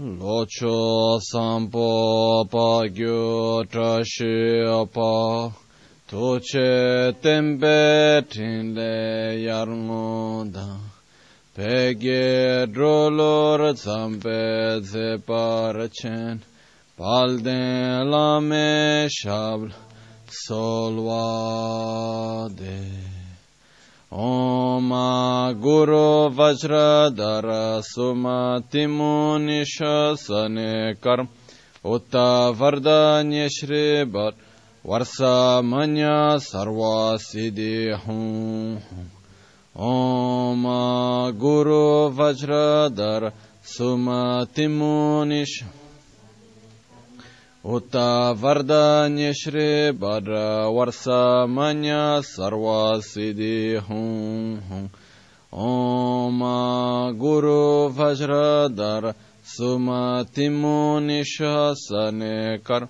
locho sampo pa gyo trashi pa toche tembe tinle yarngoda pege drolor zampe zeparchen palden lame shabl solvade Om Guru Vajradhara Sumati Munishasane Karm Utta Vardanya Shri Bhat Varsa Manya Sarva Siddhi Hum Om Guru Utta Vardanya Shri Bhadra Varsa Manya Sarva Siddhi Hum Hum. Om Guru Vajradhar Sumati Munishasane Kar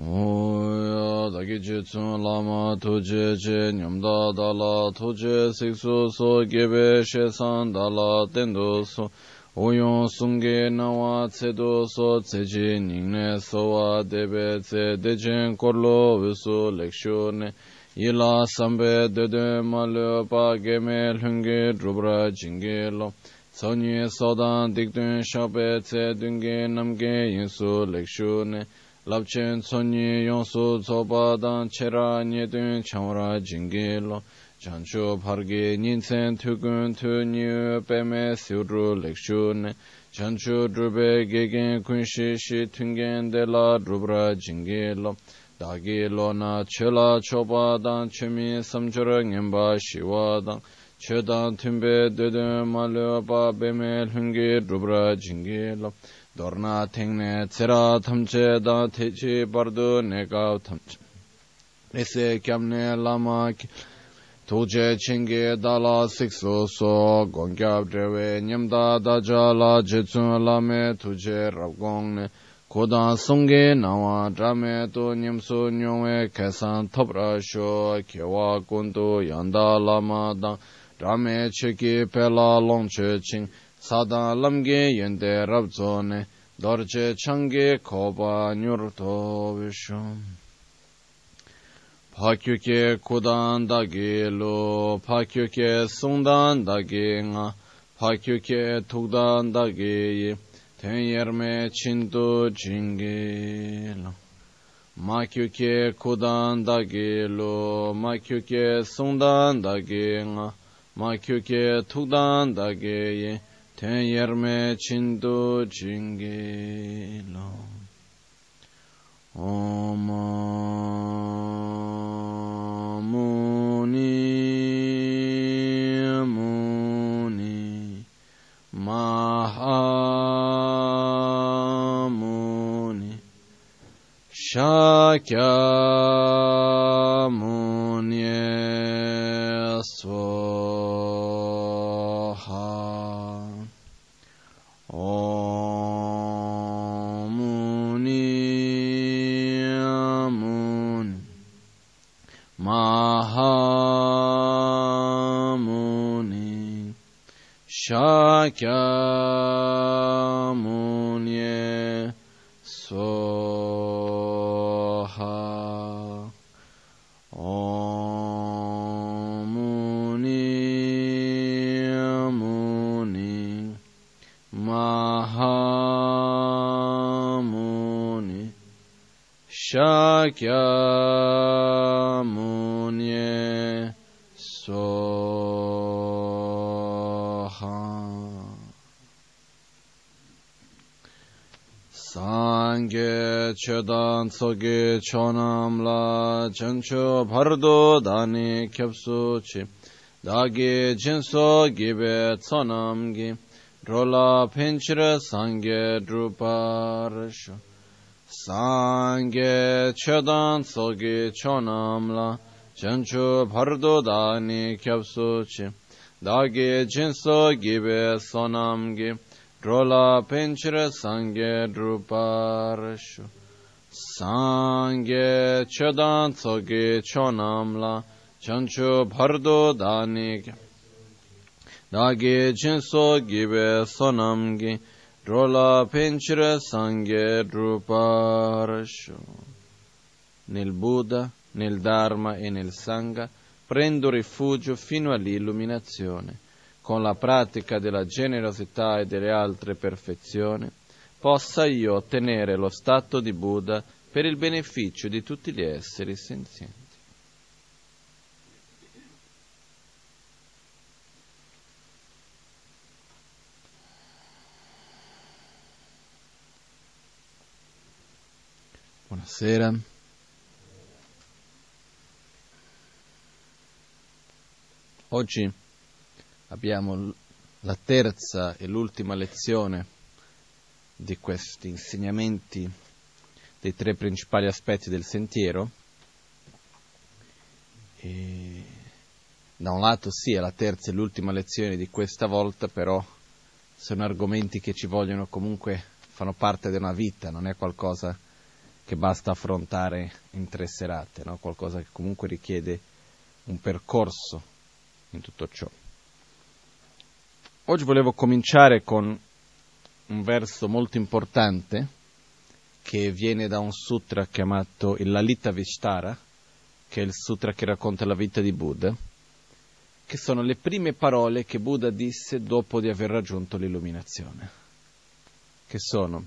오야 다기 제춘 라마 토제 제 냠다 달라 토제 식소 소 게베 셰산 달라 텐도소 오용 숭게 나와 체도소 제지 닝네 소와 데베 제 데젠 콜로 위소 렉쇼네 일라 삼베 데데 말레 파게메 흉게 드브라 징게로 선유의 서단 딕든 샤베 제 둥게 남게 인수 렉쇼네 labchen tsonyi yonsu tsoba dan chera nyedun chamra jingilo chancho pargi nintsen tukun tu nyu peme siuru lekshu ne chancho drube gegen kunshi shi tungen de la drubra jingilo dagi lo na chela choba dan chemi samchura ngenpa shiwa dan chedan tumbe dedun malu pa peme lungi drubra jingilo dorna thengne tsera thamche da thechi bardu nekav thamche. Ese kyamne lama tuje chingi dala sikso so gongyab drewe nyamda daja la jitsun lame tuje rabgongne kodan sungi nawa drame to nyamso nyongwe kaisan topra sho kewa kundu yanda lama dang drame cheki pela longche ching. 사다 람게 연데 랍존네 dorje change koba nyurto vishum pakyuke kudan dagi lo pakyuke sungdan dagi nga pakyuke tukdan dagi ten yerme chintu jingi lo makyuke kudan dagi lo makyuke sungdan dagi nga makyuke tukdan dagi Teyer me çindu çingilo Oma muni muni maha muni Şakya muni esvor Shakyamunye Soha Omuni Muni Mahamuni Shakyamunye Sange chedan tsoge chonamla chancho bardo dani kyapsu chi dagi jinso gibe tsonamgi drola pinchira sange druparasho sange chedan tsoge chonamla chancho bardo dani kyapsu chi dagi jinso gibe tsonamgi drola penchira sange druparashu Sangye chodan tsoge chonamla chancho bhardo danik Dagi chinso gibe sonamgi rola penchire sangye druparasho Nel Buddha, nel Dharma e nel Sangha prendo rifugio fino all'illuminazione. Con la pratica della generosità e delle altre perfezioni possa io ottenere lo stato di Buddha per il beneficio di tutti gli esseri senzienti. Buonasera. Oggi abbiamo la terza e l'ultima lezione di questi insegnamenti dei tre principali aspetti del sentiero. E da un lato sì, è la terza e l'ultima lezione di questa volta, però sono argomenti che ci vogliono comunque, fanno parte di una vita, non è qualcosa che basta affrontare in tre serate, no? qualcosa che comunque richiede un percorso in tutto ciò. Oggi volevo cominciare con un verso molto importante che viene da un sutra chiamato il Lalita Vishtara, che è il sutra che racconta la vita di Buddha, che sono le prime parole che Buddha disse dopo di aver raggiunto l'illuminazione, che sono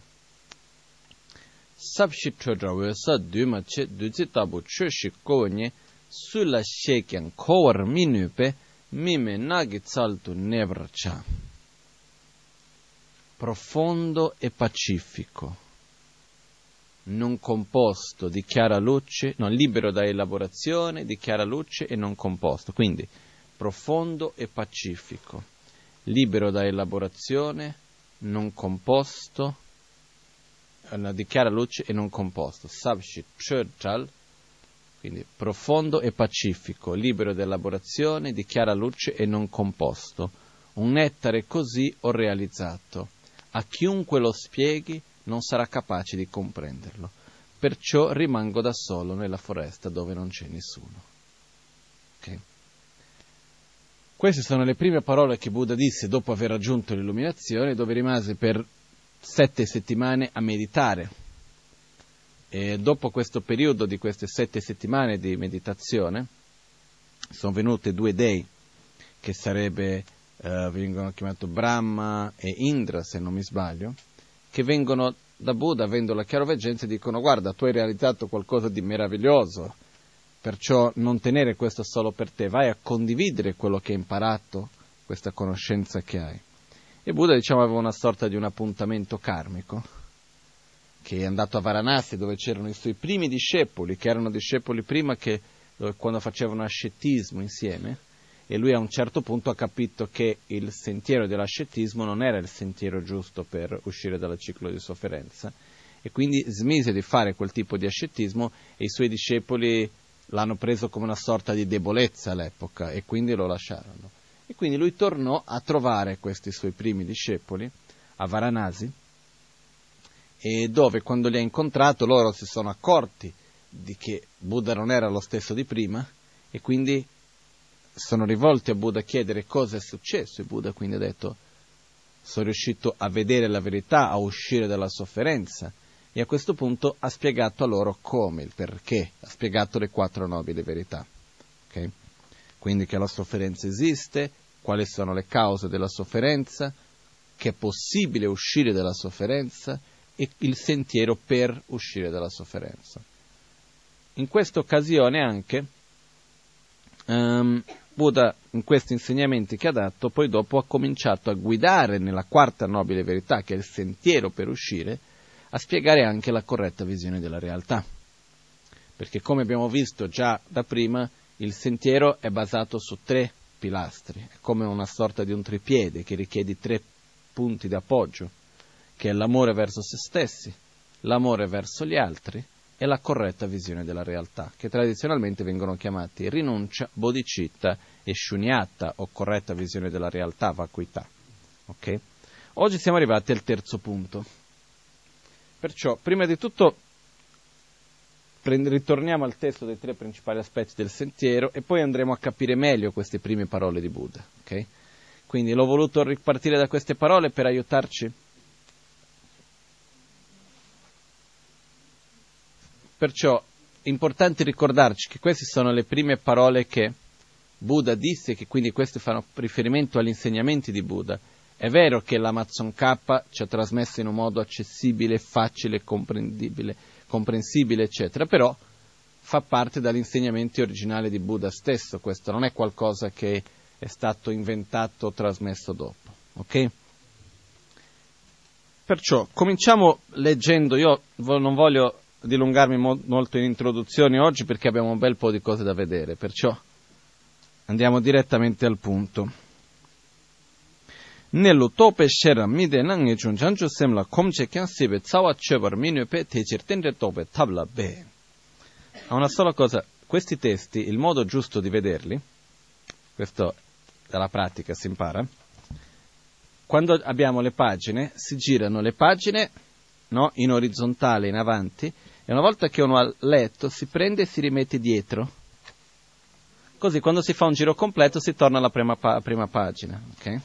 sulla shekyan kowar minupe mime nagi tsaltu nevrcha profondo e pacifico, non composto di chiara luce, no, libero da elaborazione, di chiara luce e non composto. Quindi profondo e pacifico, libero da elaborazione, non composto, eh, di chiara luce e non composto. Sabshit Churchal, quindi profondo e pacifico, libero da elaborazione, di chiara luce e non composto. Un nettare così ho realizzato a chiunque lo spieghi non sarà capace di comprenderlo. Perciò rimango da solo nella foresta dove non c'è nessuno. Okay. Queste sono le prime parole che Buddha disse dopo aver raggiunto l'illuminazione, dove rimase per sette settimane a meditare. E dopo questo periodo di queste sette settimane di meditazione, sono venute due dei, che sarebbe eh, vengono chiamati Brahma e Indra, se non mi sbaglio, che vengono da Buddha, avendo la chiaroveggenza, e dicono guarda, tu hai realizzato qualcosa di meraviglioso, perciò non tenere questo solo per te, vai a condividere quello che hai imparato, questa conoscenza che hai. E Buddha, diciamo, aveva una sorta di un appuntamento karmico, che è andato a Varanasi, dove c'erano i suoi primi discepoli, che erano discepoli prima che, quando facevano ascetismo insieme, e lui a un certo punto ha capito che il sentiero dell'ascetismo non era il sentiero giusto per uscire dal ciclo di sofferenza e quindi smise di fare quel tipo di ascetismo e i suoi discepoli l'hanno preso come una sorta di debolezza all'epoca e quindi lo lasciarono. E quindi lui tornò a trovare questi suoi primi discepoli a Varanasi e dove quando li ha incontrato loro si sono accorti di che Buddha non era lo stesso di prima e quindi sono rivolti a Buddha a chiedere cosa è successo e Buddha quindi ha detto sono riuscito a vedere la verità, a uscire dalla sofferenza e a questo punto ha spiegato a loro come, il perché, ha spiegato le quattro nobili verità. Okay? Quindi che la sofferenza esiste, quali sono le cause della sofferenza, che è possibile uscire dalla sofferenza e il sentiero per uscire dalla sofferenza. In questa occasione anche um, Buddha in questi insegnamenti che ha dato, poi dopo ha cominciato a guidare nella quarta nobile verità, che è il sentiero per uscire, a spiegare anche la corretta visione della realtà. Perché come abbiamo visto già da prima, il sentiero è basato su tre pilastri, è come una sorta di un tripiede che richiede tre punti di appoggio, che è l'amore verso se stessi, l'amore verso gli altri e la corretta visione della realtà, che tradizionalmente vengono chiamati rinuncia, bodhicitta e shunyata, o corretta visione della realtà, vacuità. Okay? Oggi siamo arrivati al terzo punto. Perciò, prima di tutto, ritorniamo al testo dei tre principali aspetti del sentiero e poi andremo a capire meglio queste prime parole di Buddha. Okay? Quindi l'ho voluto ripartire da queste parole per aiutarci. Perciò è importante ricordarci che queste sono le prime parole che Buddha disse, che quindi queste fanno riferimento agli insegnamenti di Buddha. È vero che l'Amazon K ci ha trasmesso in un modo accessibile, facile, comprensibile, comprensibile, eccetera, però fa parte dagli insegnamenti originali di Buddha stesso, questo non è qualcosa che è stato inventato o trasmesso dopo. Ok? Perciò cominciamo leggendo, io non voglio dilungarmi mo- molto in introduzioni oggi perché abbiamo un bel po' di cose da vedere, perciò andiamo direttamente al punto. Nello tope shera mide nange chun chanchu semla komche kyan sibe tsawa chebar minu pe tejir tende tope tabla be. A una sola cosa, questi testi, il modo giusto di vederli, questo dalla pratica si impara, quando abbiamo le pagine, si girano le pagine no, in orizzontale in avanti e una volta che uno ha letto si prende e si rimette dietro. Così quando si fa un giro completo si torna alla prima, pa- prima pagina. Okay?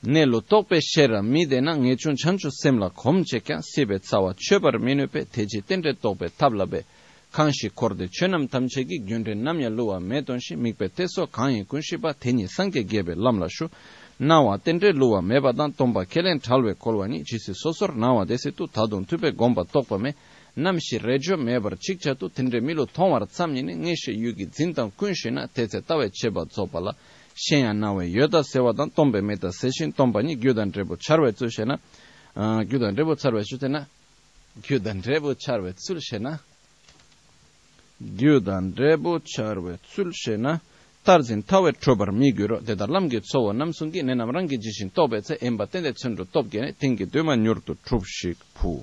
Nello tope shera mide nge chun chanchu semla komche kya sibe tsawa chebar minupe teji tenre tope tablabe kanshi korde chenam tamchegi gyunre namya luwa medonshi mikpe teso kanyi kunshiba tenyi sanke gebe lamla shu 나와 텐데 루와 메바단 톰바 켈렌 탈베 콜와니 지세 소서 나와 데세 투 타돈 투베 곰바 똑바메 남시 레조 메버 칙차투 텐데 밀로 통와르 참니니 녜시 유기 진탄 군시나 테세 타베 쳬바 조발라 셴야 나와 여다 세와단 톰베 메타 세신 톰바니 교단 레보 차르베 츠셰나 교단 레보 차르베 츠테나 교단 레보 차르베 츠르셰나 교단 레보 차르베 츠르셰나 tarzin tawe trobar mi gyuro deda lamgi tsowo namsungi nenam rangi jishin tobe tse emba tende tsundru topgene tingi döma nyurdu trubshik pu.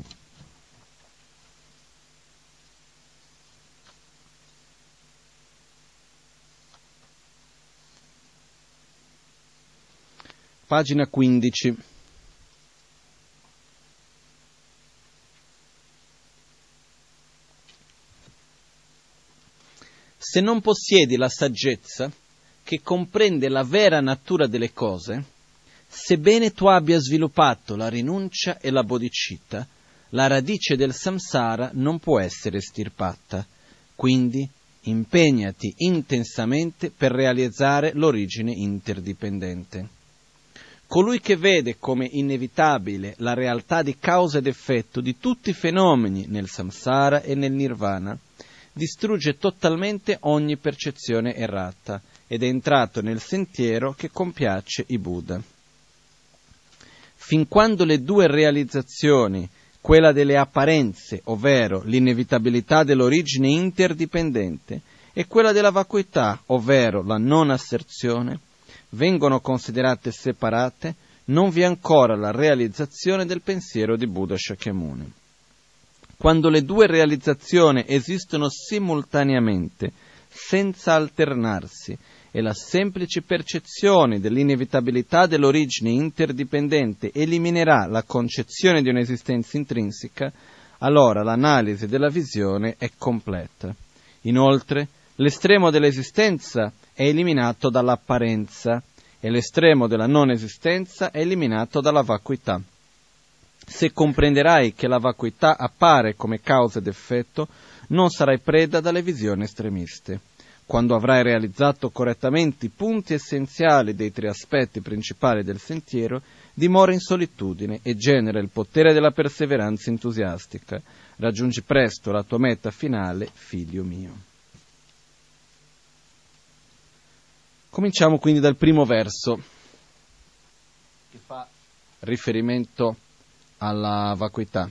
Pagina 15 Se non possiedi la saggezza che comprende la vera natura delle cose, sebbene tu abbia sviluppato la rinuncia e la bodhicitta, la radice del samsara non può essere estirpata. Quindi impegnati intensamente per realizzare l'origine interdipendente. Colui che vede come inevitabile la realtà di causa ed effetto di tutti i fenomeni nel samsara e nel nirvana, distrugge totalmente ogni percezione errata ed è entrato nel sentiero che compiace i Buddha. Fin quando le due realizzazioni, quella delle apparenze, ovvero l'inevitabilità dell'origine interdipendente, e quella della vacuità, ovvero la non asserzione, vengono considerate separate, non vi è ancora la realizzazione del pensiero di Buddha Shakyamuni. Quando le due realizzazioni esistono simultaneamente, senza alternarsi, e la semplice percezione dell'inevitabilità dell'origine interdipendente eliminerà la concezione di un'esistenza intrinseca, allora l'analisi della visione è completa. Inoltre, l'estremo dell'esistenza è eliminato dall'apparenza e l'estremo della non esistenza è eliminato dalla vacuità. Se comprenderai che la vacuità appare come causa ed effetto, non sarai preda dalle visioni estremiste. Quando avrai realizzato correttamente i punti essenziali dei tre aspetti principali del sentiero, dimora in solitudine e genera il potere della perseveranza entusiastica. Raggiungi presto la tua meta finale, figlio mio. Cominciamo quindi dal primo verso, che fa riferimento alla vacuità.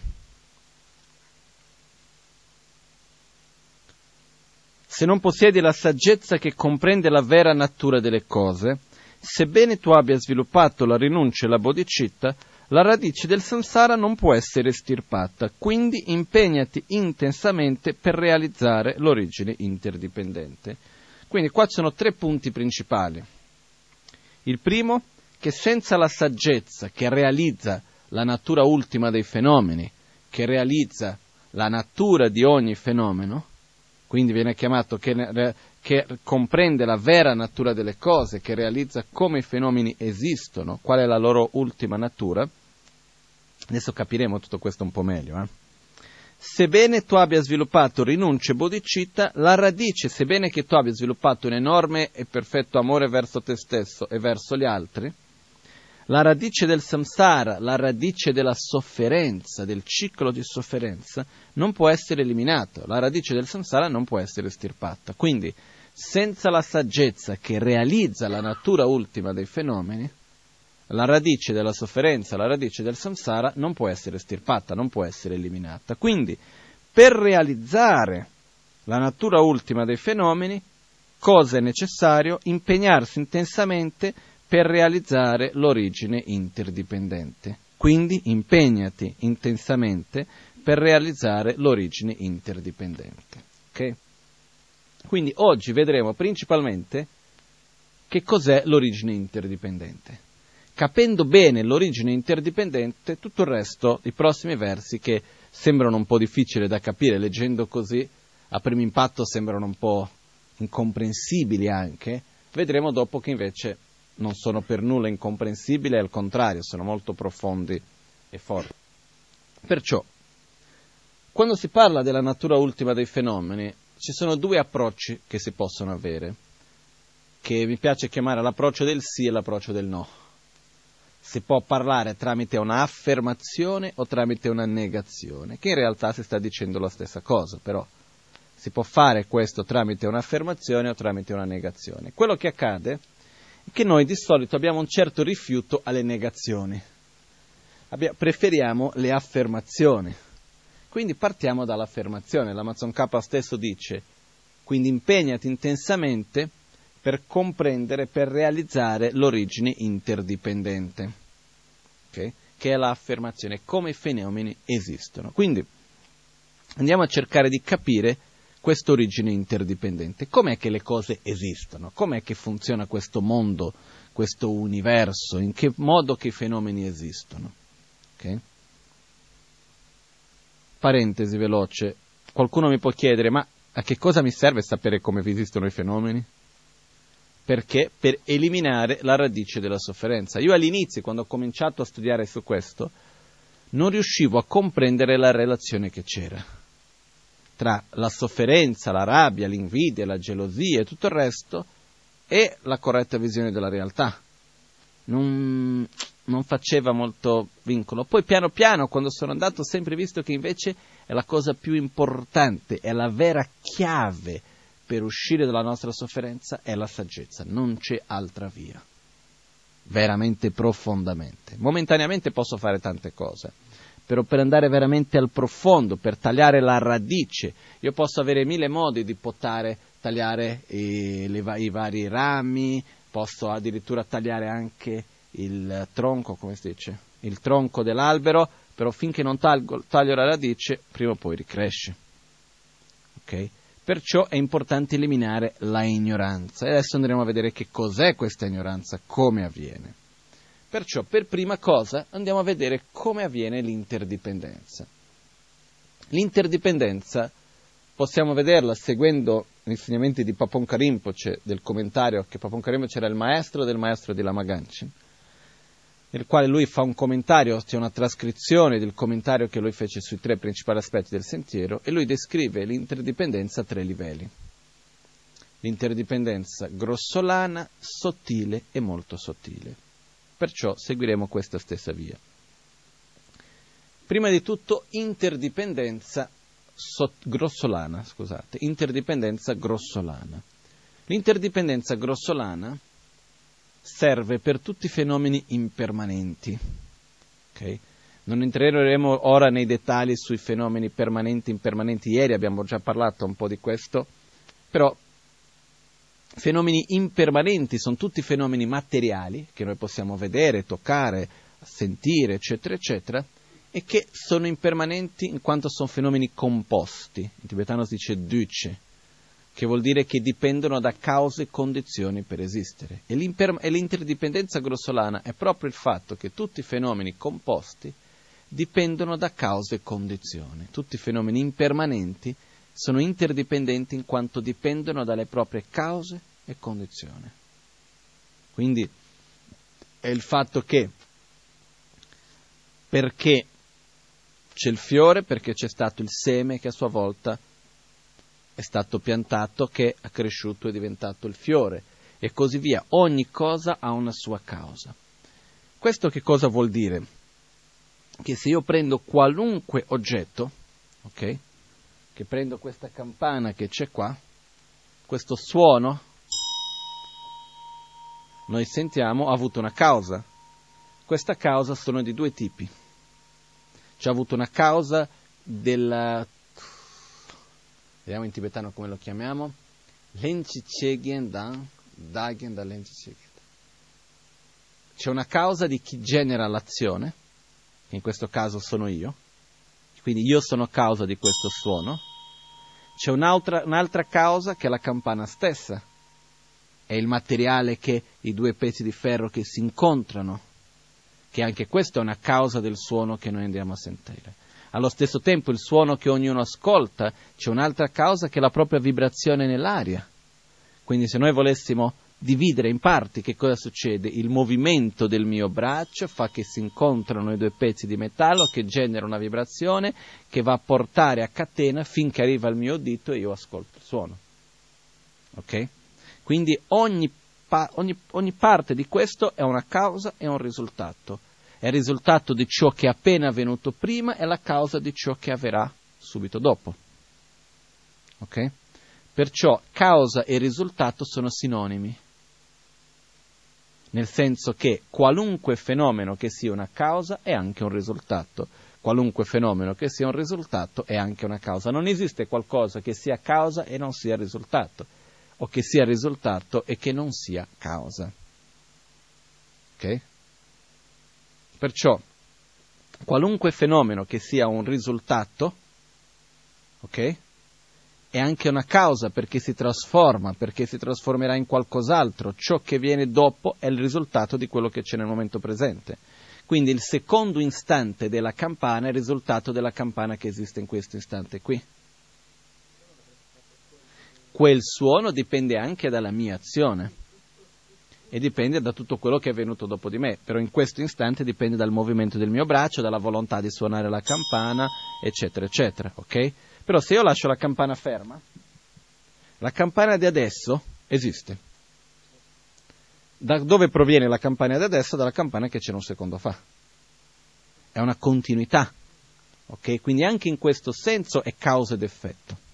Se non possiedi la saggezza che comprende la vera natura delle cose, sebbene tu abbia sviluppato la rinuncia e la bodhicitta, la radice del samsara non può essere estirpata, quindi impegnati intensamente per realizzare l'origine interdipendente. Quindi qua ci sono tre punti principali. Il primo, che senza la saggezza che realizza la natura ultima dei fenomeni, che realizza la natura di ogni fenomeno, quindi viene chiamato che, che, comprende la vera natura delle cose, che realizza come i fenomeni esistono, qual è la loro ultima natura. Adesso capiremo tutto questo un po' meglio. Eh? Sebbene tu abbia sviluppato rinuncia e bodhicitta, la radice, sebbene che tu abbia sviluppato un enorme e perfetto amore verso te stesso e verso gli altri, la radice del samsara, la radice della sofferenza, del ciclo di sofferenza, non può essere eliminata, la radice del samsara non può essere estirpata. Quindi, senza la saggezza che realizza la natura ultima dei fenomeni, la radice della sofferenza, la radice del samsara non può essere estirpata, non può essere eliminata. Quindi, per realizzare la natura ultima dei fenomeni, cosa è necessario? Impegnarsi intensamente per realizzare l'origine interdipendente. Quindi impegnati intensamente per realizzare l'origine interdipendente. Okay? Quindi oggi vedremo principalmente che cos'è l'origine interdipendente. Capendo bene l'origine interdipendente, tutto il resto, i prossimi versi che sembrano un po' difficili da capire leggendo così, a primo impatto sembrano un po' incomprensibili anche, vedremo dopo che invece non sono per nulla incomprensibili, al contrario, sono molto profondi e forti. Perciò, quando si parla della natura ultima dei fenomeni, ci sono due approcci che si possono avere, che mi piace chiamare l'approccio del sì e l'approccio del no. Si può parlare tramite un'affermazione o tramite una negazione, che in realtà si sta dicendo la stessa cosa, però si può fare questo tramite un'affermazione o tramite una negazione. Quello che accade che noi di solito abbiamo un certo rifiuto alle negazioni. Abbia, preferiamo le affermazioni. Quindi partiamo dall'affermazione. L'Amazon K stesso dice, quindi impegnati intensamente per comprendere, per realizzare l'origine interdipendente, okay? che è l'affermazione, come i fenomeni esistono. Quindi andiamo a cercare di capire questa origine interdipendente. Com'è che le cose esistono? Com'è che funziona questo mondo, questo universo? In che modo che i fenomeni esistono? Okay? Parentesi veloce. Qualcuno mi può chiedere, ma a che cosa mi serve sapere come esistono i fenomeni? Perché? Per eliminare la radice della sofferenza. Io all'inizio, quando ho cominciato a studiare su questo, non riuscivo a comprendere la relazione che c'era tra la sofferenza, la rabbia, l'invidia, la gelosia e tutto il resto e la corretta visione della realtà. Non, non, faceva molto vincolo. Poi piano piano, quando sono andato, ho sempre visto che invece è la cosa più importante, è la vera chiave per uscire dalla nostra sofferenza, è la saggezza, non c'è altra via. Veramente profondamente. Momentaneamente posso fare tante cose però per andare veramente al profondo, per tagliare la radice. Io posso avere mille modi di potare tagliare i, le, i vari rami, posso addirittura tagliare anche il tronco, come si dice, il tronco dell'albero, però finché non taglio, taglio la radice, prima o poi ricresce. Okay? Perciò è importante eliminare la ignoranza. E adesso andremo a vedere che cos'è questa ignoranza, come avviene. Perciò per prima cosa andiamo a vedere come avviene l'interdipendenza. L'interdipendenza possiamo vederla seguendo gli insegnamenti di Papon Rinpoche del commentario, che Papon Rinpoche era il maestro del maestro di Lama Ganchin, nel quale lui fa un commentario, c'è una trascrizione del commentario che lui fece sui tre principali aspetti del sentiero e lui descrive l'interdipendenza a tre livelli. L'interdipendenza grossolana, sottile e molto sottile. Perciò seguiremo questa stessa via. Prima di tutto interdipendenza so- grossolana, scusate, interdipendenza grossolana. L'interdipendenza grossolana serve per tutti i fenomeni impermanenti. Okay? Non entreremo ora nei dettagli sui fenomeni permanenti e impermanenti, ieri abbiamo già parlato un po' di questo, però fenomeni impermanenti, sono tutti fenomeni materiali che noi possiamo vedere, toccare, sentire, eccetera, eccetera, e che sono impermanenti in quanto sono fenomeni composti. In tibetano si dice duce, che vuol dire che dipendono da cause e condizioni per esistere. E, e l'interdipendenza grossolana è proprio il fatto che tutti i fenomeni composti dipendono da cause e condizioni. Tutti i fenomeni impermanenti sono interdipendenti in quanto dipendono dalle proprie cause e condizioni. Quindi è il fatto che perché c'è il fiore, perché c'è stato il seme che a sua volta è stato piantato, che è cresciuto e diventato il fiore, e così via. Ogni cosa ha una sua causa. Questo che cosa vuol dire? Che se io prendo qualunque oggetto, ok? Che prendo questa campana che c'è qua, questo suono, noi sentiamo, ha avuto una causa. Questa causa sono di due tipi. C'è avuto una causa della... vediamo in tibetano come lo chiamiamo, Lenchichegyen Dan, Dagyen da Lenchichegyen. C'è una causa di chi genera l'azione, che in questo caso sono io, quindi io sono causa di questo suono. C'è un'altra, un'altra causa che è la campana stessa, è il materiale che i due pezzi di ferro che si incontrano, che anche questo è una causa del suono che noi andiamo a sentire. Allo stesso tempo il suono che ognuno ascolta c'è un'altra causa che è la propria vibrazione nell'aria. Quindi se noi volessimo dividere in parti che cosa succede? Il movimento del mio braccio fa che si incontrano i due pezzi di metallo che genera una vibrazione che va a portare a catena finché arriva al mio dito e io ascolto il suono. Ok? Quindi ogni, pa- ogni, ogni parte di questo è una causa e un risultato. È il risultato di ciò che è appena avvenuto prima e la causa di ciò che avverrà subito dopo. Ok? Perciò causa e risultato sono sinonimi. Nel senso che qualunque fenomeno che sia una causa è anche un risultato. Qualunque fenomeno che sia un risultato è anche una causa. Non esiste qualcosa che sia causa e non sia risultato o che sia risultato e che non sia causa. Ok? Perciò, qualunque fenomeno che sia un risultato, ok? È anche una causa perché si trasforma, perché si trasformerà in qualcos'altro. Ciò che viene dopo è il risultato di quello che c'è nel momento presente. Quindi il secondo istante della campana è il risultato della campana che esiste in questo istante qui quel suono dipende anche dalla mia azione e dipende da tutto quello che è venuto dopo di me, però in questo istante dipende dal movimento del mio braccio, dalla volontà di suonare la campana, eccetera, eccetera, ok? Però se io lascio la campana ferma, la campana di adesso esiste. Da dove proviene la campana di adesso? Dalla campana che c'era un secondo fa. È una continuità, ok? Quindi anche in questo senso è causa ed effetto.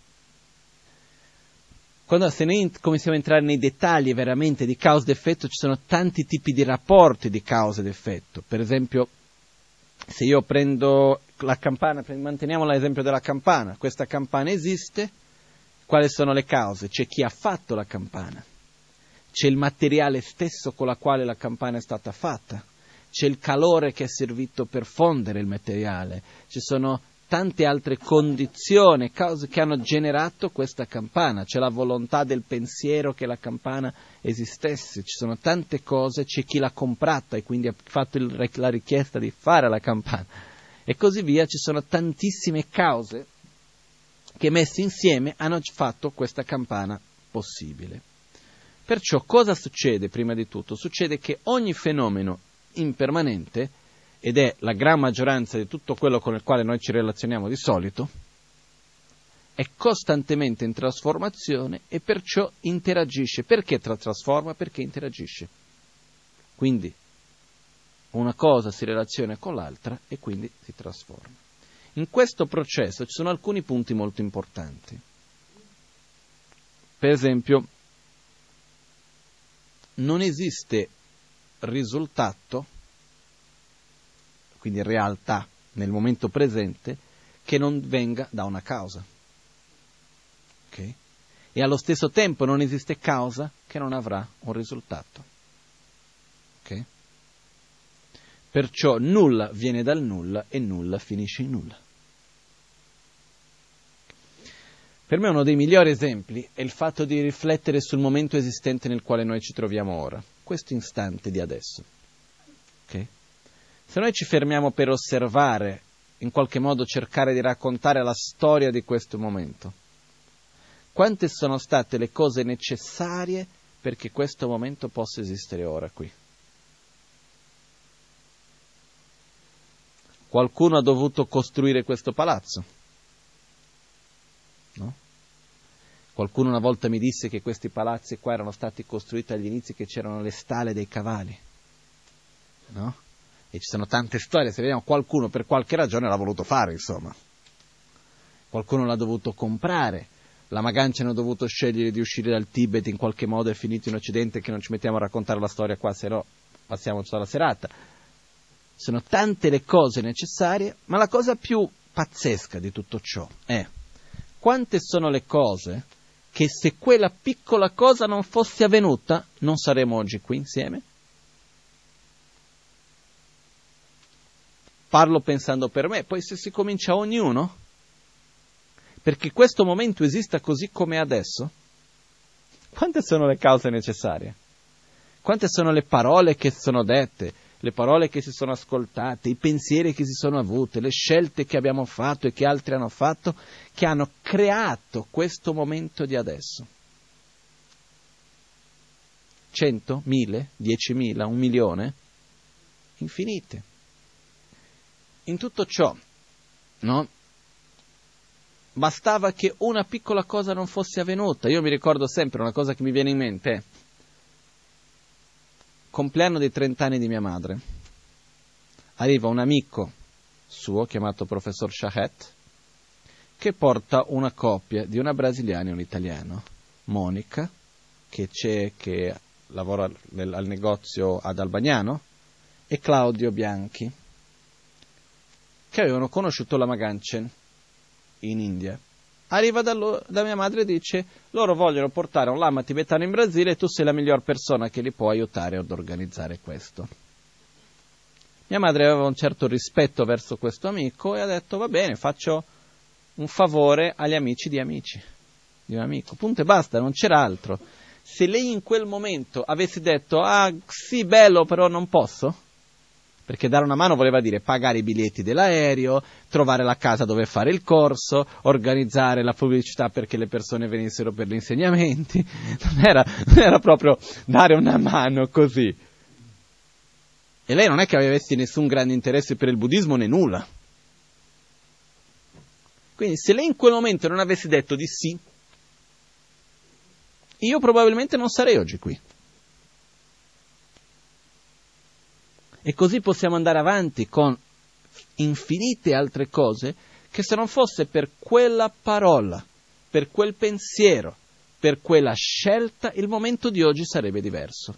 Quando se noi cominciamo a entrare nei dettagli veramente di causa ed effetto, ci sono tanti tipi di rapporti di causa ed effetto. Per esempio, se io prendo la campana, manteniamo l'esempio della campana, questa campana esiste, quali sono le cause? C'è chi ha fatto la campana, c'è il materiale stesso con la quale la campana è stata fatta, c'è il calore che è servito per fondere il materiale, ci sono tante altre condizioni, cause che hanno generato questa campana, c'è la volontà del pensiero che la campana esistesse, ci sono tante cose, c'è chi l'ha comprata e quindi ha fatto il, la richiesta di fare la campana e così via, ci sono tantissime cause che messe insieme hanno fatto questa campana possibile. Perciò cosa succede prima di tutto? Succede che ogni fenomeno impermanente ed è la gran maggioranza di tutto quello con il quale noi ci relazioniamo di solito, è costantemente in trasformazione e perciò interagisce. Perché tra trasforma? Perché interagisce. Quindi una cosa si relaziona con l'altra e quindi si trasforma. In questo processo ci sono alcuni punti molto importanti. Per esempio, non esiste risultato quindi realtà nel momento presente, che non venga da una causa. Okay? E allo stesso tempo non esiste causa che non avrà un risultato. Okay? Perciò nulla viene dal nulla e nulla finisce in nulla. Per me uno dei migliori esempi è il fatto di riflettere sul momento esistente nel quale noi ci troviamo ora, questo istante di adesso. Okay? Se noi ci fermiamo per osservare in qualche modo cercare di raccontare la storia di questo momento? Quante sono state le cose necessarie perché questo momento possa esistere ora qui? Qualcuno ha dovuto costruire questo palazzo? No? Qualcuno una volta mi disse che questi palazzi qua erano stati costruiti agli inizi che c'erano le stalle dei cavalli. No? E ci sono tante storie, se vediamo qualcuno per qualche ragione l'ha voluto fare, insomma. Qualcuno l'ha dovuto comprare. La Magancia hanno dovuto scegliere di uscire dal Tibet in qualche modo è finito in Occidente che non ci mettiamo a raccontare la storia qua, se no passiamo tutta la serata. Sono tante le cose necessarie, ma la cosa più pazzesca di tutto ciò è quante sono le cose che se quella piccola cosa non fosse avvenuta non saremmo oggi qui insieme? Parlo pensando per me, poi se si comincia ognuno, perché questo momento esista così come adesso, quante sono le cause necessarie? Quante sono le parole che sono dette, le parole che si sono ascoltate, i pensieri che si sono avute, le scelte che abbiamo fatto e che altri hanno fatto, che hanno creato questo momento di adesso? Cento? Mille? Diecimila? Un milione? Infinite in tutto ciò, no? Bastava che una piccola cosa non fosse avvenuta. Io mi ricordo sempre una cosa che mi viene in mente. Compleanno dei 30 anni di mia madre. Arriva un amico suo chiamato professor Shahet che porta una coppia di una brasiliana e un italiano, Monica, che, c'è, che lavora nel, al negozio ad Albagnano, e Claudio Bianchi, che avevano conosciuto la Maganchen in India. Arriva da, lo, da, mia madre e dice: Loro vogliono portare un lama tibetano in Brasile e tu sei la miglior persona che li può aiutare ad organizzare questo. Mia madre aveva un certo rispetto verso questo amico e ha detto: Va bene, faccio un favore agli amici di amici, di un amico. Punto e basta, non c'era altro. Se lei in quel momento avesse detto: Ah, sì, bello, però non posso perché dare una mano voleva dire pagare i biglietti dell'aereo, trovare la casa dove fare il corso, organizzare la pubblicità perché le persone venissero per gli insegnamenti, non era, non era proprio dare una mano così. E lei non è che avesse nessun grande interesse per il buddismo né nulla. Quindi se lei in quel momento non avesse detto di sì, io probabilmente non sarei oggi qui. E così possiamo andare avanti con infinite altre cose che se non fosse per quella parola, per quel pensiero, per quella scelta, il momento di oggi sarebbe diverso.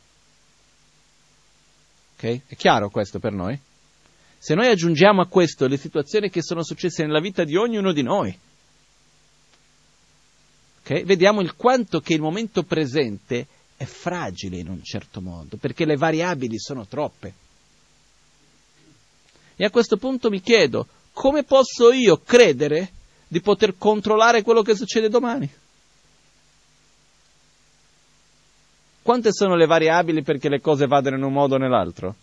Ok? È chiaro questo per noi? Se noi aggiungiamo a questo le situazioni che sono successe nella vita di ognuno di noi, okay? vediamo il quanto che il momento presente è fragile in un certo modo, perché le variabili sono troppe. E a questo punto mi chiedo, come posso io credere di poter controllare quello che succede domani? Quante sono le variabili perché le cose vadano in un modo o nell'altro?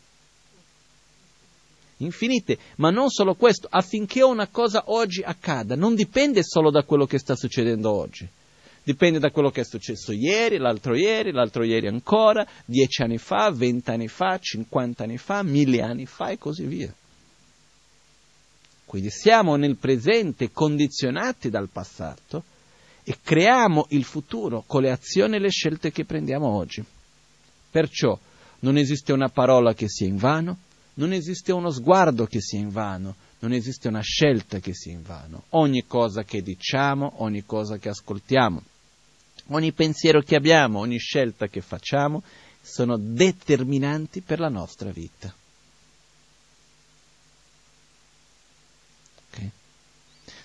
Infinite, ma non solo questo, affinché una cosa oggi accada, non dipende solo da quello che sta succedendo oggi, dipende da quello che è successo ieri, l'altro ieri, l'altro ieri ancora, dieci anni fa, vent'anni fa, cinquanta anni fa, mille anni fa e così via. Quindi siamo nel presente condizionati dal passato e creiamo il futuro con le azioni e le scelte che prendiamo oggi. Perciò non esiste una parola che sia invano, non esiste uno sguardo che sia invano, non esiste una scelta che sia invano. Ogni cosa che diciamo, ogni cosa che ascoltiamo, ogni pensiero che abbiamo, ogni scelta che facciamo sono determinanti per la nostra vita.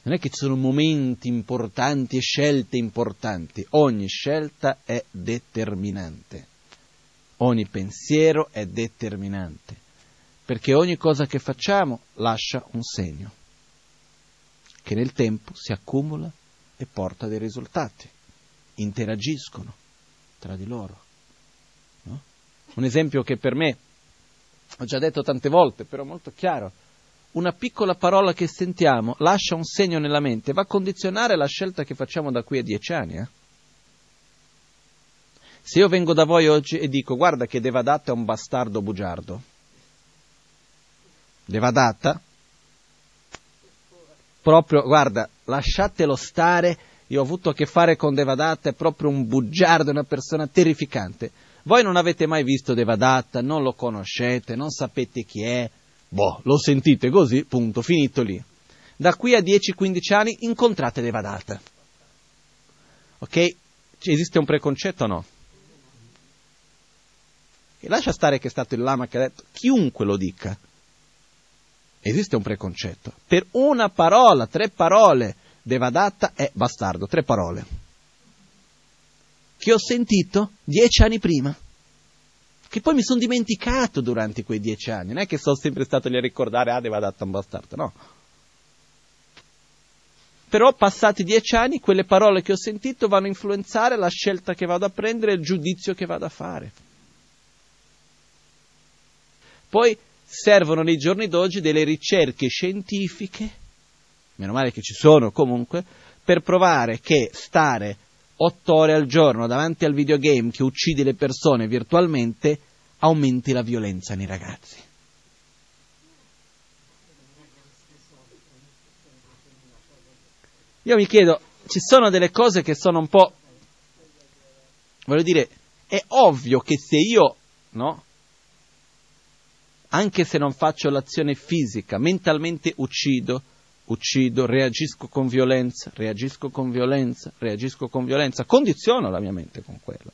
Non è che ci sono momenti importanti e scelte importanti, ogni scelta è determinante, ogni pensiero è determinante, perché ogni cosa che facciamo lascia un segno, che nel tempo si accumula e porta dei risultati, interagiscono tra di loro. No? Un esempio che per me, ho già detto tante volte, però molto chiaro, una piccola parola che sentiamo lascia un segno nella mente, va a condizionare la scelta che facciamo da qui a dieci anni. Eh? Se io vengo da voi oggi e dico guarda che Devadatta è un bastardo bugiardo, Devadatta, proprio, guarda, lasciatelo stare, io ho avuto a che fare con Devadatta, è proprio un bugiardo, una persona terrificante. Voi non avete mai visto Devadatta, non lo conoscete, non sapete chi è, boh, lo sentite così, punto, finito lì. Da qui a 10-15 anni incontrate Devadatta. Ok? Esiste un preconcetto o no? E lascia stare che è stato il lama che ha detto, chiunque lo dica. Esiste un preconcetto. Per una parola, tre parole, Devadatta è bastardo, tre parole. Che ho sentito dieci anni prima. Che poi mi sono dimenticato durante quei dieci anni. Non è che sono sempre stato lì a ricordare, ah, Devadatta è un bastardo, no. Però passati dieci anni, quelle parole che ho sentito vanno a influenzare la scelta che vado a prendere e il giudizio che vado a fare. Poi servono nei giorni d'oggi delle ricerche scientifiche, meno male che ci sono comunque, per provare che stare otto ore al giorno davanti al videogame che uccide le persone virtualmente aumenti la violenza nei ragazzi. Io mi chiedo, ci sono delle cose che sono un po'... voglio dire, è ovvio che se io, no? anche se non faccio l'azione fisica, mentalmente uccido, uccido, reagisco con violenza, reagisco con violenza, reagisco con violenza, condiziono la mia mente con quello.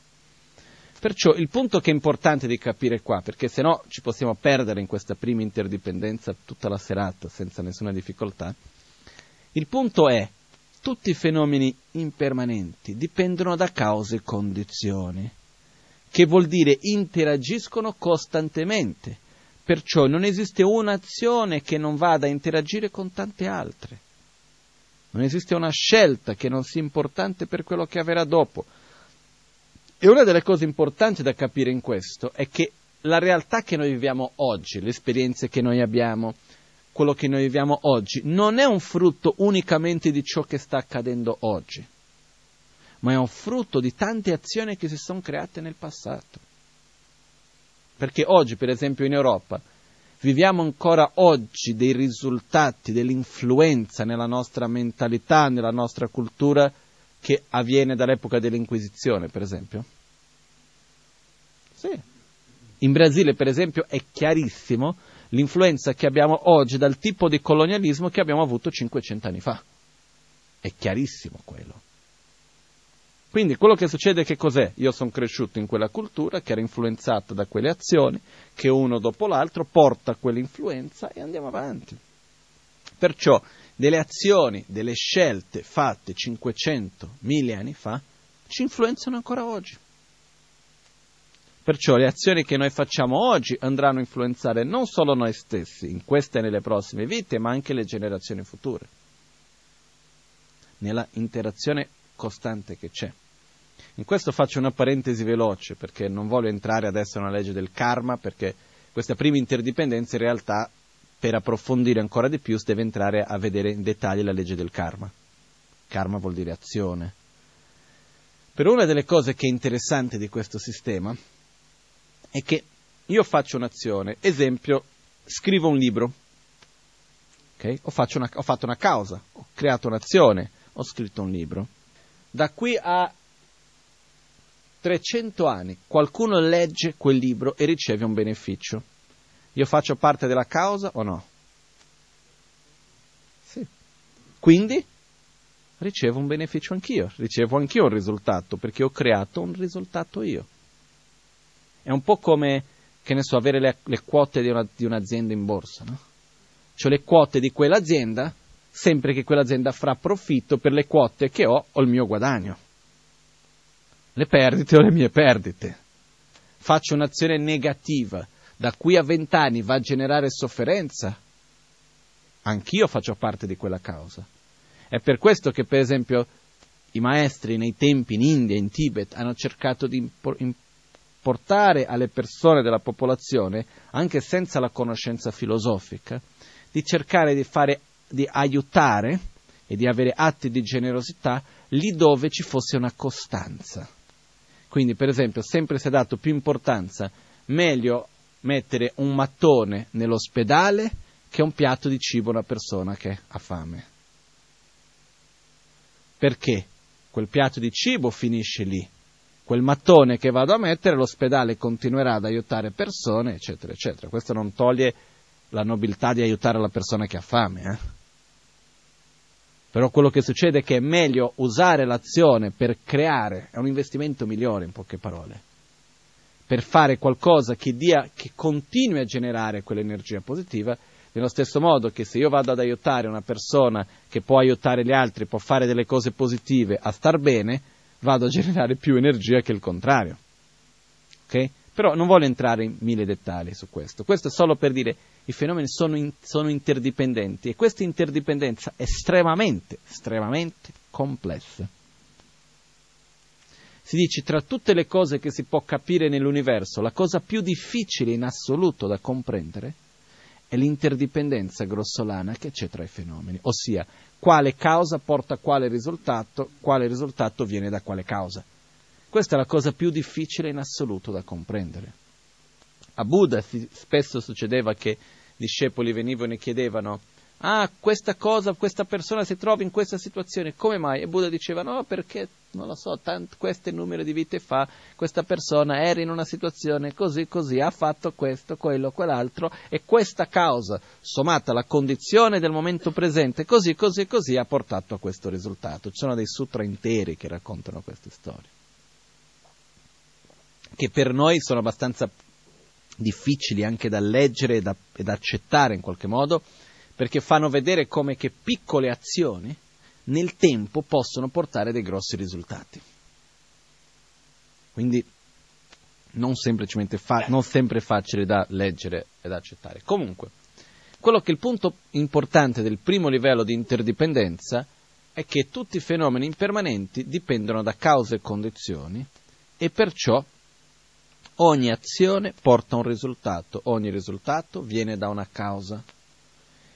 Perciò il punto che è importante di capire qua, perché se no ci possiamo perdere in questa prima interdipendenza tutta la serata senza nessuna difficoltà, il punto è tutti i fenomeni impermanenti dipendono da cause e condizioni, che vuol dire interagiscono costantemente Perciò non esiste un'azione che non vada a interagire con tante altre. Non esiste una scelta che non sia importante per quello che avverrà dopo. E una delle cose importanti da capire in questo è che la realtà che noi viviamo oggi, le esperienze che noi abbiamo, quello che noi viviamo oggi, non è un frutto unicamente di ciò che sta accadendo oggi, ma è un frutto di tante azioni che si sono create nel passato. Perché oggi, per esempio, in Europa viviamo ancora oggi dei risultati dell'influenza nella nostra mentalità, nella nostra cultura che avviene dall'epoca dell'Inquisizione, per esempio? Sì. In Brasile, per esempio, è chiarissimo l'influenza che abbiamo oggi dal tipo di colonialismo che abbiamo avuto 500 anni fa. È chiarissimo quello. Quindi quello che succede che cos'è? Io sono cresciuto in quella cultura che era influenzata da quelle azioni, che uno dopo l'altro porta quell'influenza e andiamo avanti. Perciò delle azioni, delle scelte fatte 500, 1000 anni fa, ci influenzano ancora oggi. Perciò le azioni che noi facciamo oggi andranno a influenzare non solo noi stessi, in queste e nelle prossime vite, ma anche le generazioni future. Nella interazione costante che c'è. In questo faccio una parentesi veloce perché non voglio entrare adesso nella legge del karma perché questa prima interdipendenza in realtà per approfondire ancora di più si deve entrare a vedere in dettaglio la legge del karma. Karma vuol dire azione. Però una delle cose che è interessante di questo sistema è che io faccio un'azione, esempio, scrivo un libro, okay? ho, una, ho fatto una causa, ho creato un'azione, ho scritto un libro da qui a 300 anni qualcuno legge quel libro e riceve un beneficio. Io faccio parte della causa o no? Sì. Quindi ricevo un beneficio anch'io, ricevo anch'io un risultato perché ho creato un risultato io. È un po' come, che ne so, avere le, le quote di, una, di, un'azienda in borsa, no? Cioè le quote di quell'azienda sempre che quell'azienda farà profitto per le quote che ho o il mio guadagno. Le perdite o le mie perdite. Faccio un'azione negativa, da qui a vent'anni va a generare sofferenza. Anch'io faccio parte di quella causa. È per questo che, per esempio, i maestri nei tempi in India in Tibet hanno cercato di portare alle persone della popolazione, anche senza la conoscenza filosofica, di cercare di, fare, di aiutare e di avere atti di generosità lì dove ci fosse una costanza. Quindi, per esempio, sempre si è dato più importanza, meglio mettere un mattone nell'ospedale che un piatto di cibo a una persona che ha fame. Perché quel piatto di cibo finisce lì, quel mattone che vado a mettere, l'ospedale continuerà ad aiutare persone, eccetera, eccetera. Questo non toglie la nobiltà di aiutare la persona che ha fame. Eh? Però quello che succede è che è meglio usare l'azione per creare, è un investimento migliore in poche parole, per fare qualcosa che, dia, che continui a generare quell'energia positiva, nello stesso modo che se io vado ad aiutare una persona che può aiutare gli altri, può fare delle cose positive, a star bene, vado a generare più energia che il contrario. Ok? Però non voglio entrare in mille dettagli su questo. Questo è solo per dire i fenomeni sono, in, sono interdipendenti e questa interdipendenza è estremamente, estremamente complessa. Si dice tra tutte le cose che si può capire nell'universo, la cosa più difficile in assoluto da comprendere è l'interdipendenza grossolana che c'è tra i fenomeni, ossia quale causa porta a quale risultato, quale risultato viene da quale causa. Questa è la cosa più difficile in assoluto da comprendere. A Buddha spesso succedeva che discepoli venivano e chiedevano ah, questa cosa, questa persona si trova in questa situazione, come mai? E Buddha diceva, no, perché, non lo so, tant- questo numero di vite fa, questa persona era in una situazione così, così, ha fatto questo, quello, quell'altro, e questa causa, sommata alla condizione del momento presente, così, così, così, ha portato a questo risultato. Ci sono dei sutra interi che raccontano queste storie, che per noi sono abbastanza difficili anche da leggere e da, e accettare in qualche modo, perché fanno vedere come che piccole azioni nel tempo possono portare dei grossi risultati. Quindi non, fa- non sempre facile da leggere e da accettare. Comunque, quello che è il punto importante del primo livello di interdipendenza è che tutti i fenomeni impermanenti dipendono da cause e condizioni e perciò ogni azione porta un risultato, ogni risultato viene da una causa.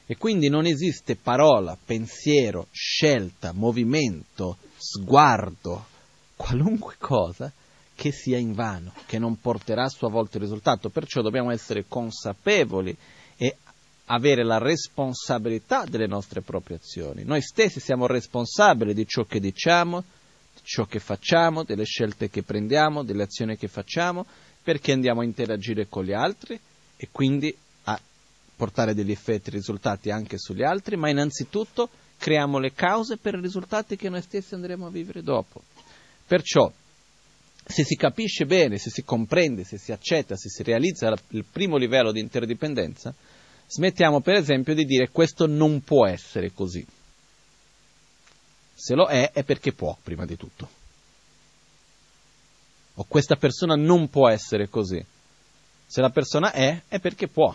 E quindi non esiste parola, pensiero, scelta, movimento, sguardo, qualunque cosa che sia invano, che non porterà a sua volta il risultato. Perciò dobbiamo essere consapevoli e avere la responsabilità delle nostre proprie azioni. Noi stessi siamo responsabili di ciò che diciamo, di ciò che facciamo, delle scelte che prendiamo, delle azioni che facciamo, perché andiamo a interagire con gli altri e quindi a portare degli effetti e risultati anche sugli altri, ma innanzitutto creiamo le cause per i risultati che noi stessi andremo a vivere dopo. Perciò, se si capisce bene, se si comprende, se si accetta, se si realizza il primo livello di interdipendenza, smettiamo per esempio di dire questo non può essere così. Se lo è, è perché può, prima di tutto o questa persona non può essere così. Se la persona è, è perché può,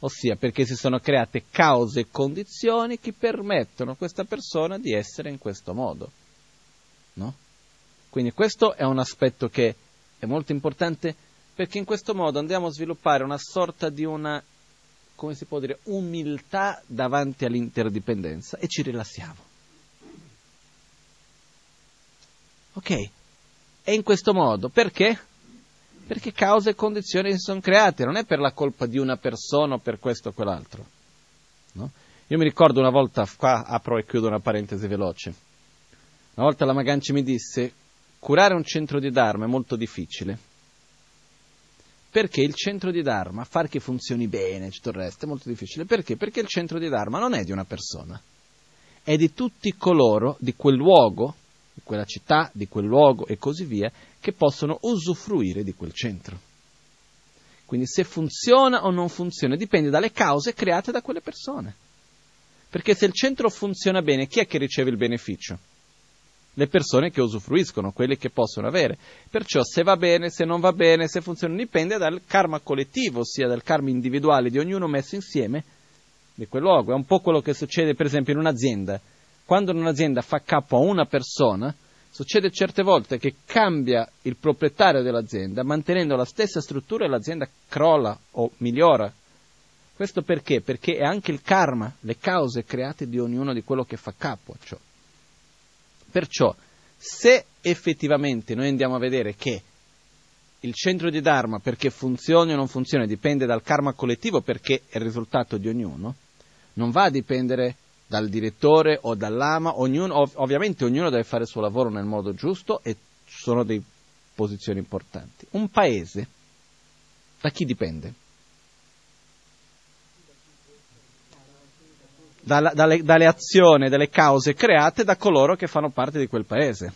ossia perché si sono create cause e condizioni che permettono a questa persona di essere in questo modo. No? Quindi questo è un aspetto che è molto importante perché in questo modo andiamo a sviluppare una sorta di una, come si può dire, umiltà davanti all'interdipendenza e ci rilassiamo. Ok, è in questo modo. Perché? Perché cause e condizioni si sono create, non è per la colpa di una persona o per questo o quell'altro. No? Io mi ricordo una volta, qua apro e chiudo una parentesi veloce, una volta la Maganci mi disse, curare un centro di Dharma è molto difficile, perché il centro di Dharma, far che funzioni bene, tutto il resto, è molto difficile. Perché? Perché il centro di Dharma non è di una persona, è di tutti coloro di quel luogo di quella città, di quel luogo e così via, che possono usufruire di quel centro. Quindi se funziona o non funziona dipende dalle cause create da quelle persone. Perché se il centro funziona bene, chi è che riceve il beneficio? Le persone che usufruiscono, quelle che possono avere. Perciò se va bene, se non va bene, se funziona, dipende dal karma collettivo, ossia dal karma individuale di ognuno messo insieme di quel luogo. È un po' quello che succede per esempio in un'azienda quando un'azienda fa capo a una persona, succede certe volte che cambia il proprietario dell'azienda, mantenendo la stessa struttura e l'azienda crolla o migliora. Questo perché? Perché è anche il karma, le cause create di ognuno di quello che fa capo a ciò. Perciò, se effettivamente noi andiamo a vedere che il centro di Dharma, perché funzioni o non funzioni, dipende dal karma collettivo perché è il risultato di ognuno, non va a dipendere dal direttore o dall'ama, ognuno, ov- ovviamente ognuno deve fare il suo lavoro nel modo giusto e ci sono delle posizioni importanti. Un paese da chi dipende? Dalla, dalle, dalle azioni, dalle cause create da coloro che fanno parte di quel paese.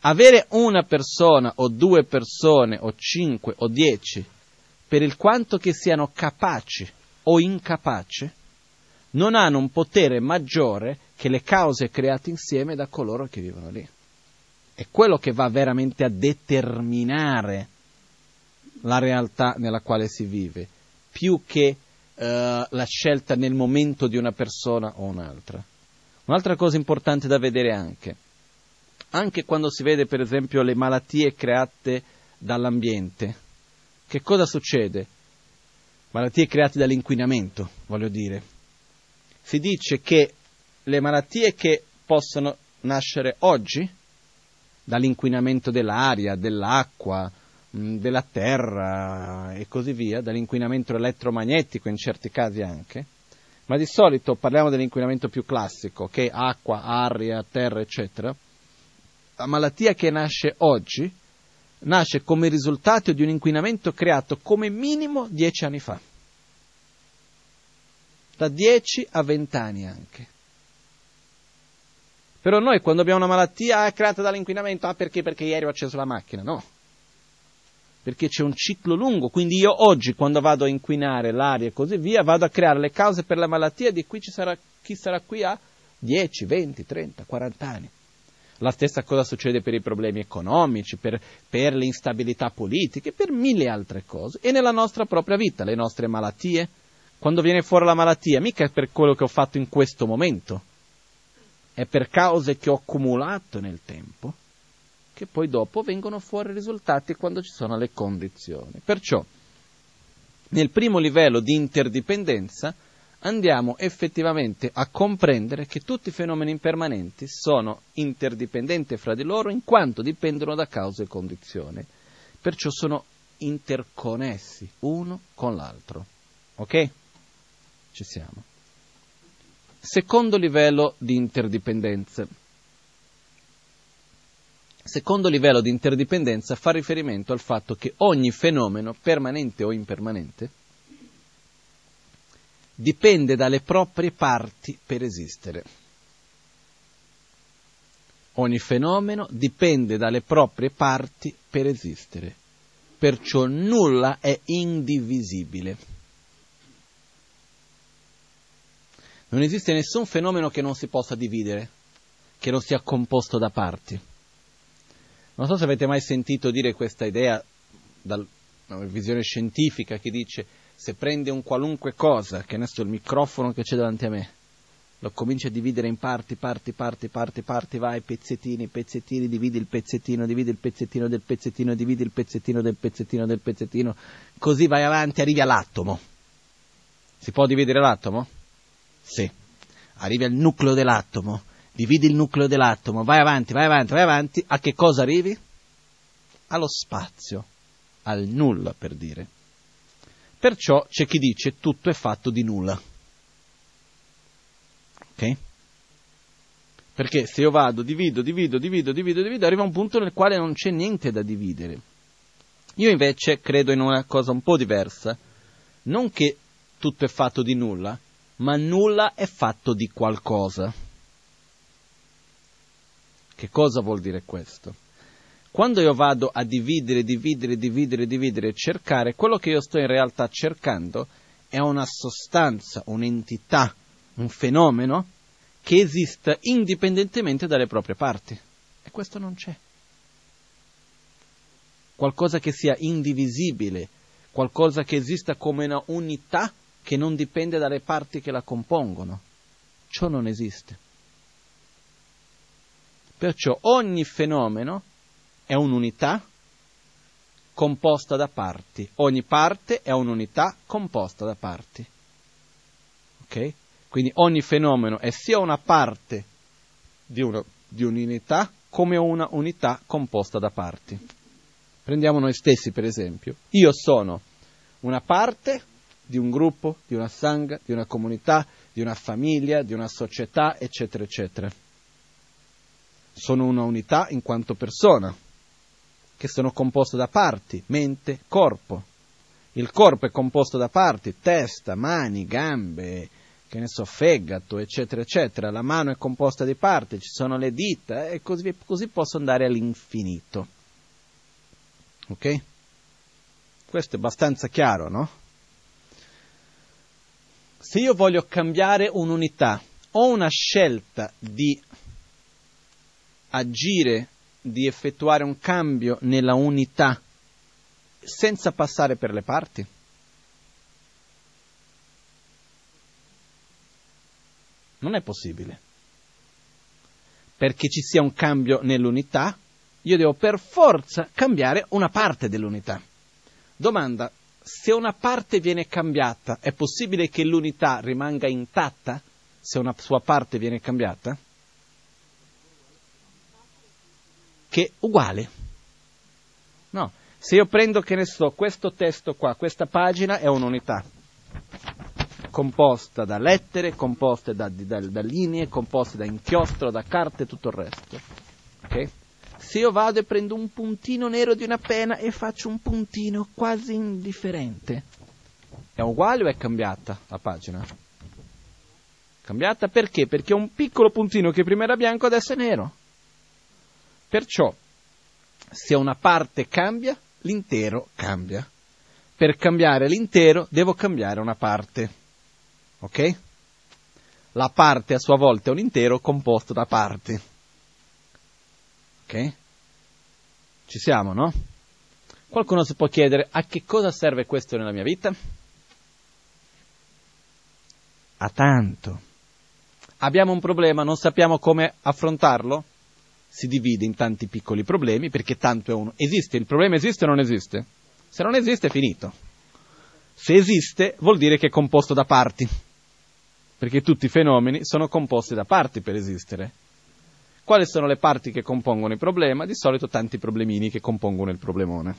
Avere una persona o due persone o cinque o dieci, per il quanto che siano capaci o incapaci, non hanno un potere maggiore che le cause create insieme da coloro che vivono lì. È quello che va veramente a determinare la realtà nella quale si vive, più che eh, la scelta nel momento di una persona o un'altra. Un'altra cosa importante da vedere anche, anche quando si vede per esempio le malattie create dall'ambiente, che cosa succede? Malattie create dall'inquinamento, voglio dire. Si dice che le malattie che possono nascere oggi, dall'inquinamento dell'aria, dell'acqua, della terra e così via, dall'inquinamento elettromagnetico in certi casi anche, ma di solito parliamo dell'inquinamento più classico, che è acqua, aria, terra, eccetera. La malattia che nasce oggi nasce come risultato di un inquinamento creato come minimo dieci anni fa. Da dieci a vent'anni anche. Però noi quando abbiamo una malattia è creata dall'inquinamento, ah perché? Perché ieri ho acceso la macchina, no perché c'è un ciclo lungo, quindi io oggi quando vado a inquinare l'aria e così via, vado a creare le cause per la malattia di cui ci sarà, chi sarà qui a 10, 20, 30, 40 anni. La stessa cosa succede per i problemi economici, per, per le instabilità politiche, per mille altre cose. E nella nostra propria vita, le nostre malattie. Quando viene fuori la malattia, mica è per quello che ho fatto in questo momento, è per cause che ho accumulato nel tempo che poi dopo vengono fuori i risultati quando ci sono le condizioni. Perciò, nel primo livello di interdipendenza, andiamo effettivamente a comprendere che tutti i fenomeni impermanenti sono interdipendenti fra di loro in quanto dipendono da cause e condizioni. Perciò sono interconnessi uno con l'altro. Ok? Ci siamo. Secondo livello di interdipendenza secondo livello di interdipendenza fa riferimento al fatto che ogni fenomeno, permanente o impermanente, dipende dalle proprie parti per esistere. Ogni fenomeno dipende dalle proprie parti per esistere, perciò nulla è indivisibile. Non esiste nessun fenomeno che non si possa dividere, che non sia composto da parti. Non so se avete mai sentito dire questa idea dalla visione scientifica che dice se prende un qualunque cosa, che ne so, il microfono che c'è davanti a me, lo comincia a dividere in parti, parti, parti, parti, parti, vai, pezzettini, pezzettini, dividi il pezzettino, dividi il pezzettino del pezzettino, dividi il pezzettino del pezzettino del pezzettino, così vai avanti, arrivi all'atomo. Si può dividere l'atomo? Sì. Arrivi al nucleo dell'atomo, dividi il nucleo dell'atomo, vai avanti, vai avanti, vai avanti, a che cosa arrivi? Allo spazio, al nulla per dire. Perciò c'è chi dice tutto è fatto di nulla. Ok? Perché se io vado, divido, divido, divido, divido, divido, arriva un punto nel quale non c'è niente da dividere. Io invece credo in una cosa un po' diversa, non che tutto è fatto di nulla, ma nulla è fatto di qualcosa. Che cosa vuol dire questo? Quando io vado a dividere, dividere, dividere, dividere e cercare, quello che io sto in realtà cercando è una sostanza, un'entità, un fenomeno che esista indipendentemente dalle proprie parti. E questo non c'è. Qualcosa che sia indivisibile, qualcosa che esista come una unità che non dipende dalle parti che la compongono. Ciò non esiste. Perciò ogni fenomeno è un'unità composta da parti. Ogni parte è un'unità composta da parti. Ok? Quindi ogni fenomeno è sia una parte di, una, di un'unità come una unità composta da parti. Prendiamo noi stessi, per esempio. Io sono una parte di un gruppo, di una sangha, di una comunità, di una famiglia, di una società, eccetera, eccetera. Sono una unità in quanto persona, che sono composte da parti, mente, corpo. Il corpo è composto da parti, testa, mani, gambe, che ne so, fegato, eccetera, eccetera. La mano è composta di parti, ci sono le dita e così, così posso andare all'infinito. Ok? Questo è abbastanza chiaro, no? Se io voglio cambiare un'unità, ho una scelta di agire, di effettuare un cambio nella unità senza passare per le parti? Non è possibile. Perché ci sia un cambio nell'unità, io devo per forza cambiare una parte dell'unità. Domanda, se una parte viene cambiata, è possibile che l'unità rimanga intatta se una sua parte viene cambiata? Che uguale. No, se io prendo, che ne so, questo testo qua, questa pagina è un'unità composta da lettere, composte da, da, da, linee, composte da inchiostro, da carte e tutto il resto. Okay? Se io vado e prendo un puntino nero di una penna e faccio un puntino quasi indifferente, è uguale o è cambiata la pagina? Cambiata perché? Perché un piccolo puntino che prima era bianco adesso è nero. Perciò, se una parte cambia, l'intero cambia. Per cambiare l'intero devo cambiare una parte. Ok? La parte a sua volta è un intero composto da parti. Ok? Ci siamo, no? Qualcuno si può chiedere a che cosa serve questo nella mia vita? A tanto. Abbiamo un problema, non sappiamo come affrontarlo? Si divide in tanti piccoli problemi perché tanto è uno. Esiste, il problema esiste o non esiste? Se non esiste è finito. Se esiste vuol dire che è composto da parti perché tutti i fenomeni sono composti da parti per esistere. Quali sono le parti che compongono il problema? Di solito tanti problemini che compongono il problemone.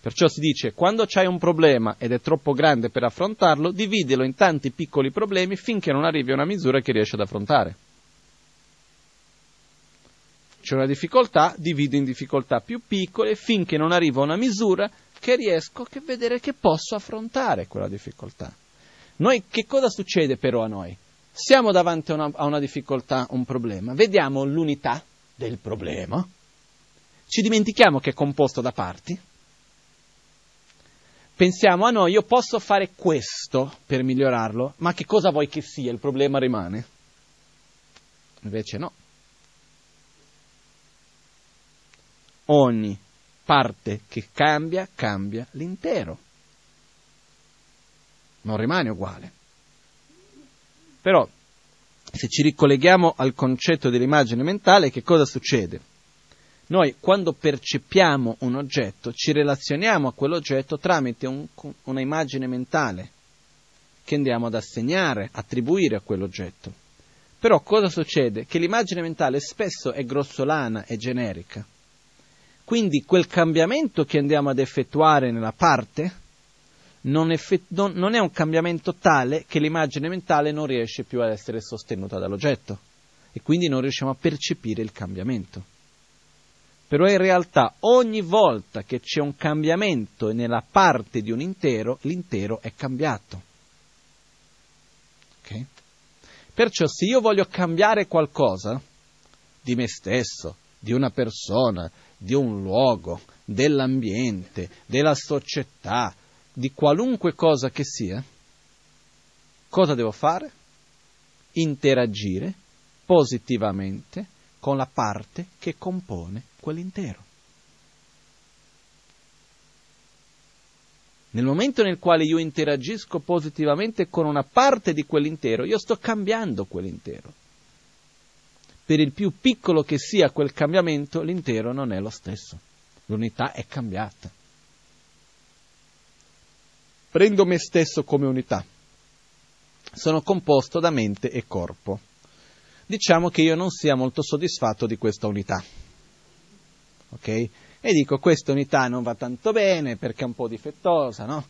Perciò si dice, quando c'hai un problema ed è troppo grande per affrontarlo, dividilo in tanti piccoli problemi finché non arrivi a una misura che riesci ad affrontare. C'è una difficoltà, divido in difficoltà più piccole finché non arrivo a una misura che riesco a vedere che posso affrontare quella difficoltà. Noi, che cosa succede però a noi? Siamo davanti a una, a una difficoltà, un problema, vediamo l'unità del problema, ci dimentichiamo che è composto da parti, pensiamo a noi, io posso fare questo per migliorarlo, ma che cosa vuoi che sia? Il problema rimane. Invece no. Ogni parte che cambia, cambia l'intero non rimane uguale. Però, se ci ricolleghiamo al concetto dell'immagine mentale, che cosa succede? Noi quando percepiamo un oggetto ci relazioniamo a quell'oggetto tramite un, una immagine mentale che andiamo ad assegnare, attribuire a quell'oggetto. Però cosa succede? Che l'immagine mentale spesso è grossolana e generica. Quindi quel cambiamento che andiamo ad effettuare nella parte non, effett- non, non è un cambiamento tale che l'immagine mentale non riesce più ad essere sostenuta dall'oggetto e quindi non riusciamo a percepire il cambiamento. Però in realtà ogni volta che c'è un cambiamento nella parte di un intero, l'intero è cambiato. Okay? Perciò se io voglio cambiare qualcosa di me stesso, di una persona, di un luogo, dell'ambiente, della società, di qualunque cosa che sia, cosa devo fare? Interagire positivamente con la parte che compone quell'intero. Nel momento nel quale io interagisco positivamente con una parte di quell'intero, io sto cambiando quell'intero. Per il più piccolo che sia quel cambiamento, l'intero non è lo stesso. L'unità è cambiata. Prendo me stesso come unità, sono composto da mente e corpo. Diciamo che io non sia molto soddisfatto di questa unità. Ok? E dico questa unità non va tanto bene perché è un po' difettosa, no?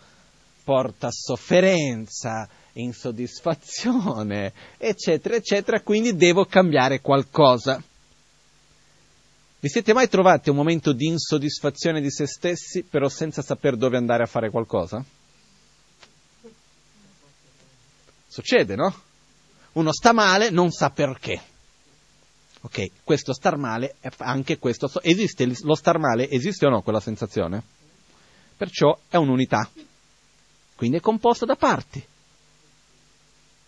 Porta sofferenza, insoddisfazione, eccetera, eccetera, quindi devo cambiare qualcosa. Vi siete mai trovati un momento di insoddisfazione di se stessi, però senza saper dove andare a fare qualcosa? Succede, no? Uno sta male, non sa perché. Ok, questo star male, anche questo, esiste lo star male, esiste o no quella sensazione? Perciò è un'unità, quindi è composta da parti.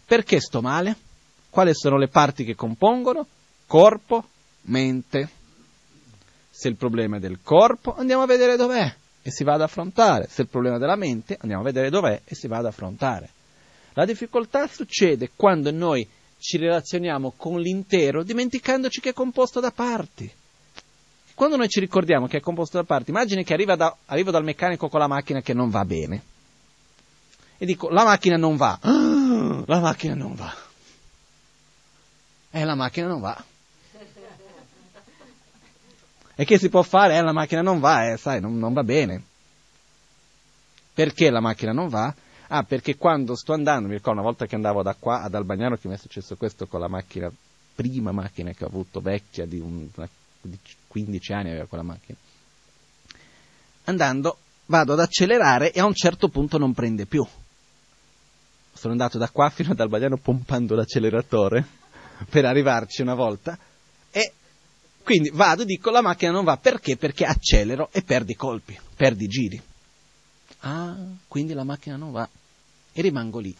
Perché sto male? Quali sono le parti che compongono? Corpo, mente. Se il problema è del corpo, andiamo a vedere dov'è e si va ad affrontare. Se il problema è della mente, andiamo a vedere dov'è e si va ad affrontare. La difficoltà succede quando noi ci relazioniamo con l'intero dimenticandoci che è composto da parti. Quando noi ci ricordiamo che è composto da parti, immagini che arriva da, arrivo dal meccanico con la macchina che non va bene. E dico, la macchina non va. la macchina non va. Eh, la macchina non va. E che si può fare? Eh, la macchina non va, eh, sai, non, non va bene. Perché la macchina non va? Ah, perché quando sto andando, mi ricordo una volta che andavo da qua ad Albagnano che mi è successo questo con la macchina, prima macchina che ho avuto, vecchia, di, un, di 15 anni aveva quella macchina. Andando, vado ad accelerare e a un certo punto non prende più. Sono andato da qua fino ad Albagnano pompando l'acceleratore per arrivarci una volta e quindi vado, dico la macchina non va perché? Perché accelero e perdi colpi, perdi giri. Ah, quindi la macchina non va e rimango lì.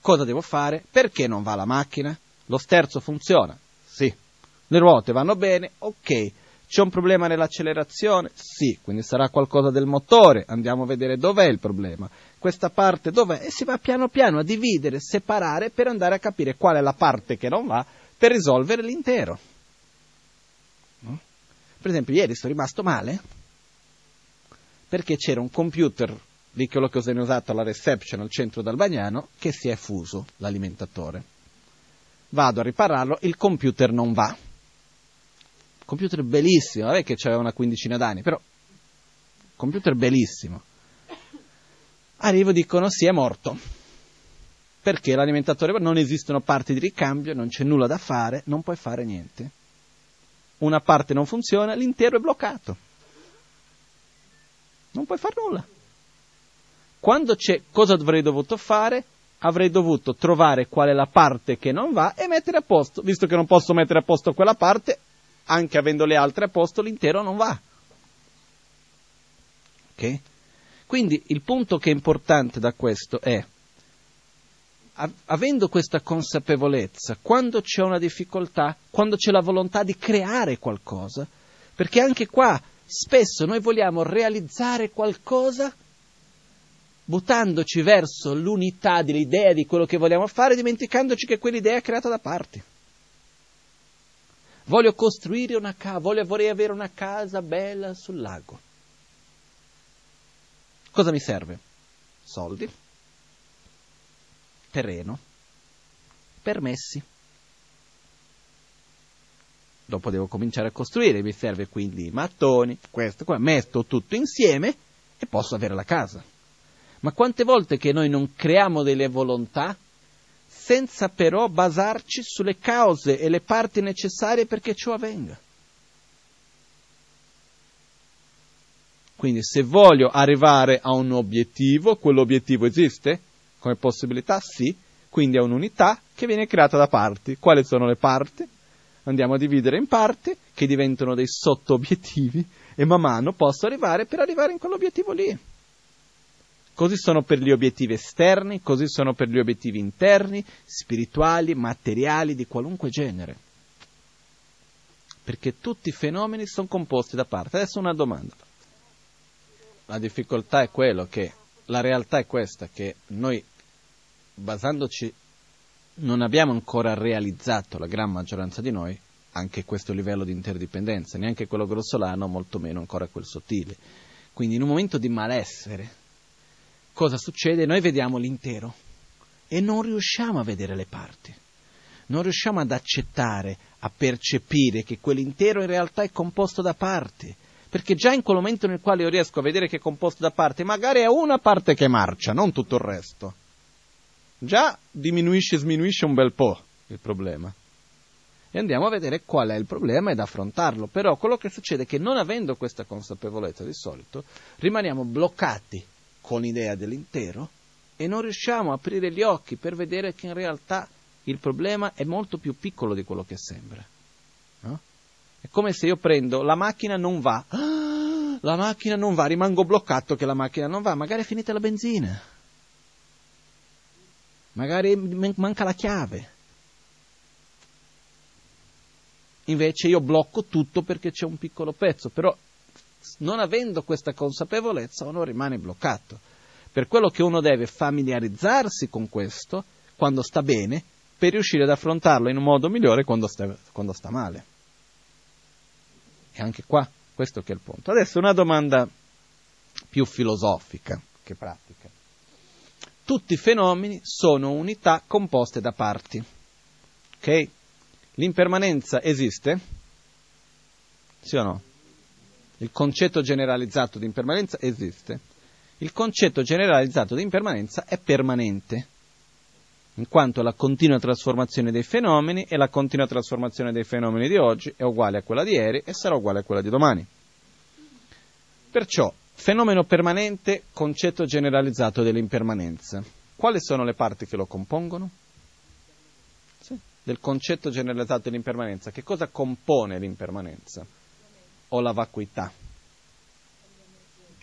Cosa devo fare? Perché non va la macchina? Lo sterzo funziona? Sì. Le ruote vanno bene? Ok. C'è un problema nell'accelerazione? Sì, quindi sarà qualcosa del motore. Andiamo a vedere dov'è il problema. Questa parte dov'è? E si va piano piano a dividere, separare per andare a capire qual è la parte che non va per risolvere l'intero. Per esempio, ieri sono rimasto male perché c'era un computer di quello che ho usato alla reception al centro d'Albagnano che si è fuso l'alimentatore. Vado a ripararlo, il computer non va. Computer bellissimo, non è che c'aveva una quindicina d'anni, però computer bellissimo. Arrivo, dicono sì, è morto. Perché l'alimentatore non esistono parti di ricambio, non c'è nulla da fare, non puoi fare niente una parte non funziona, l'intero è bloccato. Non puoi fare nulla. Quando c'è cosa avrei dovuto fare? Avrei dovuto trovare qual è la parte che non va e mettere a posto. Visto che non posso mettere a posto quella parte, anche avendo le altre a posto, l'intero non va. Ok? Quindi il punto che è importante da questo è avendo questa consapevolezza, quando c'è una difficoltà, quando c'è la volontà di creare qualcosa, perché anche qua spesso noi vogliamo realizzare qualcosa buttandoci verso l'unità dell'idea di quello che vogliamo fare, dimenticandoci che quell'idea è creata da parti. Voglio costruire una casa, voglio, vorrei avere una casa bella sul lago. Cosa mi serve? Soldi terreno, permessi. Dopo devo cominciare a costruire, mi serve quindi mattoni, questo qua, metto tutto insieme e posso avere la casa. Ma quante volte che noi non creiamo delle volontà senza però basarci sulle cause e le parti necessarie perché ciò avvenga? Quindi se voglio arrivare a un obiettivo, quell'obiettivo esiste? Come possibilità sì, quindi è un'unità che viene creata da parti. Quali sono le parti? Andiamo a dividere in parti che diventano dei sotto-obiettivi e man mano posso arrivare per arrivare in quell'obiettivo lì. Così sono per gli obiettivi esterni, così sono per gli obiettivi interni, spirituali, materiali, di qualunque genere. Perché tutti i fenomeni sono composti da parti. Adesso una domanda. La difficoltà è quello che la realtà è questa, che noi, basandoci, non abbiamo ancora realizzato, la gran maggioranza di noi, anche questo livello di interdipendenza, neanche quello grossolano, molto meno ancora quel sottile. Quindi in un momento di malessere, cosa succede? Noi vediamo l'intero e non riusciamo a vedere le parti. Non riusciamo ad accettare, a percepire che quell'intero in realtà è composto da parti. Perché già in quel momento nel quale io riesco a vedere che è composto da parti, magari è una parte che marcia, non tutto il resto. Già diminuisce e sminuisce un bel po' il problema. E andiamo a vedere qual è il problema ed affrontarlo. Però quello che succede è che non avendo questa consapevolezza di solito, rimaniamo bloccati con l'idea dell'intero e non riusciamo a aprire gli occhi per vedere che in realtà il problema è molto più piccolo di quello che sembra. No? È come se io prendo la macchina non va, la macchina non va, rimango bloccato che la macchina non va, magari è finita la benzina, magari manca la chiave. Invece io blocco tutto perché c'è un piccolo pezzo, però non avendo questa consapevolezza uno rimane bloccato. Per quello che uno deve familiarizzarsi con questo quando sta bene, per riuscire ad affrontarlo in un modo migliore quando sta, quando sta male. E anche qua, questo che è il punto. Adesso una domanda più filosofica che pratica. Tutti i fenomeni sono unità composte da parti. Ok? L'impermanenza esiste? Sì o no? Il concetto generalizzato di impermanenza esiste. Il concetto generalizzato di impermanenza è permanente, in quanto la continua trasformazione dei fenomeni e la continua trasformazione dei fenomeni di oggi è uguale a quella di ieri e sarà uguale a quella di domani. Perciò, fenomeno permanente, concetto generalizzato dell'impermanenza. Quali sono le parti che lo compongono? Sì, del concetto generalizzato dell'impermanenza. Che cosa compone l'impermanenza? O la vacuità?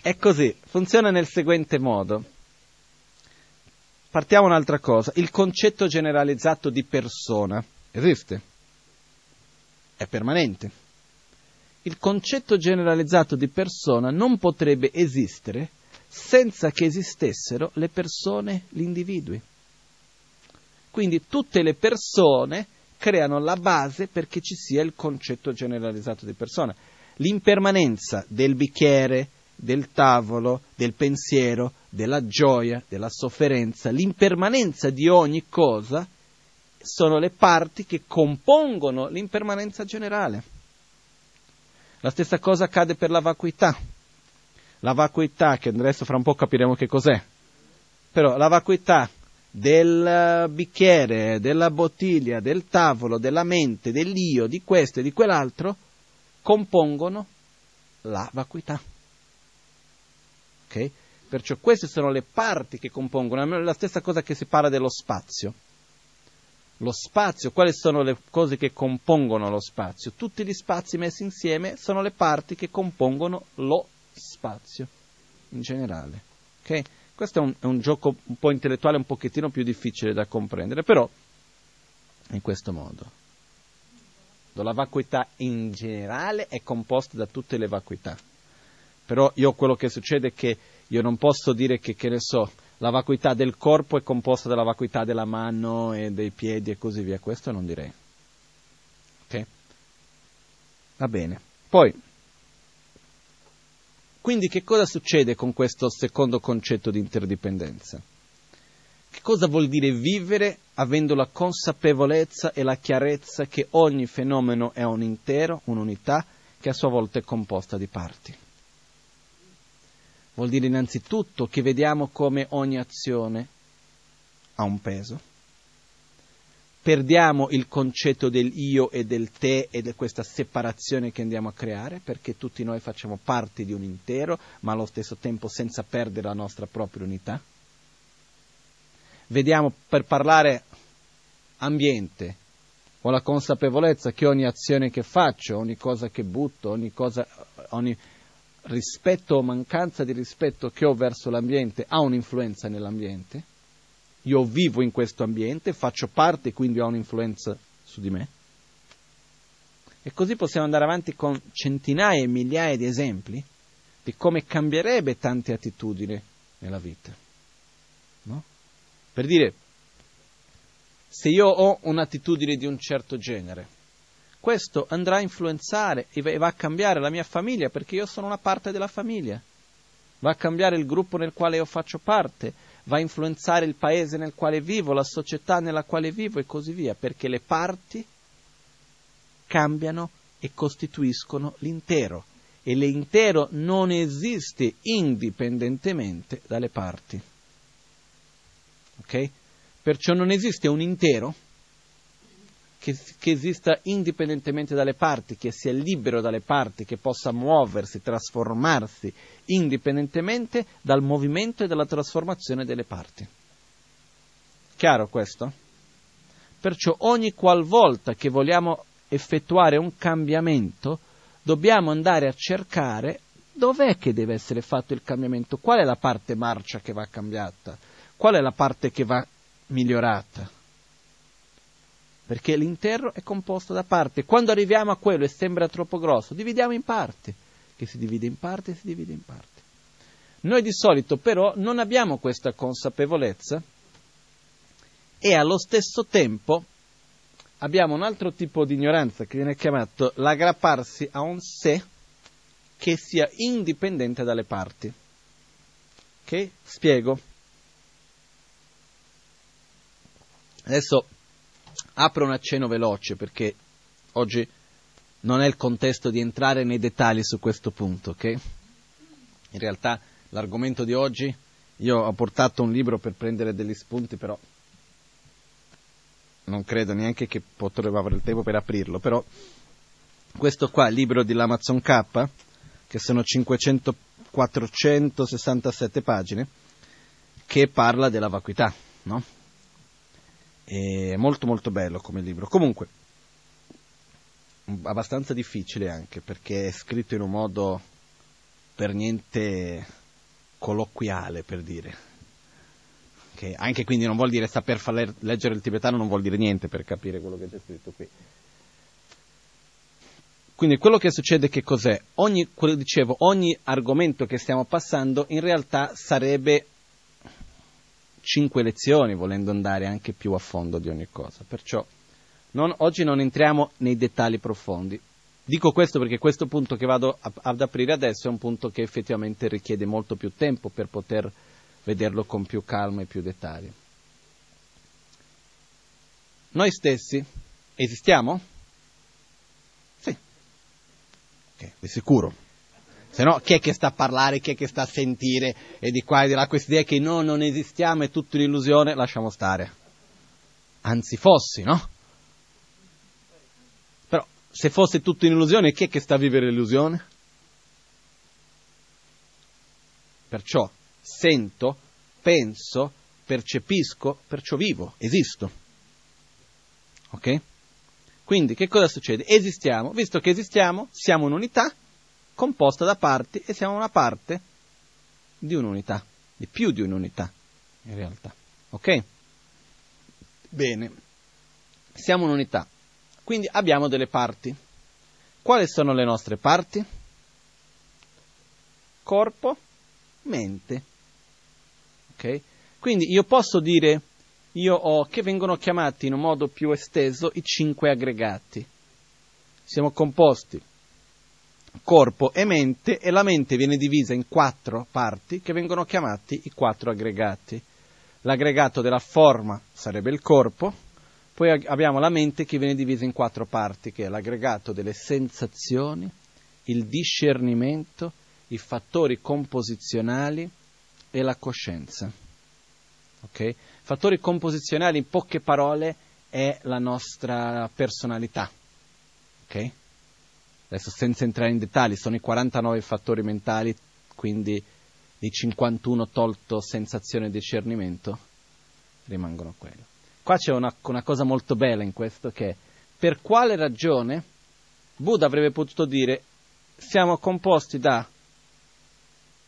È così, funziona nel seguente modo. Partiamo un'altra cosa. Il concetto generalizzato di persona esiste? È permanente. Il concetto generalizzato di persona non potrebbe esistere senza che esistessero le persone, gli individui. Quindi tutte le persone creano la base perché ci sia il concetto generalizzato di persona. L'impermanenza del bicchiere, del tavolo, del pensiero, della gioia, della sofferenza, l'impermanenza di ogni cosa sono le parti che compongono l'impermanenza generale. La stessa cosa accade per la vacuità. La vacuità, che adesso fra un po' capiremo che cos'è, però la vacuità del bicchiere, della bottiglia, del tavolo, della mente, dell'io, di questo e di quell'altro, compongono la vacuità. Okay? Perciò queste sono le parti che compongono, la stessa cosa che si parla dello spazio. Lo spazio, quali sono le cose che compongono lo spazio? Tutti gli spazi messi insieme sono le parti che compongono lo spazio in generale. Okay? Questo è un, è un gioco un po' intellettuale, un pochettino più difficile da comprendere, però in questo modo. La vacuità in generale è composta da tutte le vacuità però io quello che succede è che io non posso dire che, che ne so, la vacuità del corpo è composta dalla vacuità della mano e dei piedi e così via, questo non direi. Ok? Va bene. Poi, quindi che cosa succede con questo secondo concetto di interdipendenza? Che cosa vuol dire vivere avendo la consapevolezza e la chiarezza che ogni fenomeno è un intero, un'unità, che a sua volta è composta di parti? Vuol dire innanzitutto che vediamo come ogni azione ha un peso. Perdiamo il concetto del io e del te e di questa separazione che andiamo a creare, perché tutti noi facciamo parte di un intero, ma allo stesso tempo senza perdere la nostra propria unità. Vediamo, per parlare ambiente, ho la consapevolezza che ogni azione che faccio, ogni cosa che butto, ogni cosa, ogni rispetto o mancanza di rispetto che ho verso l'ambiente ha un'influenza nell'ambiente, io vivo in questo ambiente, faccio parte, quindi ho un'influenza su di me. E così possiamo andare avanti con centinaia e migliaia di esempi di come cambierebbe tante attitudini nella vita. Per dire, se io ho un'attitudine di un certo genere, questo andrà a influenzare e va a cambiare la mia famiglia perché io sono una parte della famiglia. va a cambiare il gruppo nel quale io faccio parte, va a influenzare il paese nel quale vivo, la società nella quale vivo e così via, perché le parti cambiano e costituiscono l'intero e l'intero non esiste indipendentemente dalle parti. Ok? Perciò non esiste un intero che, che, esista indipendentemente dalle parti, che sia libero dalle parti, che possa muoversi, trasformarsi indipendentemente dal movimento e dalla trasformazione delle parti. Chiaro questo? Perciò ogni qualvolta che vogliamo effettuare un cambiamento, dobbiamo andare a cercare dov'è che deve essere fatto il cambiamento, qual è la parte marcia che va cambiata, qual è la parte che va migliorata. Perché l'intero è composto da parti. Quando arriviamo a quello e sembra troppo grosso, dividiamo in parti, che si divide in parti e si divide in parti. Noi di solito però non abbiamo questa consapevolezza e allo stesso tempo abbiamo un altro tipo di ignoranza che viene chiamato l'aggrapparsi a un sé che sia indipendente dalle parti. Ok? Spiego. Adesso apro un accenno veloce perché oggi non è il contesto di entrare nei dettagli su questo punto, ok? In realtà l'argomento di oggi, io ho portato un libro per prendere degli spunti, però non credo neanche che potrò avere il tempo per aprirlo, però questo qua, il libro dell'Amazon K, che sono 500, 467 pagine, che parla della vacuità, no? È molto molto bello come libro. Comunque, abbastanza difficile anche, perché è scritto in un modo per niente colloquiale, per dire che anche quindi non vuol dire saper far leggere il tibetano, non vuol dire niente per capire quello che c'è scritto qui. Quindi quello che succede che cos'è? Ogni, dicevo, ogni argomento che stiamo passando in realtà sarebbe cinque lezioni, volendo andare anche più a fondo di ogni cosa. Perciò non, oggi non entriamo nei dettagli profondi. Dico questo perché questo punto che vado ad aprire adesso è un punto che effettivamente richiede molto più tempo per poter vederlo con più calma e più dettagli. Noi stessi esistiamo? Sì. Ok, di sicuro. Se no, chi è che sta a parlare, chi è che sta a sentire e di qua e di là questa idea che no, non esistiamo, è tutta un'illusione, lasciamo stare. Anzi fossi, no? Però, se fosse tutto un'illusione, chi è che sta a vivere l'illusione? Perciò, sento, penso, percepisco, perciò vivo, esisto. Ok? Quindi che cosa succede? Esistiamo, visto che esistiamo, siamo un'unità composta da parti e siamo una parte di un'unità, di più di un'unità in realtà. Ok? Bene, siamo un'unità, quindi abbiamo delle parti. Quali sono le nostre parti? Corpo, mente. Okay? Quindi io posso dire, io ho, che vengono chiamati in un modo più esteso i cinque aggregati. Siamo composti corpo e mente e la mente viene divisa in quattro parti che vengono chiamati i quattro aggregati. L'aggregato della forma sarebbe il corpo, poi abbiamo la mente che viene divisa in quattro parti, che è l'aggregato delle sensazioni, il discernimento, i fattori composizionali e la coscienza. Okay? Fattori composizionali, in poche parole, è la nostra personalità. Okay? Adesso senza entrare in dettagli, sono i 49 fattori mentali, quindi i 51 tolto sensazione e discernimento, rimangono quelli. Qua c'è una, una cosa molto bella in questo che per quale ragione Buddha avrebbe potuto dire siamo composti da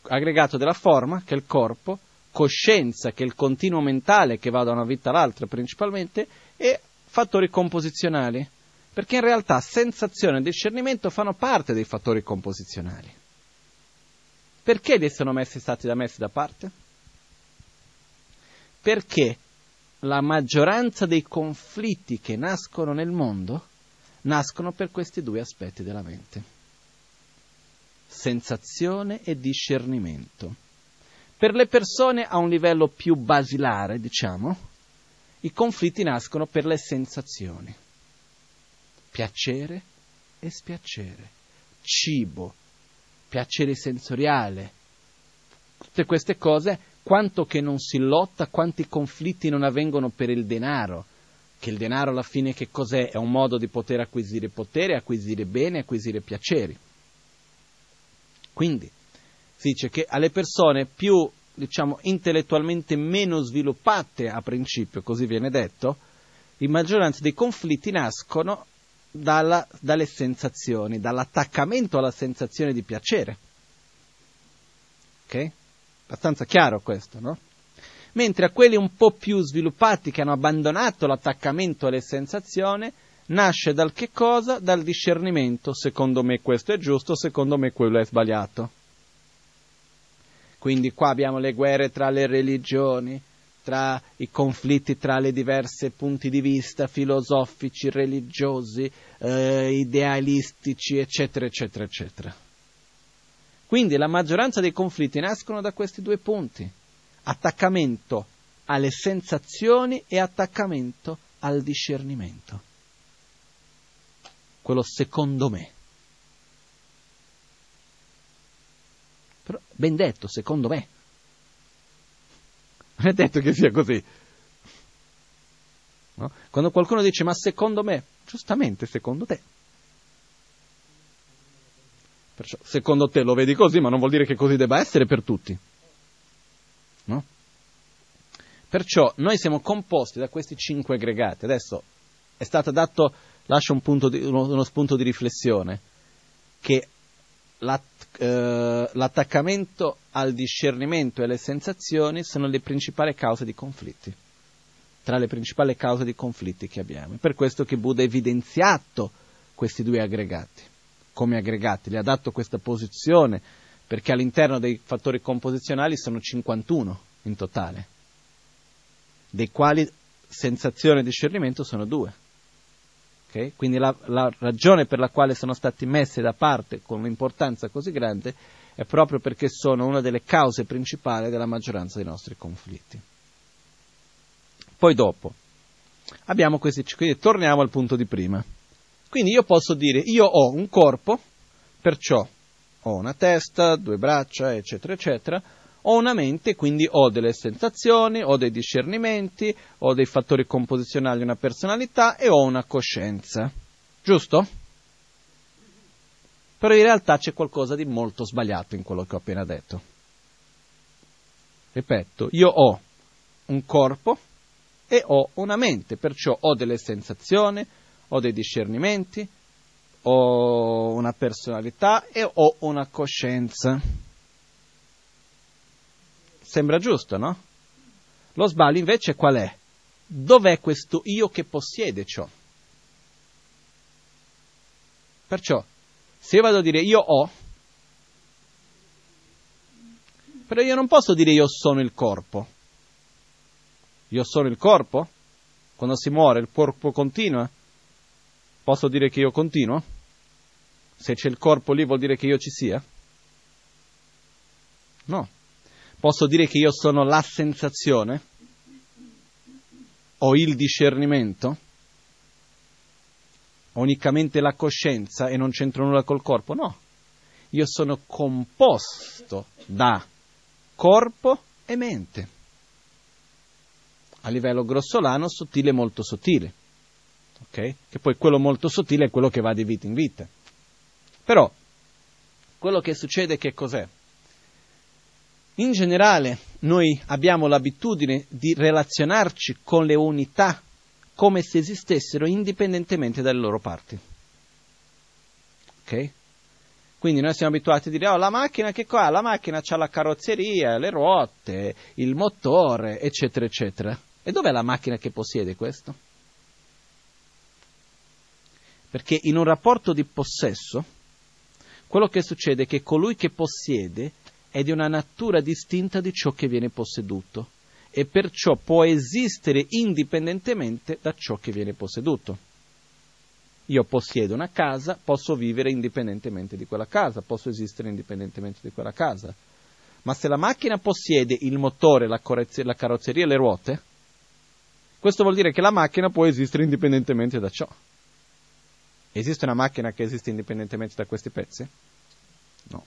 aggregato della forma, che è il corpo, coscienza, che è il continuo mentale che va da una vita all'altra principalmente, e fattori composizionali, perché in realtà sensazione e discernimento fanno parte dei fattori composizionali. Perché li sono messi, stati da messi da parte? Perché la maggioranza dei conflitti che nascono nel mondo nascono per questi due aspetti della mente sensazione e discernimento. Per le persone a un livello più basilare, diciamo, i conflitti nascono per le sensazioni. Piacere e spiacere, cibo, piacere sensoriale, tutte queste cose, quanto che non si lotta, quanti conflitti non avvengono per il denaro, che il denaro alla fine che cos'è? È un modo di poter acquisire potere, acquisire bene, acquisire piaceri. Quindi si dice che alle persone più, diciamo, intellettualmente meno sviluppate a principio, così viene detto, in maggioranza dei conflitti nascono dalla, dalle sensazioni, dall'attaccamento alla sensazione di piacere. Ok? Abbastanza chiaro questo, no? Mentre a quelli un po' più sviluppati che hanno abbandonato l'attaccamento alle sensazioni, nasce dal che cosa? Dal discernimento, secondo me questo è giusto, secondo me quello è sbagliato. Quindi qua abbiamo le guerre tra le religioni, tra i conflitti tra le diverse punti di vista filosofici, religiosi, eh, idealistici, eccetera, eccetera, eccetera. Quindi la maggioranza dei conflitti nascono da questi due punti, attaccamento alle sensazioni e attaccamento al discernimento. Quello secondo me. Però, ben detto, secondo me. Non è detto che sia così. No? Quando qualcuno dice ma secondo me, giustamente secondo te. Perciò, secondo te lo vedi così, ma non vuol dire che così debba essere per tutti. No? Perciò noi siamo composti da questi cinque aggregati. Adesso è stato dato, lascio un di, uno, uno, spunto di riflessione, che l'att, eh, l'attaccamento al discernimento e alle sensazioni sono le principali cause di conflitti, tra le principali cause di conflitti che abbiamo. È per questo che Buddha ha evidenziato questi due aggregati come aggregati, le ha dato questa posizione perché all'interno dei fattori composizionali sono 51 in totale, dei quali sensazione e discernimento sono due. Okay? Quindi la, la, ragione per la quale sono stati messi da parte con un'importanza così grande è proprio perché sono una delle cause principali della maggioranza dei nostri conflitti. Poi dopo abbiamo questi, quindi torniamo al punto di prima. Quindi io posso dire, io ho un corpo, perciò ho una testa, due braccia, eccetera, eccetera, ho una mente, quindi ho delle sensazioni, ho dei discernimenti, ho dei fattori composizionali, una personalità e ho una coscienza. Giusto? Però in realtà c'è qualcosa di molto sbagliato in quello che ho appena detto. Ripeto, io ho un corpo e ho una mente, perciò ho delle sensazioni, ho dei discernimenti, ho una personalità e ho una coscienza. Sembra giusto, no? Lo sbaglio invece qual è? Dov'è questo io che possiede ciò? Perciò, se io vado a dire io ho, però io non posso dire io sono il corpo. Io sono il corpo? Quando si muore il corpo continua? Posso dire che io continuo? Se c'è il corpo lì vuol dire che io ci sia? No. Posso dire che io sono la sensazione? O il discernimento? O unicamente la coscienza e non c'entro nulla col corpo? No. Io sono composto da corpo e mente. A livello grossolano, sottile molto sottile. Okay? Che poi quello molto sottile è quello che va di vita in vita. Però, quello che succede che cos'è? In generale noi abbiamo l'abitudine di relazionarci con le unità come se esistessero indipendentemente dalle loro parti. Ok? Quindi noi siamo abituati a dire, oh, la macchina che qua? La macchina ha la carrozzeria, le ruote, il motore, eccetera, eccetera. E dov'è la macchina che possiede questo? Perché in un rapporto di possesso, quello che succede è che colui che possiede è di una natura distinta di ciò che viene posseduto e perciò può esistere indipendentemente da ciò che viene posseduto. Io possiedo una casa, posso vivere indipendentemente di quella casa, posso esistere indipendentemente di quella casa. Ma se la macchina possiede il motore, la, la carrozzeria e le ruote, questo vuol dire che la macchina può esistere indipendentemente da ciò. Esiste una macchina che esiste indipendentemente da questi pezzi? No.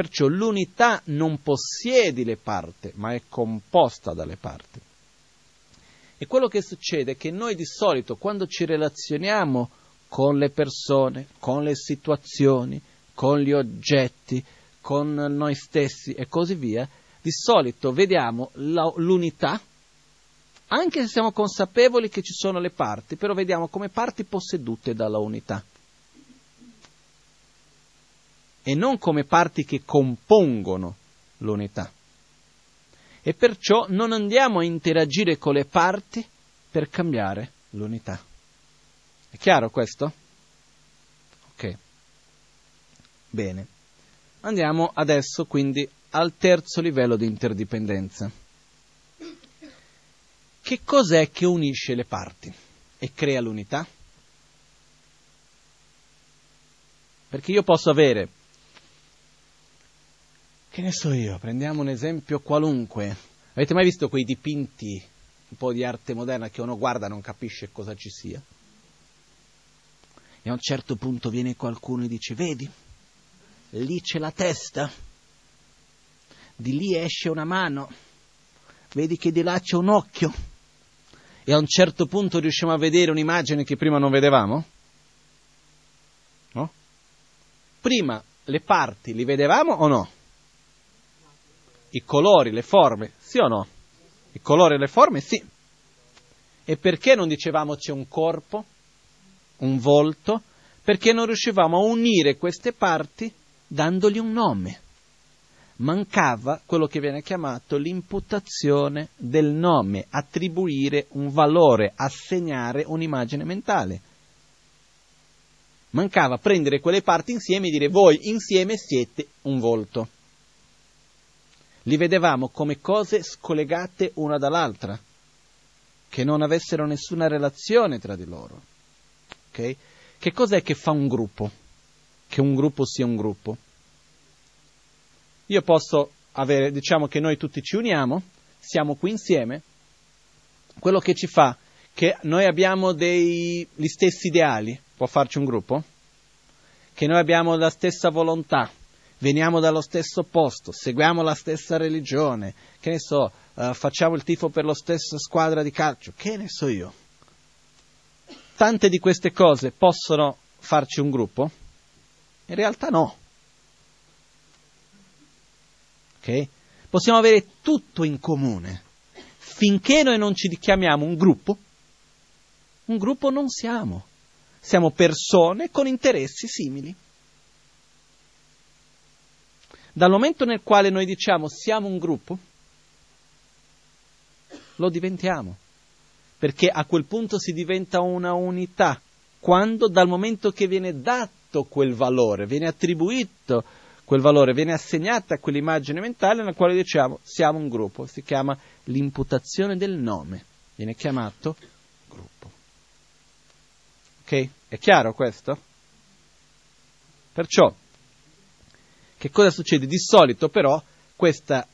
Perciò l'unità non possiede le parti, ma è composta dalle parti. E quello che succede è che noi di solito quando ci relazioniamo con le persone, con le situazioni, con gli oggetti, con noi stessi e così via, di solito vediamo l'unità, anche se siamo consapevoli che ci sono le parti, però vediamo come parti possedute dalla unità e non come parti che compongono l'unità. E perciò non andiamo a interagire con le parti per cambiare l'unità. È chiaro questo? Ok. Bene. Andiamo adesso quindi al terzo livello di interdipendenza. Che cos'è che unisce le parti e crea l'unità? Perché io posso avere che ne so io, prendiamo un esempio qualunque. Avete mai visto quei dipinti un po' di arte moderna che uno guarda e non capisce cosa ci sia? E a un certo punto viene qualcuno e dice, vedi, lì c'è la testa, di lì esce una mano, vedi che di là c'è un occhio. E a un certo punto riusciamo a vedere un'immagine che prima non vedevamo? No? Prima le parti li vedevamo o no? I colori, le forme, sì o no? I colori e le forme, sì. E perché non dicevamo c'è un corpo, un volto? Perché non riuscivamo a unire queste parti dandogli un nome. Mancava quello che viene chiamato l'imputazione del nome, attribuire un valore, assegnare un'immagine mentale. Mancava prendere quelle parti insieme e dire voi insieme siete un volto li vedevamo come cose scollegate una dall'altra, che non avessero nessuna relazione tra di loro. Okay? Che cos'è che fa un gruppo? Che un gruppo sia un gruppo? Io posso avere, diciamo che noi tutti ci uniamo, siamo qui insieme, quello che ci fa che noi abbiamo dei, gli stessi ideali, può farci un gruppo? Che noi abbiamo la stessa volontà, veniamo dallo stesso posto, seguiamo la stessa religione, che ne so, uh, facciamo il tifo per la stessa squadra di calcio, che ne so io. Tante di queste cose possono farci un gruppo? In realtà no. Ok? Possiamo avere tutto in comune. Finché noi non ci chiamiamo un gruppo, un gruppo non siamo. Siamo persone con interessi simili. Dal momento nel quale noi diciamo siamo un gruppo, lo diventiamo, perché a quel punto si diventa una unità, quando dal momento che viene dato quel valore, viene attribuito quel valore, viene assegnata quell'immagine mentale nella quale diciamo siamo un gruppo, si chiama l'imputazione del nome, viene chiamato gruppo. Ok? È chiaro questo? Perciò che cosa succede? Di solito però questa,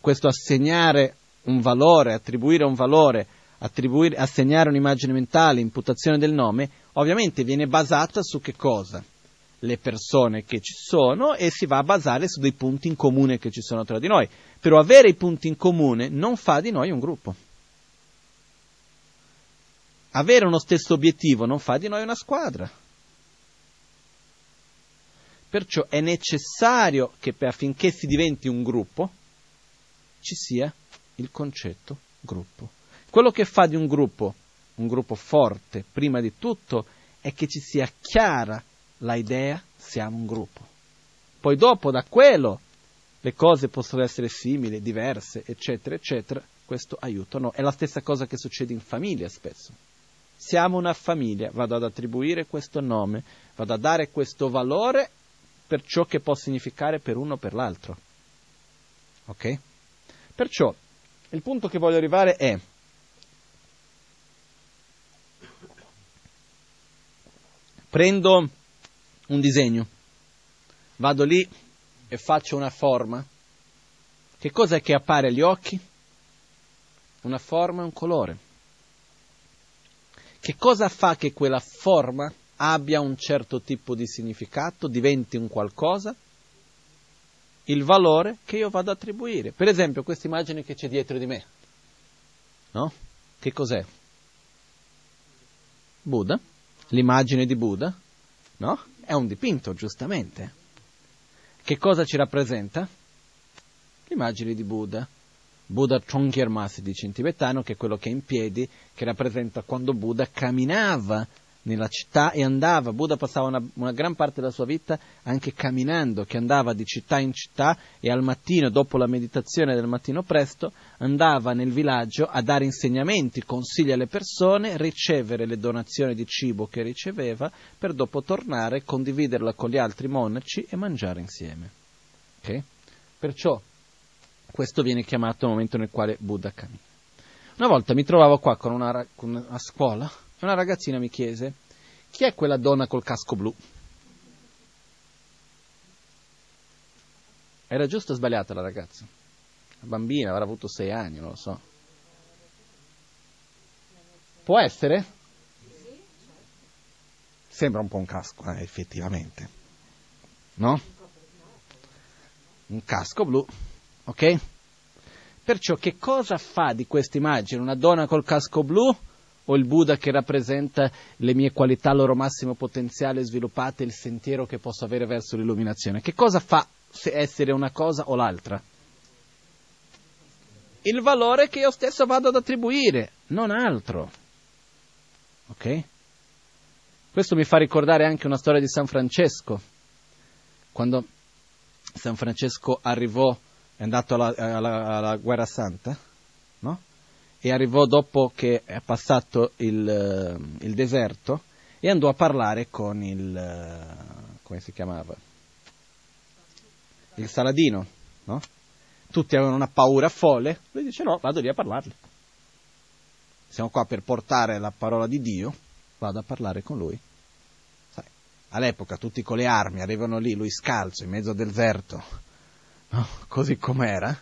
questo assegnare un valore, attribuire un valore, attribuire, assegnare un'immagine mentale, imputazione del nome, ovviamente viene basata su che cosa? Le persone che ci sono e si va a basare su dei punti in comune che ci sono tra di noi. Però avere i punti in comune non fa di noi un gruppo. Avere uno stesso obiettivo non fa di noi una squadra. Perciò è necessario che affinché si diventi un gruppo ci sia il concetto gruppo. Quello che fa di un gruppo un gruppo forte, prima di tutto, è che ci sia chiara la idea siamo un gruppo. Poi dopo da quello le cose possono essere simili, diverse, eccetera, eccetera. Questo aiuta. No, è la stessa cosa che succede in famiglia spesso. Siamo una famiglia, vado ad attribuire questo nome, vado a dare questo valore per ciò che può significare per uno o per l'altro. Ok? Perciò il punto che voglio arrivare è prendo un disegno, vado lì e faccio una forma, Che cosa è che appare agli occhi? Una forma e un colore. Che cosa fa che quella forma abbia un certo tipo di significato, diventi un qualcosa? Il valore che io vado ad attribuire. Per esempio, questa immagine che c'è dietro di me. No? Che cos'è? Buddha. L'immagine di Buddha. No? È un dipinto, giustamente. Che cosa ci rappresenta? L'immagine di Buddha. Buddha Chongyarma si dice in tibetano, che è quello che è in piedi, che rappresenta quando Buddha camminava nella città e andava, Buddha passava una, una, gran parte della sua vita anche camminando, che andava di città in città e al mattino, dopo la meditazione del mattino presto, andava nel villaggio a dare insegnamenti, consigli alle persone, ricevere le donazioni di cibo che riceveva, per dopo tornare, condividerla con gli altri monaci e mangiare insieme. Okay? Perciò questo viene chiamato il momento nel quale Buddha cammina. Una volta mi trovavo qua con una, con una scuola una ragazzina mi chiese chi è quella donna col casco blu? Era giusto o sbagliata la ragazza? La bambina avrà avuto sei anni, non lo so. Può essere? Sembra un po' un casco, eh, effettivamente. No? Un casco blu. Ok? Perciò che cosa fa di questa immagine una donna col casco blu o il Buddha che rappresenta le mie qualità, il loro massimo potenziale sviluppate, il sentiero che posso avere verso l'illuminazione? Che cosa fa essere una cosa o l'altra? Il valore che io stesso vado ad attribuire, non altro. Ok? Questo mi fa ricordare anche una storia di San Francesco. Quando San Francesco arrivò è andato alla, alla, alla guerra santa? E arrivò dopo che è passato il, eh, il, deserto e andò a parlare con il, eh, come si chiamava? Il Saladino, no? Tutti avevano una paura folle, lui dice no, vado lì a parlargli. Siamo qua per portare la parola di Dio, vado a parlare con lui. Sai, all'epoca tutti con le armi arrivano lì, lui scalzo in mezzo al deserto, no? così com'era,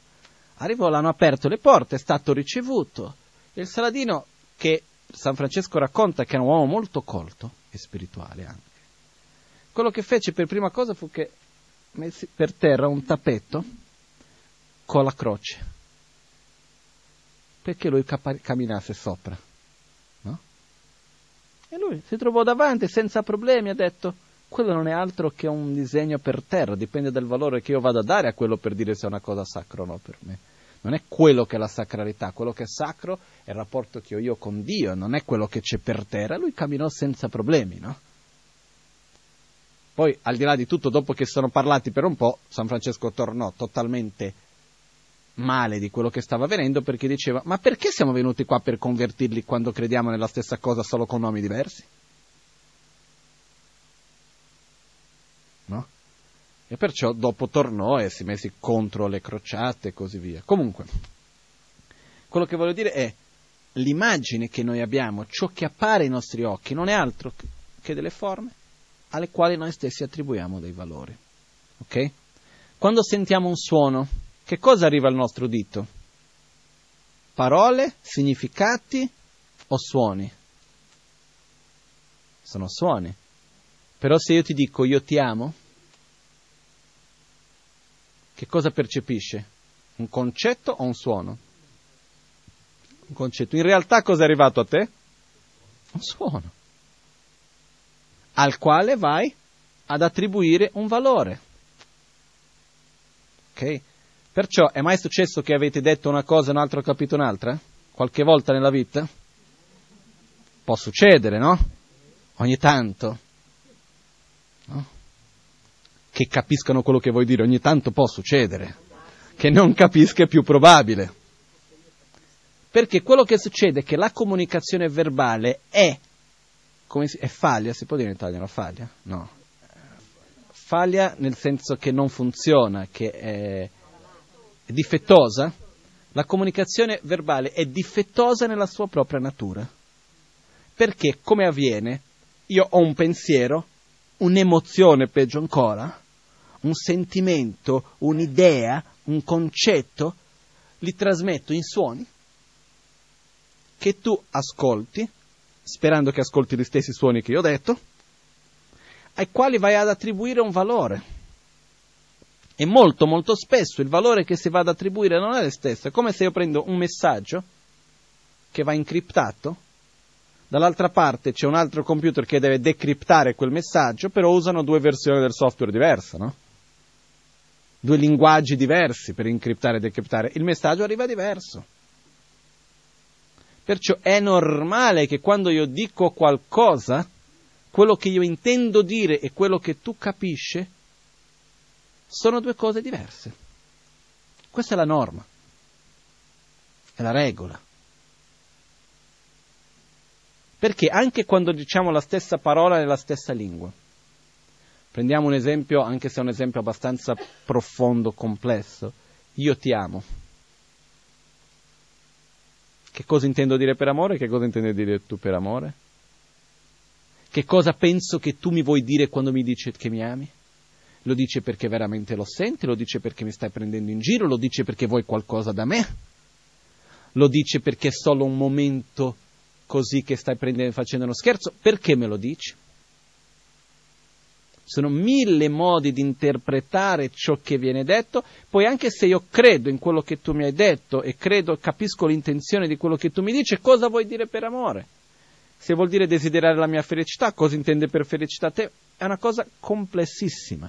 arrivò, l'hanno aperto le porte, è stato ricevuto. Il Saladino, che San Francesco racconta che era un uomo molto colto e spirituale anche, quello che fece per prima cosa fu che messe per terra un tappeto con la croce, perché lui cap- camminasse sopra. No? E lui si trovò davanti senza problemi, ha detto, quello non è altro che un disegno per terra, dipende dal valore che io vado a dare a quello per dire se è una cosa sacra o no per me. Non è quello che è la sacralità, quello che è sacro è il rapporto che ho io con Dio, non è quello che c'è per terra. Lui camminò senza problemi, no? Poi, al di là di tutto, dopo che sono parlati per un po', San Francesco tornò totalmente male di quello che stava avvenendo perché diceva: Ma perché siamo venuti qua per convertirli quando crediamo nella stessa cosa solo con nomi diversi? no? E perciò dopo tornò e si messi contro le crociate e così via. Comunque, quello che voglio dire è l'immagine che noi abbiamo, ciò che appare ai nostri occhi, non è altro che delle forme alle quali noi stessi attribuiamo dei valori. Ok? Quando sentiamo un suono, che cosa arriva al nostro dito? Parole, significati o suoni? Sono suoni. Però se io ti dico io ti amo, che cosa percepisce? Un concetto o un suono? Un concetto. In realtà cosa è arrivato a te? Un suono. Al quale vai ad attribuire un valore. Ok? Perciò è mai successo che avete detto una cosa e un altro capito un'altra? Qualche volta nella vita? Può succedere, no? Ogni tanto? Che capiscano quello che vuoi dire, ogni tanto può succedere, che non capisca è più probabile. Perché quello che succede è che la comunicazione verbale è, come si, è faglia, si può dire in italiano faglia? No. Faglia nel senso che non funziona, che è, è difettosa. La comunicazione verbale è difettosa nella sua propria natura. Perché, come avviene, io ho un pensiero, un'emozione peggio ancora, un sentimento, un'idea, un concetto, li trasmetto in suoni che tu ascolti, sperando che ascolti gli stessi suoni che io ho detto, ai quali vai ad attribuire un valore. E molto, molto spesso il valore che si va ad attribuire non è lo stesso. È come se io prendo un messaggio che va incriptato, dall'altra parte c'è un altro computer che deve decriptare quel messaggio, però usano due versioni del software diverse, no? Due linguaggi diversi per incriptare e decriptare. Il messaggio arriva diverso. Perciò è normale che quando io dico qualcosa, quello che io intendo dire e quello che tu capisci sono due cose diverse. Questa è la norma, è la regola. Perché anche quando diciamo la stessa parola nella stessa lingua, prendiamo un esempio, anche se è un esempio abbastanza profondo, complesso, io ti amo. Che cosa intendo dire per amore? Che cosa intendi dire tu per amore? Che cosa penso che tu mi vuoi dire quando mi dici che mi ami? Lo dice perché veramente lo senti, lo dice perché mi stai prendendo in giro, lo dice perché vuoi qualcosa da me, lo dice perché è solo un momento così che stai facendo uno scherzo, perché me lo dici? Sono mille modi di interpretare ciò che viene detto, poi anche se io credo in quello che tu mi hai detto e credo, capisco l'intenzione di quello che tu mi dici, cosa vuoi dire per amore? se vuol dire desiderare la mia felicità, cosa intende per felicità te? È una cosa complessissima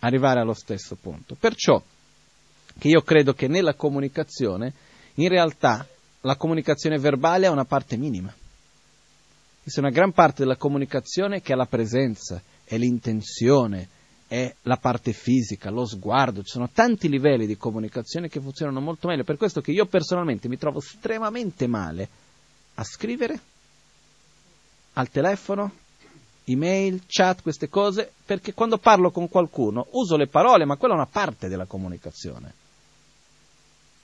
arrivare allo stesso punto. Perciò che io credo che nella comunicazione, in realtà, la comunicazione verbale è una parte minima. C'è una gran parte della comunicazione che è la presenza, è l'intenzione, è la parte fisica, lo sguardo, ci sono tanti livelli di comunicazione che funzionano molto meglio, per questo che io personalmente mi trovo estremamente male a scrivere al telefono, email, chat, queste cose, perché quando parlo con qualcuno uso le parole, ma quella è una parte della comunicazione.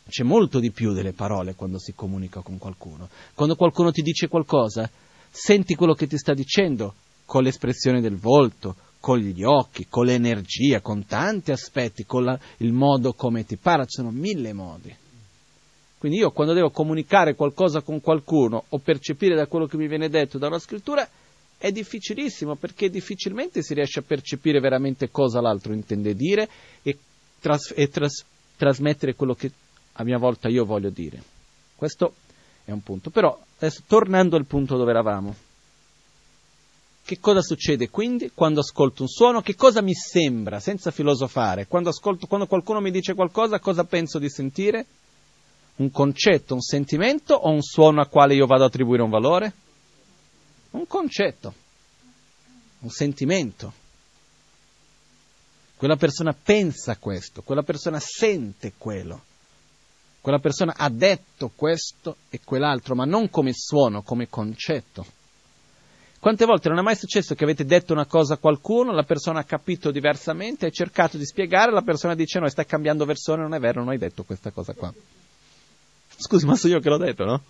C'è molto di più delle parole quando si comunica con qualcuno. Quando qualcuno ti dice qualcosa, senti quello che ti sta dicendo con l'espressione del volto, con gli occhi, con l'energia, con tanti aspetti, con la, il modo come ti parla, ci sono mille modi. Quindi io quando devo comunicare qualcosa con qualcuno o percepire da quello che mi viene detto da una scrittura è difficilissimo perché difficilmente si riesce a percepire veramente cosa l'altro intende dire e, tras- e tras- trasmettere quello che a mia volta io voglio dire. Questo è un punto. Però adesso tornando al punto dove eravamo. Che cosa succede quindi quando ascolto un suono? Che cosa mi sembra, senza filosofare? Quando, ascolto, quando qualcuno mi dice qualcosa, cosa penso di sentire? un concetto, un sentimento o un suono a quale io vado ad attribuire un valore? Un concetto, un sentimento. Quella persona pensa questo, quella persona sente quello, quella persona ha detto questo e quell'altro, ma non come suono, come concetto. Quante volte non è mai successo che avete detto una cosa a qualcuno, la persona ha capito diversamente, hai cercato di spiegare, la persona dice no, stai cambiando versione, non è vero, non hai detto questa cosa qua. Scusi, ma sono io che l'ho detto, no?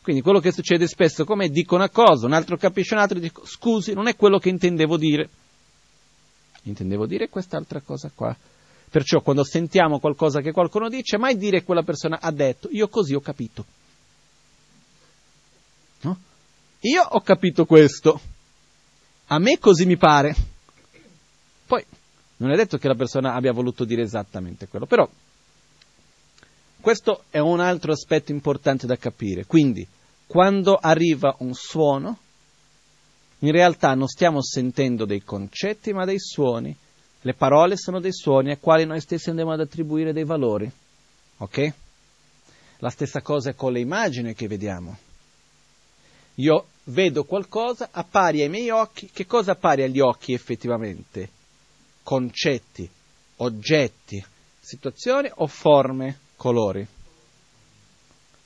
Quindi quello che succede spesso, come dico una cosa, un altro capisce un altro, dico scusi, non è quello che intendevo dire. Intendevo dire quest'altra cosa qua. Perciò quando sentiamo qualcosa che qualcuno dice, mai dire quella persona ha detto, io così ho capito. No? Io ho capito questo. A me così mi pare. Poi non è detto che la persona abbia voluto dire esattamente quello, però questo è un altro aspetto importante da capire. Quindi, quando arriva un suono, in realtà non stiamo sentendo dei concetti, ma dei suoni. Le parole sono dei suoni ai quali noi stessi andiamo ad attribuire dei valori. Ok? La stessa cosa è con le immagini che vediamo. Io vedo qualcosa, appare ai miei occhi. Che cosa appare agli occhi effettivamente? concetti, oggetti, situazioni o forme, colori.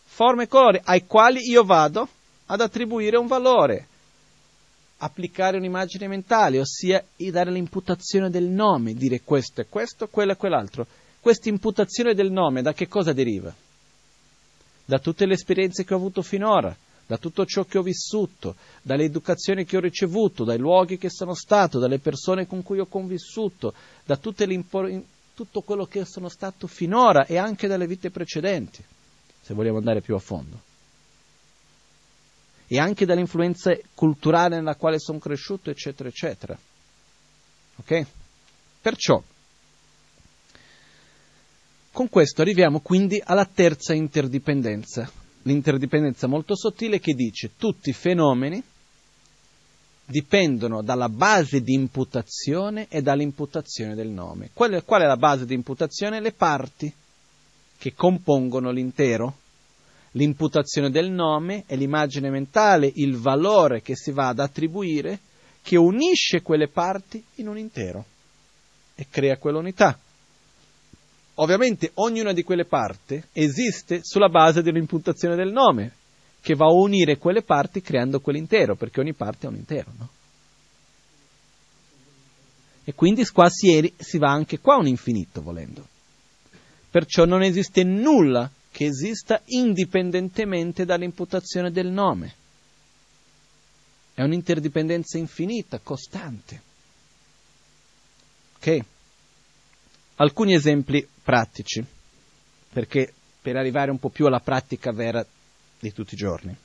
Forme e colori ai quali io vado ad attribuire un valore, applicare un'immagine mentale, ossia dare l'imputazione del nome, dire questo è questo, quello è quell'altro. Questa imputazione del nome da che cosa deriva? Da tutte le esperienze che ho avuto finora, da tutto ciò che ho vissuto, dall'educazione che ho ricevuto, dai luoghi che sono stato, dalle persone con cui ho convissuto, da tutto quello che sono stato finora e anche dalle vite precedenti, se vogliamo andare più a fondo. E anche dall'influenza culturale nella quale sono cresciuto, eccetera, eccetera. Ok? Perciò, con questo arriviamo quindi alla terza interdipendenza, l'interdipendenza molto sottile che dice tutti i fenomeni dipendono dalla base di imputazione e dall'imputazione del nome. Qual è, qual è la base di imputazione? Le parti che compongono l'intero. L'imputazione del nome è l'immagine mentale, il valore che si va ad attribuire, che unisce quelle parti in un intero e crea quell'unità. Ovviamente ognuna di quelle parti esiste sulla base dell'imputazione del nome, che va a unire quelle parti creando quell'intero, perché ogni parte è un intero, no? E quindi qua si, si va anche qua un infinito, volendo. Perciò non esiste nulla che esista indipendentemente dall'imputazione del nome. È un'interdipendenza infinita, costante. Ok? Alcuni esempi pratici, perché per arrivare un po' più alla pratica vera di tutti i giorni.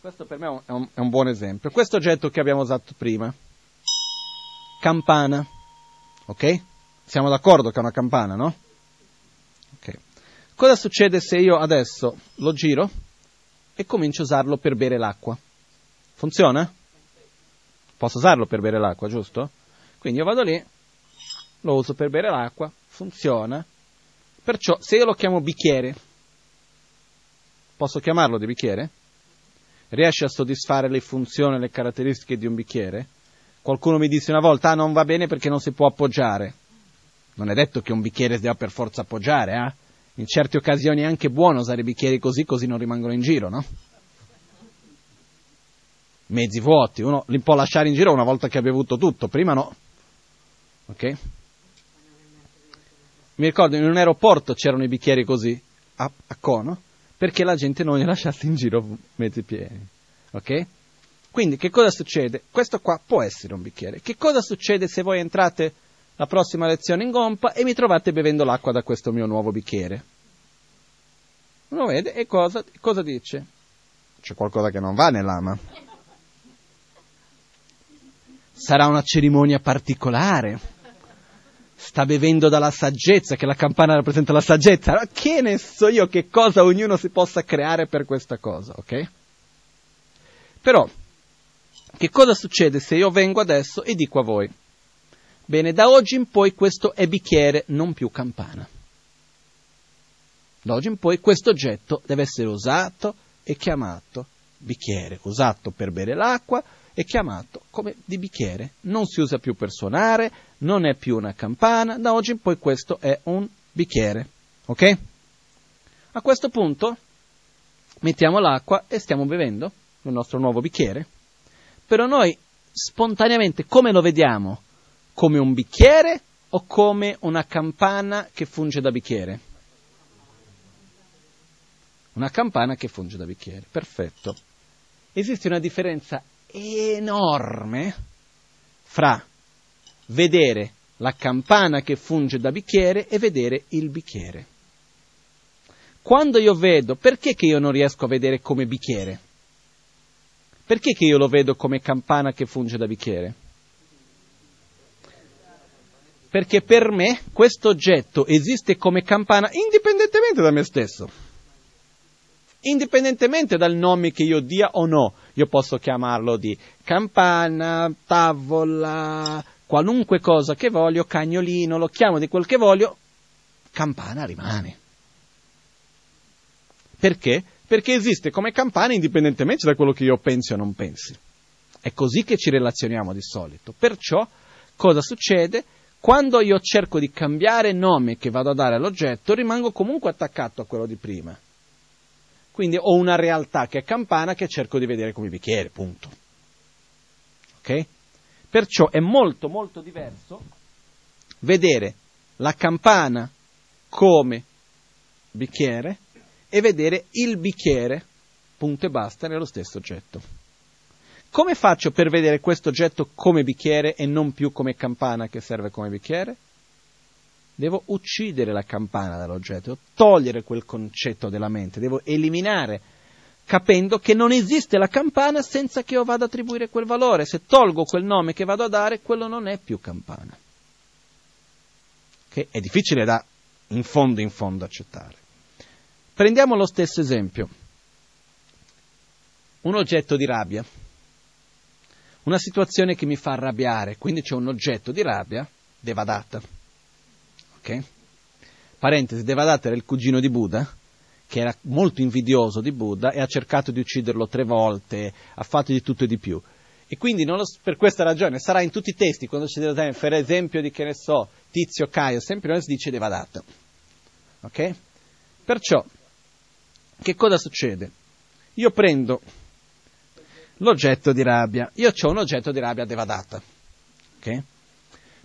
Questo per me è un, è un buon esempio. Questo oggetto che abbiamo usato prima, campana, ok? Siamo d'accordo che è una campana, no? Ok. Cosa succede se io adesso lo giro e comincio a usarlo per bere l'acqua? Funziona? Posso usarlo per bere l'acqua, giusto? Quindi io vado lì, lo uso per bere l'acqua, funziona, Perciò se io lo chiamo bicchiere, posso chiamarlo di bicchiere? Riesce a soddisfare le funzioni e le caratteristiche di un bicchiere? Qualcuno mi disse una volta, ah non va bene perché non si può appoggiare. Non è detto che un bicchiere si debba per forza appoggiare, eh? In certe occasioni è anche buono usare bicchieri così, così non rimangono in giro, no? Mezzi vuoti, uno li può lasciare in giro una volta che ha bevuto tutto, prima no. Ok? Mi ricordo in un aeroporto c'erano i bicchieri così, a, a cono, perché la gente non li lasciasse in giro mezzi pieni. Ok? Quindi che cosa succede? Questo qua può essere un bicchiere. Che cosa succede se voi entrate la prossima lezione in gompa e mi trovate bevendo l'acqua da questo mio nuovo bicchiere? Uno vede e cosa, cosa dice? C'è qualcosa che non va nell'ama. Sarà una cerimonia particolare sta bevendo dalla saggezza, che la campana rappresenta la saggezza. Ma che ne so io che cosa ognuno si possa creare per questa cosa, ok? Però, che cosa succede se io vengo adesso e dico a voi, bene, da oggi in poi questo è bicchiere, non più campana. Da oggi in poi questo oggetto deve essere usato e chiamato bicchiere, usato per bere l'acqua, è chiamato come di bicchiere, non si usa più per suonare, non è più una campana, da oggi in poi questo è un bicchiere. Ok? A questo punto mettiamo l'acqua e stiamo bevendo il nostro nuovo bicchiere, però noi spontaneamente come lo vediamo? Come un bicchiere o come una campana che funge da bicchiere? Una campana che funge da bicchiere, perfetto. Esiste una differenza enorme fra vedere la campana che funge da bicchiere e vedere il bicchiere. Quando io vedo, perché che io non riesco a vedere come bicchiere? Perché che io lo vedo come campana che funge da bicchiere? Perché per me questo oggetto esiste come campana indipendentemente da me stesso indipendentemente dal nome che io dia o no. Io posso chiamarlo di campana, tavola, qualunque cosa che voglio, cagnolino, lo chiamo di quel che voglio, campana rimane. Perché? Perché esiste come campana indipendentemente da quello che io pensi o non pensi. È così che ci relazioniamo di solito. Perciò, cosa succede? Quando io cerco di cambiare nome che vado a dare all'oggetto, rimango comunque attaccato a quello di prima. Quindi ho una realtà che è campana che cerco di vedere come bicchiere, punto. Ok? Perciò è molto molto diverso vedere la campana come bicchiere e vedere il bicchiere punto e basta, nello stesso oggetto. Come faccio per vedere questo oggetto come bicchiere e non più come campana che serve come bicchiere? Devo uccidere la campana dall'oggetto, devo togliere quel concetto della mente, devo eliminare, capendo che non esiste la campana senza che io vada ad attribuire quel valore. Se tolgo quel nome che vado a dare, quello non è più campana. Che è difficile da in fondo in fondo accettare. Prendiamo lo stesso esempio. Un oggetto di rabbia. Una situazione che mi fa arrabbiare, quindi c'è un oggetto di rabbia, Devadatta. Ok? Parentesi, Devadatta era il cugino di Buddha, che era molto invidioso di Buddha e ha cercato di ucciderlo tre volte, ha fatto di tutto e di più. E quindi lo, per questa ragione sarà in tutti i testi, quando ci deve fare esempio di che ne so, Tizio Caio, sempre non si dice Devadatta. Ok? Perciò, che cosa succede? Io prendo l'oggetto di rabbia, io ho un oggetto di rabbia Devadatta. Ok?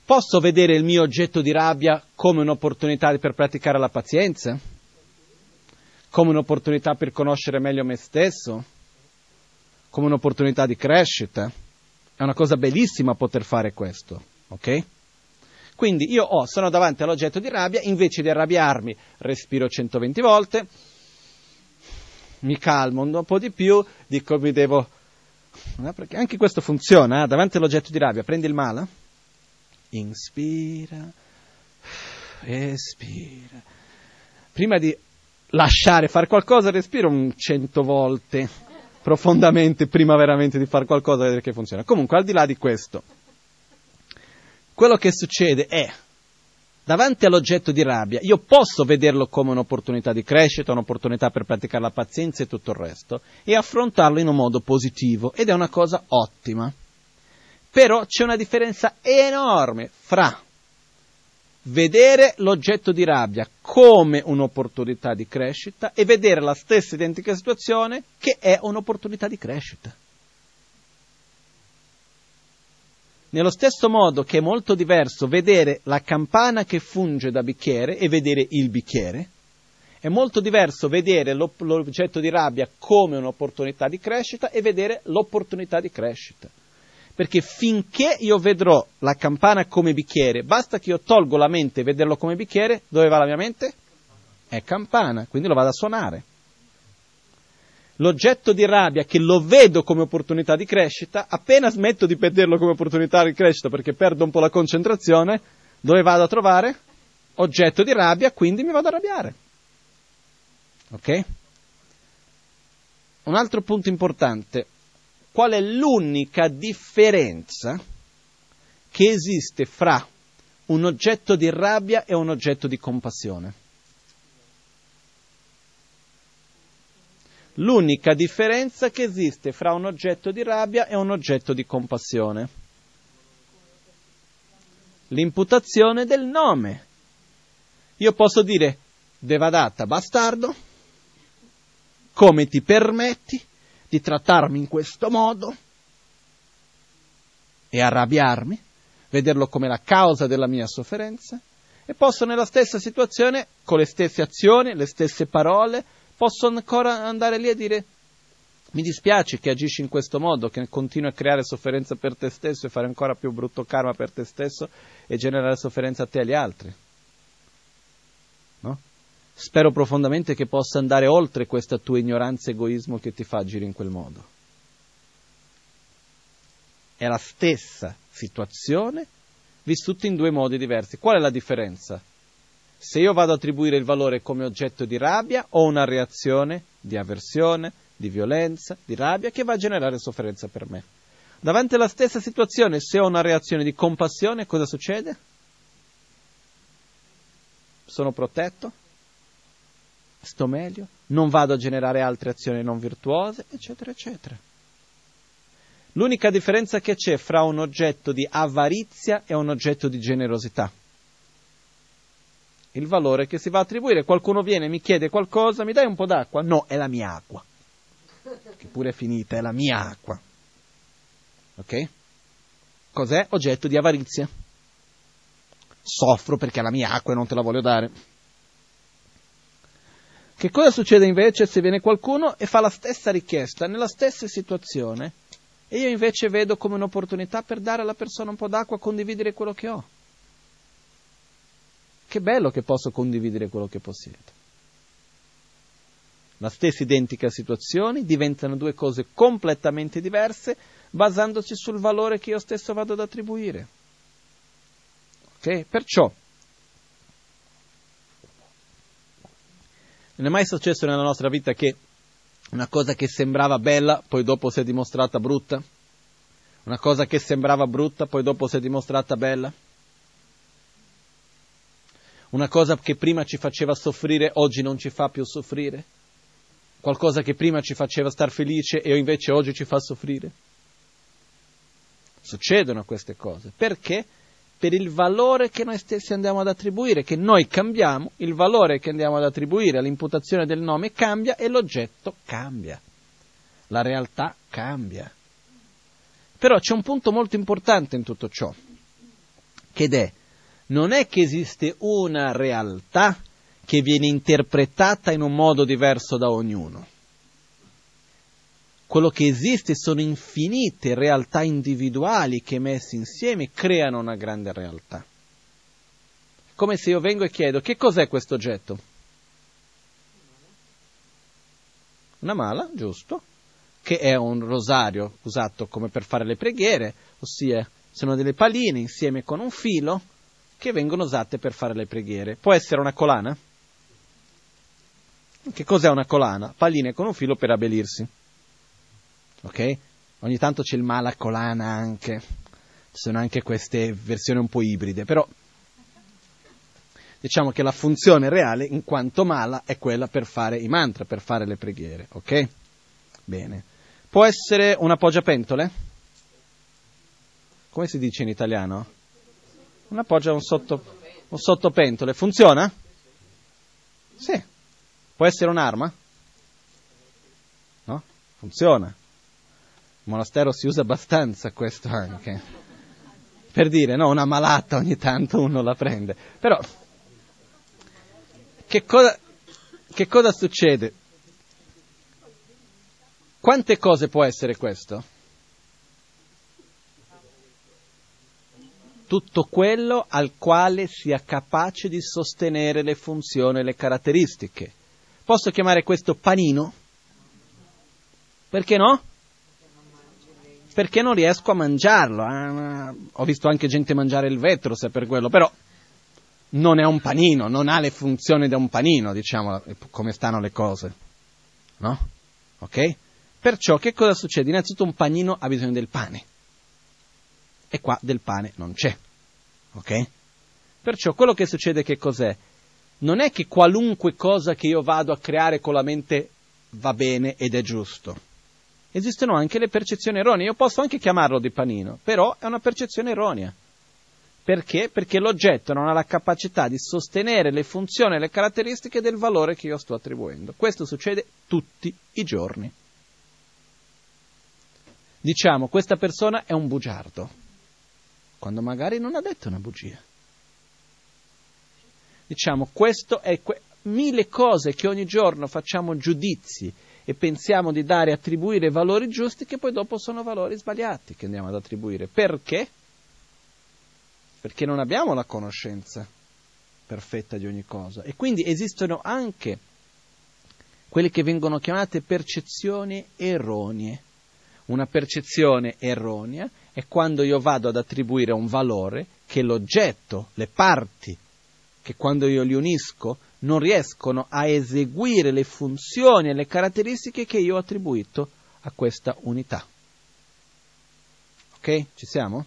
Posso vedere il mio oggetto di rabbia come un'opportunità per praticare la pazienza? Come un'opportunità per conoscere meglio me stesso? Come un'opportunità di crescita? È una cosa bellissima poter fare questo, ok? Quindi io ho, sono davanti all'oggetto di rabbia, invece di arrabbiarmi respiro 120 volte, mi calmo un po' di più, dico mi devo... Perché anche questo funziona, eh? davanti all'oggetto di rabbia, prendi il male, inspira, espira. Prima di lasciare fare qualcosa, respiro un cento volte profondamente prima veramente di fare qualcosa, vedere che funziona. Comunque, al di là di questo, quello che succede è, davanti all'oggetto di rabbia, io posso vederlo come un'opportunità di crescita, un'opportunità per praticare la pazienza e tutto il resto, e affrontarlo in un modo positivo, ed è una cosa ottima. Però c'è una differenza enorme fra vedere l'oggetto di rabbia come un'opportunità di crescita e vedere la stessa identica situazione che è un'opportunità di crescita. Nello stesso modo che è molto diverso vedere la campana che funge da bicchiere e vedere il bicchiere, è molto diverso vedere l'oggetto di rabbia come un'opportunità di crescita e vedere l'opportunità di crescita. Perché finché io vedrò la campana come bicchiere, basta che io tolgo la mente e vederlo come bicchiere, dove va la mia mente? È campana, quindi lo vado a suonare l'oggetto di rabbia che lo vedo come opportunità di crescita, appena smetto di vederlo come opportunità di crescita perché perdo un po' la concentrazione, dove vado a trovare? Oggetto di rabbia, quindi mi vado a arrabbiare. Ok? Un altro punto importante, qual è l'unica differenza che esiste fra un oggetto di rabbia e un oggetto di compassione? L'unica differenza che esiste fra un oggetto di rabbia e un oggetto di compassione. L'imputazione del nome. Io posso dire Devadatta bastardo, come ti permetti di trattarmi in questo modo e arrabbiarmi, vederlo come la causa della mia sofferenza, e posso nella stessa situazione, con le stesse azioni, le stesse parole, posso ancora andare lì a dire mi dispiace che agisci in questo modo, che continui a creare sofferenza per te stesso e fare ancora più brutto karma per te stesso e generare sofferenza a te e agli altri. No? Spero profondamente che possa andare oltre questa tua ignoranza e egoismo che ti fa agire in quel modo. È la stessa situazione vissuta in due modi diversi. Qual è la differenza? Se io vado ad attribuire il valore come oggetto di rabbia, ho una reazione di avversione, di violenza, di rabbia che va a generare sofferenza per me. Davanti alla stessa situazione, se ho una reazione di compassione, cosa succede? Sono protetto? Sto meglio? Non vado a generare altre azioni non virtuose, eccetera, eccetera. L'unica differenza che c'è fra un oggetto di avarizia e un oggetto di generosità il valore che si va a attribuire. Qualcuno viene mi chiede qualcosa, mi dai un po' d'acqua? No, è la mia acqua. Che pure è finita, è la mia acqua. Ok? Cos'è? Oggetto di avarizia. Soffro perché è la mia acqua e non te la voglio dare. Che cosa succede invece se viene qualcuno e fa la stessa richiesta, nella stessa situazione, e io invece vedo come un'opportunità per dare alla persona un po' d'acqua, condividere quello che ho? Che bello che posso condividere quello che possiedo. La stessa identica situazione diventano due cose completamente diverse basandosi sul valore che io stesso vado ad attribuire. Ok? Perciò Non è mai successo nella nostra vita che una cosa che sembrava bella poi dopo si è dimostrata brutta? Una cosa che sembrava brutta poi dopo si è dimostrata bella? Una cosa che prima ci faceva soffrire oggi non ci fa più soffrire? Qualcosa che prima ci faceva star felice e invece oggi ci fa soffrire? Succedono queste cose. Perché? per il valore che noi stessi andiamo ad attribuire, che noi cambiamo, il valore che andiamo ad attribuire all'imputazione del nome cambia e l'oggetto cambia. La realtà cambia. Però c'è un punto molto importante in tutto ciò, ed è, non è che esiste una realtà che viene interpretata in un modo diverso da ognuno quello che esiste sono infinite realtà individuali che messe insieme creano una grande realtà. Come se io vengo e chiedo che cos'è questo oggetto? Una mala, giusto, che è un rosario usato come per fare le preghiere, ossia sono delle paline insieme con un filo che vengono usate per fare le preghiere. Può essere una colana? Che cos'è una colana? Palline con un filo per abbellirsi ok? Ogni tanto c'è il mala colana anche, ci sono anche queste versioni un po' ibride, però diciamo che la funzione reale in quanto mala è quella per fare i mantra, per fare le preghiere, ok? Bene. Può essere una poggiapentole? Come si dice in italiano? Una poggia, un, sotto, un sottopentole. Funziona? Sì. Può essere un'arma? No? Funziona. Il monastero si usa abbastanza questo anche. Per dire, no, una malata ogni tanto uno la prende. Però, che cosa, che cosa succede? Quante cose può essere questo? Tutto quello al quale sia capace di sostenere le funzioni e le caratteristiche. Posso chiamare questo panino? Perché no? perché non riesco a mangiarlo. Eh? Ho visto anche gente mangiare il vetro, se per quello, però non è un panino, non ha le funzioni di un panino, diciamo, come stanno le cose. No? Ok? Perciò che cosa succede? Innanzitutto un panino ha bisogno del pane. E qua del pane non c'è. Ok? Perciò quello che succede che cos'è? Non è che qualunque cosa che io vado a creare con la mente va bene ed è giusto esistono anche le percezioni erronee. Io posso anche chiamarlo di panino, però è una percezione erronea. Perché? Perché l'oggetto non ha la capacità di sostenere le funzioni e le caratteristiche del valore che io sto attribuendo. Questo succede tutti i giorni. Diciamo, questa persona è un bugiardo, quando magari non ha detto una bugia. Diciamo, questo è que- mille cose che ogni giorno facciamo giudizi e pensiamo di dare, attribuire valori giusti che poi dopo sono valori sbagliati che andiamo ad attribuire. Perché? Perché non abbiamo la conoscenza perfetta di ogni cosa e quindi esistono anche quelle che vengono chiamate percezioni erronee. Una percezione erronea è quando io vado ad attribuire un valore che l'oggetto, le parti, che quando io li unisco non riescono a eseguire le funzioni e le caratteristiche che io ho attribuito a questa unità. Ok? Ci siamo?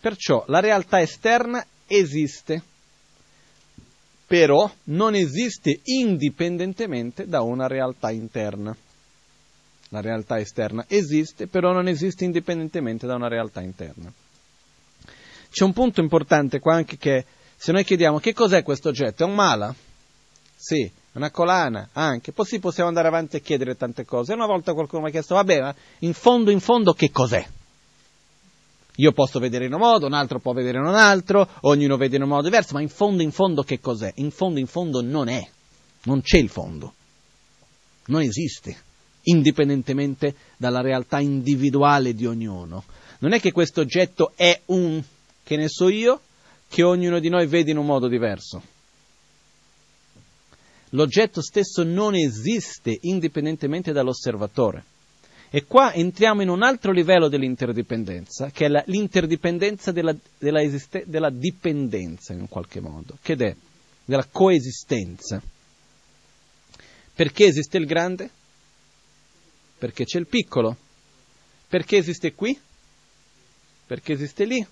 Perciò la realtà esterna esiste, però non esiste indipendentemente da una realtà interna. La realtà esterna esiste, però non esiste indipendentemente da una realtà interna. C'è un punto importante qua anche che se noi chiediamo che cos'è questo oggetto, è un mala? Sì, una colana anche. Poi sì, possiamo andare avanti e chiedere tante cose. Una volta qualcuno mi ha chiesto, vabbè, ma in fondo, in fondo che cos'è? Io posso vedere in un modo, un altro può vedere in un altro, ognuno vede in un modo diverso, ma in fondo, in fondo che cos'è? In fondo, in fondo non è. Non c'è il fondo. Non esiste, indipendentemente dalla realtà individuale di ognuno. Non è che questo oggetto è un, che ne so io, che ognuno di noi vede in un modo diverso. L'oggetto stesso non esiste indipendentemente dall'osservatore. E qua entriamo in un altro livello dell'interdipendenza, che è la, l'interdipendenza della, della, esiste, della dipendenza in qualche modo, che è della coesistenza. Perché esiste il grande? Perché c'è il piccolo. Perché esiste qui? Perché esiste lì.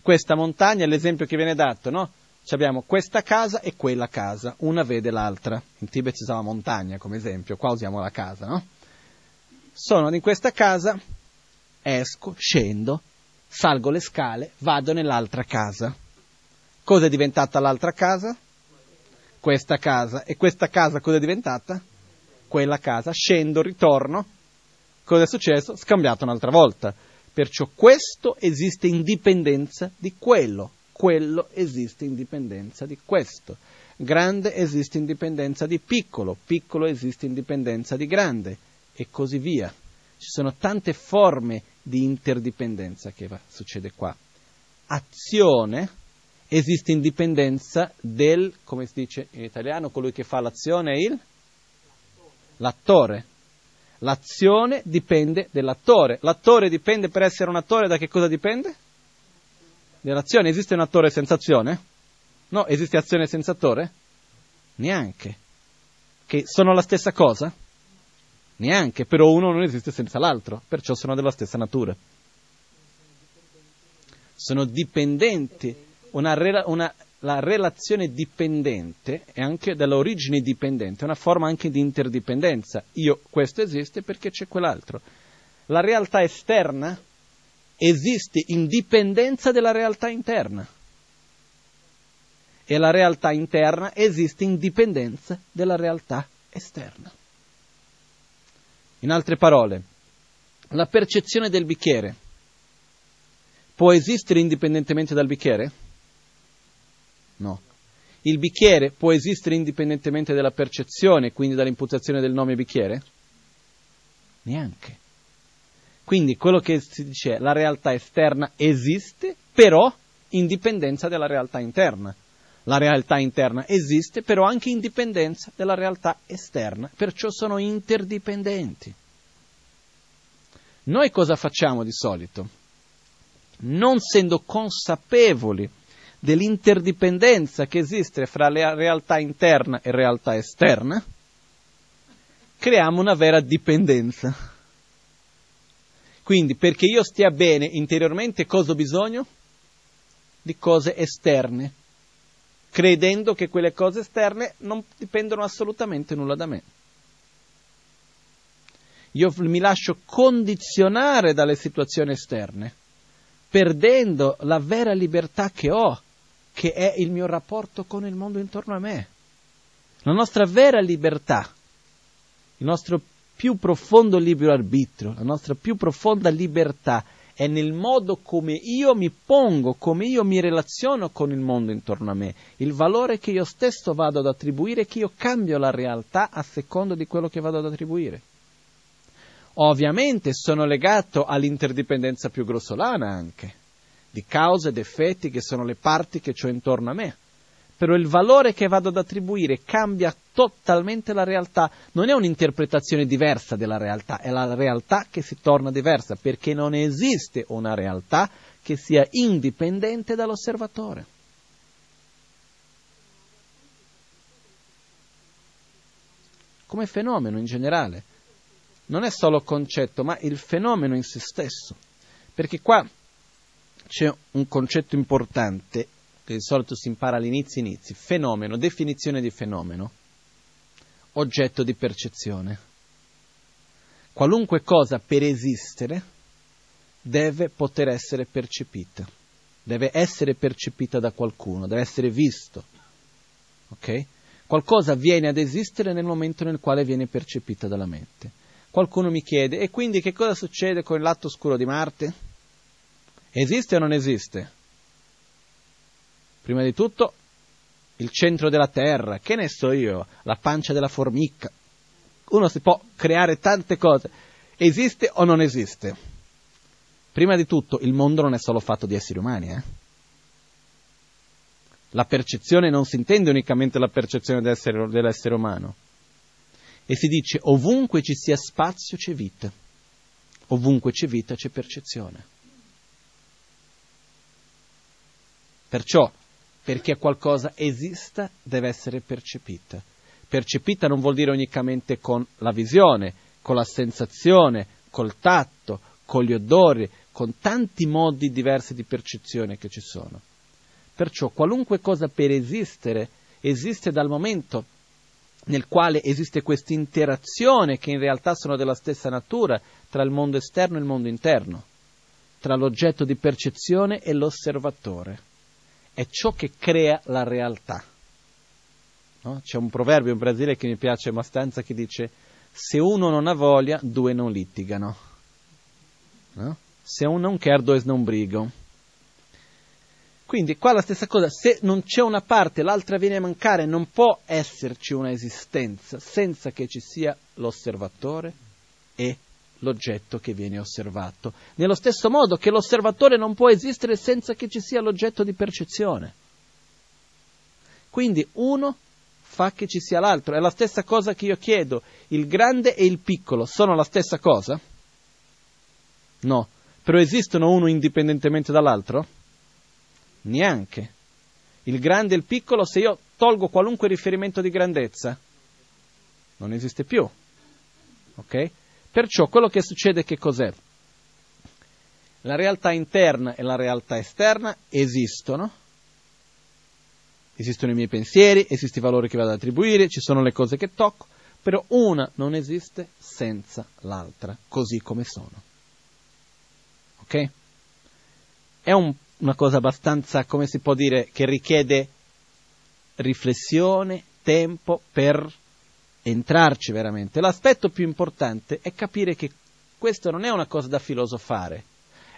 Questa montagna è l'esempio che viene dato, no? Ci abbiamo questa casa e quella casa, una vede l'altra. In Tibet si usa la montagna come esempio, qua usiamo la casa, no? sono in questa casa, esco, scendo, salgo le scale, vado nell'altra casa. Cosa è diventata l'altra casa? Questa casa. E questa casa cosa è diventata? Quella casa. Scendo, ritorno. Cosa è successo? Scambiato un'altra volta. Perciò questo esiste in dipendenza di quello, quello esiste in dipendenza di questo. Grande esiste in dipendenza di piccolo, piccolo esiste in dipendenza di grande e così via. Ci sono tante forme di interdipendenza che va, succede qua. Azione esiste indipendenza del, come si dice in italiano, colui che fa l'azione è il? L'attore. L'azione dipende dall'attore. L'attore dipende per essere un attore da che cosa dipende? Dell'azione. Esiste un attore senza azione? No, esiste azione senza attore? Neanche. Che sono la stessa cosa? Neanche, però uno non esiste senza l'altro, perciò sono della stessa natura. Sono dipendenti, una, una, la relazione dipendente è anche dall'origine dipendente, è una forma anche di interdipendenza. Io, questo esiste perché c'è quell'altro. La realtà esterna esiste in dipendenza della realtà interna e la realtà interna esiste in dipendenza della realtà esterna. In altre parole, la percezione del bicchiere può esistere indipendentemente dal bicchiere? No. Il bicchiere può esistere indipendentemente dalla percezione, quindi dall'imputazione del nome bicchiere? Neanche. Quindi quello che si dice è la realtà esterna esiste, però in dipendenza della realtà interna. La realtà interna esiste, però anche in dipendenza della realtà esterna, perciò sono interdipendenti. Noi cosa facciamo di solito? Non essendo consapevoli dell'interdipendenza che esiste fra la realtà interna e realtà esterna, creiamo una vera dipendenza. Quindi perché io stia bene interiormente cosa ho bisogno? Di cose esterne credendo che quelle cose esterne non dipendono assolutamente nulla da me. Io mi lascio condizionare dalle situazioni esterne, perdendo la vera libertà che ho, che è il mio rapporto con il mondo intorno a me. La nostra vera libertà, il nostro più profondo libero arbitrio, la nostra più profonda libertà è nel modo come io mi pongo, come io mi relaziono con il mondo intorno a me, il valore che io stesso vado ad attribuire, che io cambio la realtà a secondo di quello che vado ad attribuire. Ovviamente sono legato all'interdipendenza più grossolana anche, di cause ed effetti che sono le parti che ho intorno a me però il valore che vado ad attribuire cambia totalmente la realtà. Non è un'interpretazione diversa della realtà, è la realtà che si torna diversa, perché non esiste una realtà che sia indipendente dall'osservatore. Come fenomeno in generale. Non è solo concetto, ma il fenomeno in se stesso. Perché qua c'è un concetto importante che di solito si impara all'inizio inizi, fenomeno, definizione di fenomeno, oggetto di percezione. Qualunque cosa per esistere deve poter essere percepita, deve essere percepita da qualcuno, deve essere visto. Ok? Qualcosa viene ad esistere nel momento nel quale viene percepita dalla mente. Qualcuno mi chiede, e quindi che cosa succede con il lato oscuro di Marte? Esiste o non esiste? Prima di tutto il centro della terra, che ne so io, la pancia della formica. Uno si può creare tante cose. Esiste o non esiste? Prima di tutto, il mondo non è solo fatto di esseri umani, eh? La percezione non si intende unicamente la percezione dell'essere, dell'essere umano. E si dice ovunque ci sia spazio c'è vita, ovunque c'è vita c'è percezione. Perciò, perché qualcosa esista, deve essere percepita. Percepita non vuol dire unicamente con la visione, con la sensazione, col tatto, con gli odori, con tanti modi diversi di percezione che ci sono. Perciò qualunque cosa per esistere esiste dal momento nel quale esiste questa interazione che in realtà sono della stessa natura tra il mondo esterno e il mondo interno, tra l'oggetto di percezione e l'osservatore. È ciò che crea la realtà. No? C'è un proverbio in Brasile che mi piace abbastanza che dice se uno non ha voglia, due non litigano. No? Se uno non quer, due non brigano. Quindi qua la stessa cosa, se non c'è una parte, l'altra viene a mancare, non può esserci una esistenza senza che ci sia l'osservatore e l'oggetto che viene osservato. Nello stesso modo che l'osservatore non può esistere senza che ci sia l'oggetto di percezione. Quindi uno fa che ci sia l'altro. È la stessa cosa che io chiedo. Il grande e il piccolo sono la stessa cosa? No. Però esistono uno indipendentemente dall'altro? Neanche. Il grande e il piccolo, se io tolgo qualunque riferimento di grandezza, non esiste più. Ok? Perciò quello che succede che cos'è? La realtà interna e la realtà esterna esistono. Esistono i miei pensieri, esistono i valori che vado ad attribuire, ci sono le cose che tocco, però una non esiste senza l'altra, così come sono. Ok? È un una cosa abbastanza, come si può dire, che richiede riflessione, tempo per entrarci veramente. L'aspetto più importante è capire che questo non è una cosa da filosofare,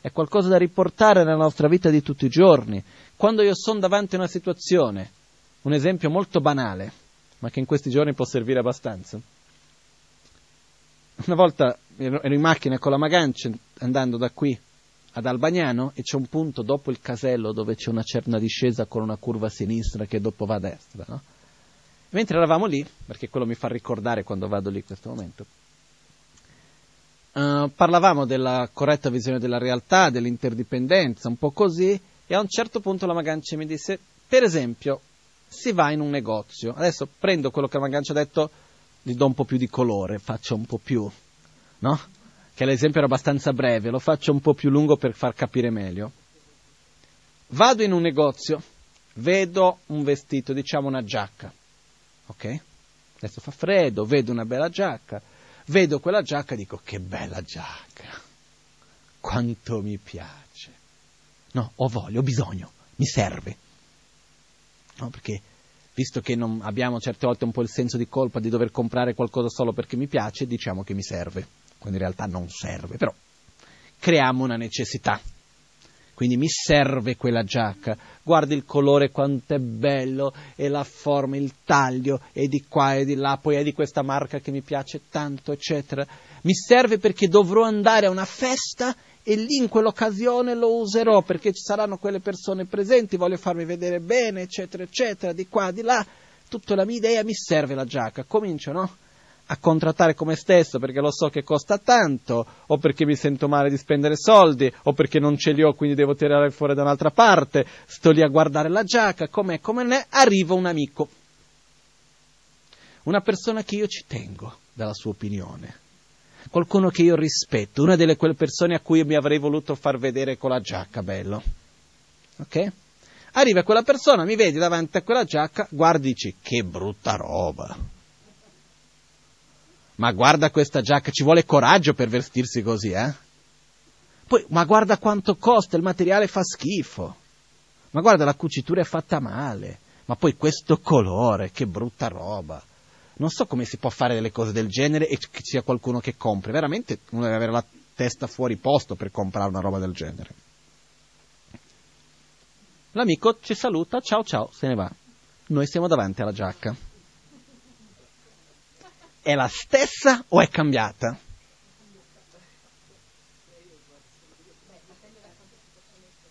è qualcosa da riportare nella nostra vita di tutti i giorni. Quando io sono davanti a una situazione, un esempio molto banale, ma che in questi giorni può servire abbastanza. Una volta ero in macchina con la Magancia andando da qui ad Albagnano e c'è un punto dopo il casello dove c'è una certa discesa con una curva a sinistra che dopo va a destra. No? Mentre eravamo lì, perché quello mi fa ricordare quando vado lì in questo momento, uh, parlavamo della corretta visione della realtà, dell'interdipendenza, un po' così, e a un certo punto la Magancia mi disse, per esempio, si va in un negozio, adesso prendo quello che la Magancia ha detto, gli do un po' più di colore, faccio un po' più, no? che l'esempio era abbastanza breve, lo faccio un po' più lungo per far capire meglio. Vado in un negozio, vedo un vestito, diciamo una giacca, ok? Adesso fa freddo, vedo una bella giacca, vedo quella giacca e dico che bella giacca, quanto mi piace. No, ho voglia, ho bisogno, mi serve. No, perché visto che abbiamo certe volte un po' il senso di colpa di dover comprare qualcosa solo perché mi piace, diciamo che mi serve quando in realtà non serve, però creiamo una necessità. Quindi mi serve quella giacca, guarda il colore quanto è bello e la forma, il taglio e di qua e di là, poi è di questa marca che mi piace tanto, eccetera. Mi serve perché dovrò andare a una festa e lì in quell'occasione lo userò perché ci saranno quelle persone presenti, voglio farmi vedere bene, eccetera, eccetera, di qua, di là. Tutta la mia idea mi serve la giacca. Comincio, no? A contrattare come stesso perché lo so che costa tanto, o perché mi sento male di spendere soldi, o perché non ce li ho quindi devo tirare fuori da un'altra parte, sto lì a guardare la giacca, com'è, come è, arriva un amico, una persona che io ci tengo dalla sua opinione, qualcuno che io rispetto, una delle quelle persone a cui mi avrei voluto far vedere con la giacca, bello. Ok? Arriva quella persona, mi vedi davanti a quella giacca, guardi e dici che brutta roba ma guarda questa giacca, ci vuole coraggio per vestirsi così, eh? Poi, ma guarda quanto costa, il materiale fa schifo. Ma guarda, la cucitura è fatta male. Ma poi questo colore, che brutta roba. Non so come si può fare delle cose del genere e che sia qualcuno che compri. Veramente uno deve avere la testa fuori posto per comprare una roba del genere. L'amico ci saluta, ciao ciao, se ne va. noi siamo davanti alla giacca. È la stessa o è cambiata?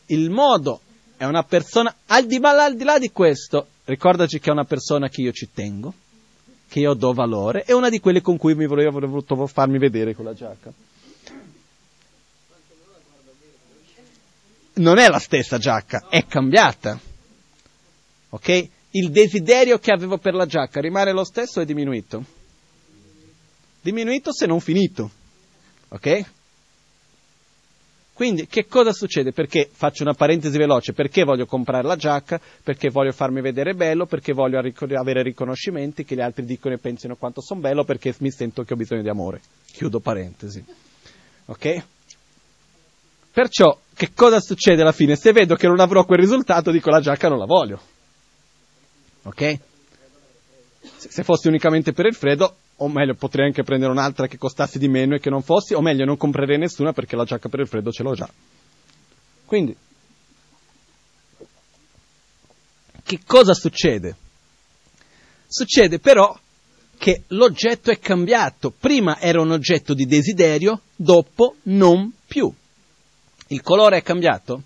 Il modo è una persona, al di, al di là di questo, ricordaci che è una persona che io ci tengo, che io do valore, è una di quelle con cui mi voleva voluto farmi vedere con la giacca. Non è la stessa giacca, è cambiata. Ok? Il desiderio che avevo per la giacca rimane lo stesso o è diminuito? Diminuito se non finito. Ok? Quindi che cosa succede? Perché, faccio una parentesi veloce, perché voglio comprare la giacca? Perché voglio farmi vedere bello, perché voglio avere riconoscimenti, che gli altri dicono e pensino quanto sono bello, perché mi sento che ho bisogno di amore. Chiudo parentesi. Ok? Perciò, che cosa succede alla fine? Se vedo che non avrò quel risultato, dico la giacca non la voglio. Ok? Se fossi unicamente per il freddo, o meglio potrei anche prendere un'altra che costasse di meno e che non fossi, o meglio non comprerei nessuna perché la giacca per il freddo ce l'ho già. Quindi, che cosa succede? Succede però che l'oggetto è cambiato, prima era un oggetto di desiderio, dopo non più. Il colore è cambiato?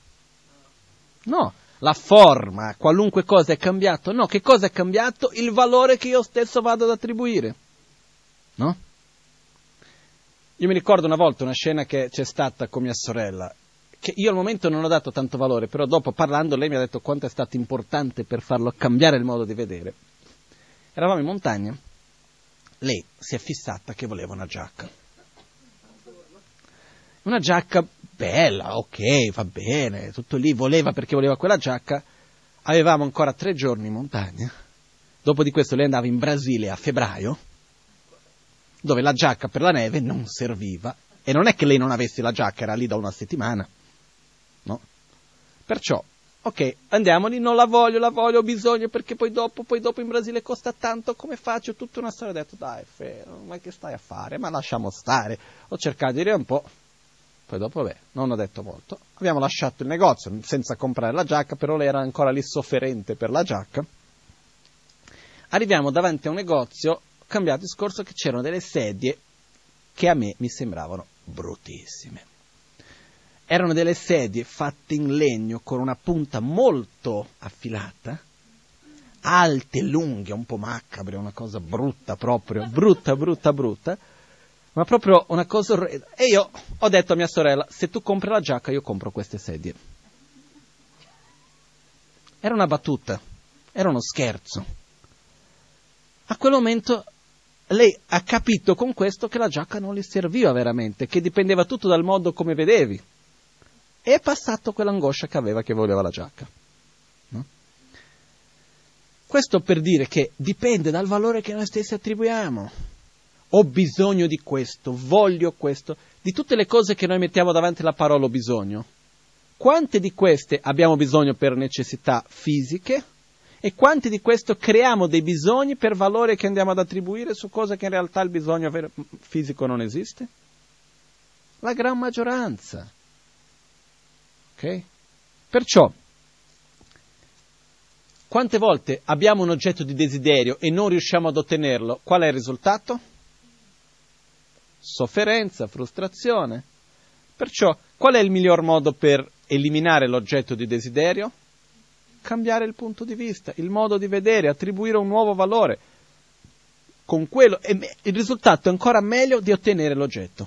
No. La forma, qualunque cosa è cambiato? No. Che cosa è cambiato? Il valore che io stesso vado ad attribuire no? Io mi ricordo una volta una scena che c'è stata con mia sorella, che io al momento non ho dato tanto valore, però dopo parlando lei mi ha detto quanto è stato importante per farlo cambiare il modo di vedere. Eravamo in montagna, lei si è fissata che voleva una giacca. Una giacca bella, ok, va bene, tutto lì, voleva perché voleva quella giacca. Avevamo ancora tre giorni in montagna. Dopo di questo lei andava in Brasile a febbraio dove la giacca per la neve non serviva. E non è che lei non avesse la giacca, era lì da una settimana. No? Perciò, ok, andiamoli, non la voglio, la voglio, ho bisogno, perché poi dopo, poi dopo in Brasile costa tanto, come faccio? Tutta una storia, ho detto, dai, fe, ma che stai a fare? Ma lasciamo stare. Ho cercato di dire un po', poi dopo, beh, non ho detto molto. Abbiamo lasciato il negozio senza comprare la giacca, però lei era ancora lì sofferente per la giacca. Arriviamo davanti a un negozio cambiato discorso che c'erano delle sedie che a me mi sembravano bruttissime. Erano delle sedie fatte in legno con una punta molto affilata, alte, lunghe, un po' macabre, una cosa brutta proprio, brutta, brutta, brutta, ma proprio una cosa orrenda. E io ho detto a mia sorella, se tu compri la giacca io compro queste sedie. Era una battuta, era uno scherzo. A quel momento lei ha capito con questo che la giacca non le serviva veramente, che dipendeva tutto dal modo come vedevi. E è passato quell'angoscia che aveva che voleva la giacca. No? Questo per dire che dipende dal valore che noi stessi attribuiamo. Ho bisogno di questo, voglio questo, di tutte le cose che noi mettiamo davanti alla parola ho bisogno. Quante di queste abbiamo bisogno per necessità fisiche? E quanti di questo creiamo dei bisogni per valore che andiamo ad attribuire su cose che in realtà il bisogno fisico non esiste? La gran maggioranza. Ok? Perciò, quante volte abbiamo un oggetto di desiderio e non riusciamo ad ottenerlo, qual è il risultato? Sofferenza, frustrazione. Perciò, qual è il miglior modo per eliminare l'oggetto di desiderio? Cambiare il punto di vista, il modo di vedere, attribuire un nuovo valore. Con quello, e il risultato è ancora meglio di ottenere l'oggetto.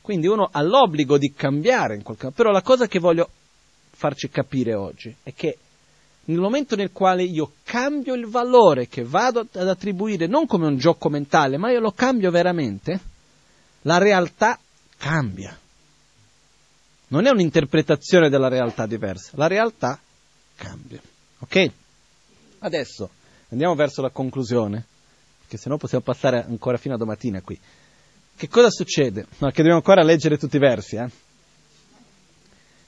Quindi uno ha l'obbligo di cambiare in qualche modo. Però la cosa che voglio farci capire oggi è che nel momento nel quale io cambio il valore che vado ad attribuire non come un gioco mentale, ma io lo cambio veramente, la realtà cambia. Non è un'interpretazione della realtà diversa, la realtà cambia. Ok? Adesso andiamo verso la conclusione, perché sennò possiamo passare ancora fino a domattina qui. Che cosa succede? No, che dobbiamo ancora leggere tutti i versi, eh?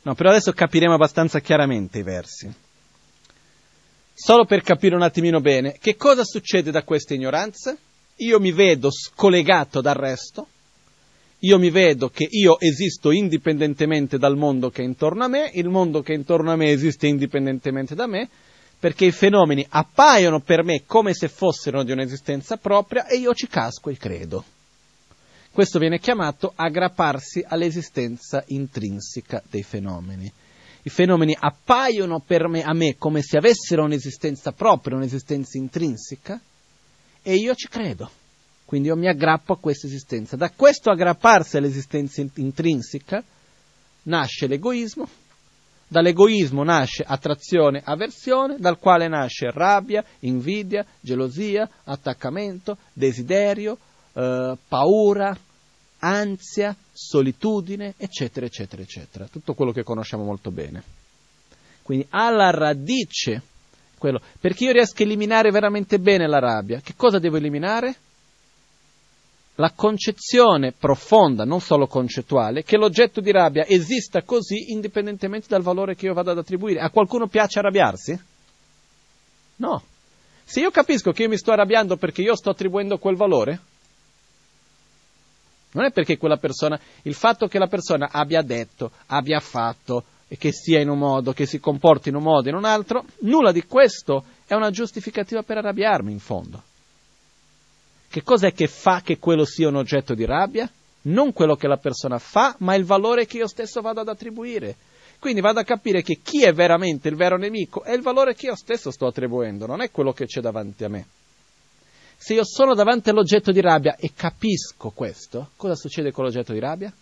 No, però adesso capiremo abbastanza chiaramente i versi. Solo per capire un attimino bene, che cosa succede da questa ignoranza? Io mi vedo scollegato dal resto, io mi vedo che io esisto indipendentemente dal mondo che è intorno a me, il mondo che è intorno a me esiste indipendentemente da me, perché i fenomeni appaiono per me come se fossero di un'esistenza propria e io ci casco e credo. Questo viene chiamato aggrapparsi all'esistenza intrinseca dei fenomeni. I fenomeni appaiono per me, a me come se avessero un'esistenza propria, un'esistenza intrinseca, e io ci credo. Quindi io mi aggrappo a questa esistenza. Da questo aggrapparsi all'esistenza intrinseca nasce l'egoismo, dall'egoismo nasce attrazione, avversione, dal quale nasce rabbia, invidia, gelosia, attaccamento, desiderio, eh, paura, ansia, solitudine, eccetera, eccetera, eccetera. Tutto quello che conosciamo molto bene. Quindi alla radice, quello, perché io riesco a eliminare veramente bene la rabbia, che cosa devo eliminare? La concezione profonda, non solo concettuale, che l'oggetto di rabbia esista così indipendentemente dal valore che io vado ad attribuire. A qualcuno piace arrabbiarsi? No. Se io capisco che io mi sto arrabbiando perché io sto attribuendo quel valore, non è perché quella persona, il fatto che la persona abbia detto, abbia fatto, che sia in un modo, che si comporti in un modo e in un altro, nulla di questo è una giustificativa per arrabbiarmi in fondo. Che cos'è che fa che quello sia un oggetto di rabbia? Non quello che la persona fa, ma il valore che io stesso vado ad attribuire. Quindi vado a capire che chi è veramente il vero nemico è il valore che io stesso sto attribuendo, non è quello che c'è davanti a me. Se io sono davanti all'oggetto di rabbia e capisco questo, cosa succede con l'oggetto di rabbia?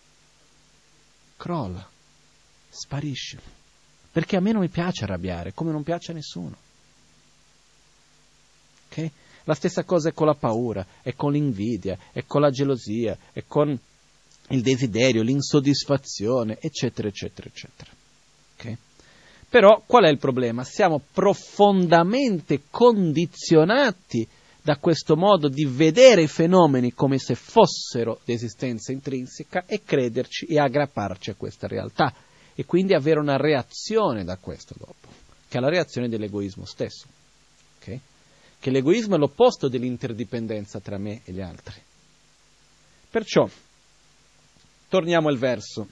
Crolla, sparisce. Perché a me non mi piace arrabbiare, come non piace a nessuno. Okay? La stessa cosa è con la paura, è con l'invidia, è con la gelosia, è con il desiderio, l'insoddisfazione, eccetera, eccetera, eccetera. Okay? Però qual è il problema? Siamo profondamente condizionati da questo modo di vedere i fenomeni come se fossero di esistenza intrinseca e crederci e aggrapparci a questa realtà e quindi avere una reazione da questo dopo, che è la reazione dell'egoismo stesso. Che l'egoismo è l'opposto dell'interdipendenza tra me e gli altri. Perciò, torniamo al verso.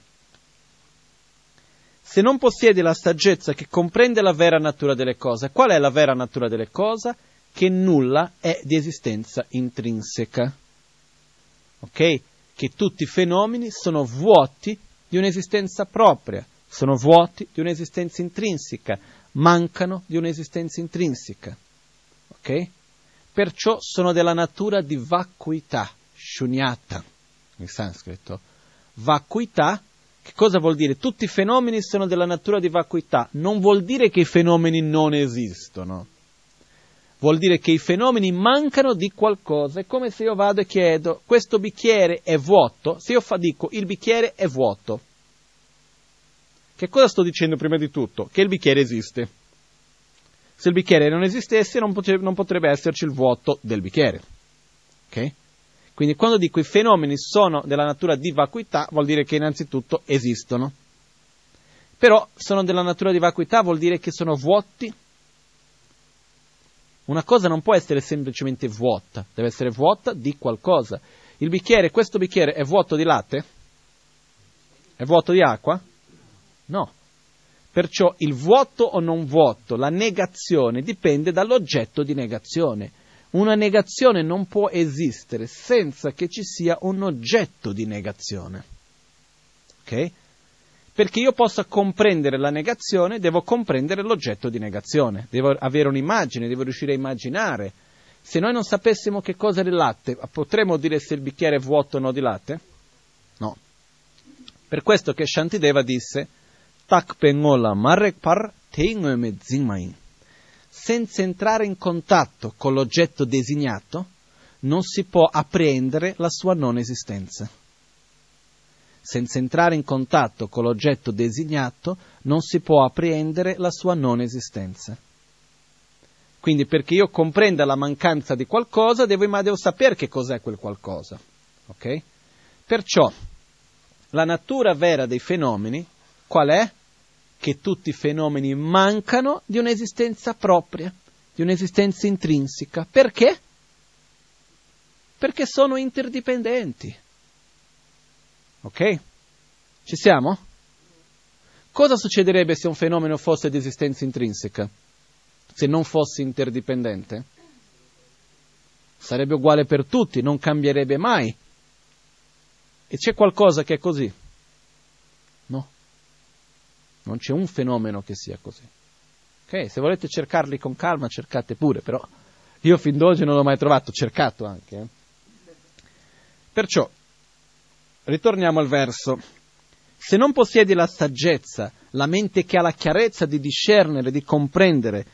Se non possiedi la saggezza che comprende la vera natura delle cose, qual è la vera natura delle cose? che nulla è di esistenza intrinseca. Ok? Che tutti i fenomeni sono vuoti di un'esistenza propria, sono vuoti di un'esistenza intrinseca, mancano di un'esistenza intrinseca. Ok? Perciò sono della natura di vacuità, shunyata, in sanscrito. Vacuità, che cosa vuol dire? Tutti i fenomeni sono della natura di vacuità, non vuol dire che i fenomeni non esistono vuol dire che i fenomeni mancano di qualcosa. È come se io vado e chiedo, questo bicchiere è vuoto? Se io fa, dico, il bicchiere è vuoto. Che cosa sto dicendo prima di tutto? Che il bicchiere esiste. Se il bicchiere non esistesse non potrebbe, non potrebbe esserci il vuoto del bicchiere. Ok? Quindi quando dico i fenomeni sono della natura di vacuità, vuol dire che innanzitutto esistono. Però sono della natura di vacuità, vuol dire che sono vuoti una cosa non può essere semplicemente vuota, deve essere vuota di qualcosa. Il bicchiere, questo bicchiere è vuoto di latte? È vuoto di acqua? No. Perciò il vuoto o non vuoto, la negazione dipende dall'oggetto di negazione. Una negazione non può esistere senza che ci sia un oggetto di negazione. Ok? Perché io possa comprendere la negazione, devo comprendere l'oggetto di negazione, devo avere un'immagine, devo riuscire a immaginare. Se noi non sapessimo che cosa è il latte, potremmo dire se il bicchiere è vuoto o no di latte? No. Per questo che Shantideva disse, Tak pengola marek par me zingmain. Senza entrare in contatto con l'oggetto designato, non si può apprendere la sua non esistenza senza entrare in contatto con l'oggetto designato, non si può apprendere la sua non esistenza. Quindi perché io comprenda la mancanza di qualcosa, devo, ma devo sapere che cos'è quel qualcosa. Okay? Perciò la natura vera dei fenomeni qual è? Che tutti i fenomeni mancano di un'esistenza propria, di un'esistenza intrinseca. Perché? Perché sono interdipendenti. Ok? Ci siamo? Cosa succederebbe se un fenomeno fosse di esistenza intrinseca? se non fossi interdipendente? Sarebbe uguale per tutti, non cambierebbe mai. E c'è qualcosa che è così? No. Non c'è un fenomeno che sia così. Ok, se volete cercarli con calma, cercate pure, però io fin d'oggi non l'ho mai trovato, cercato anche. Eh. Perciò, ritorniamo al verso. Se non possiedi la saggezza, la mente che ha la chiarezza di discernere, di comprendere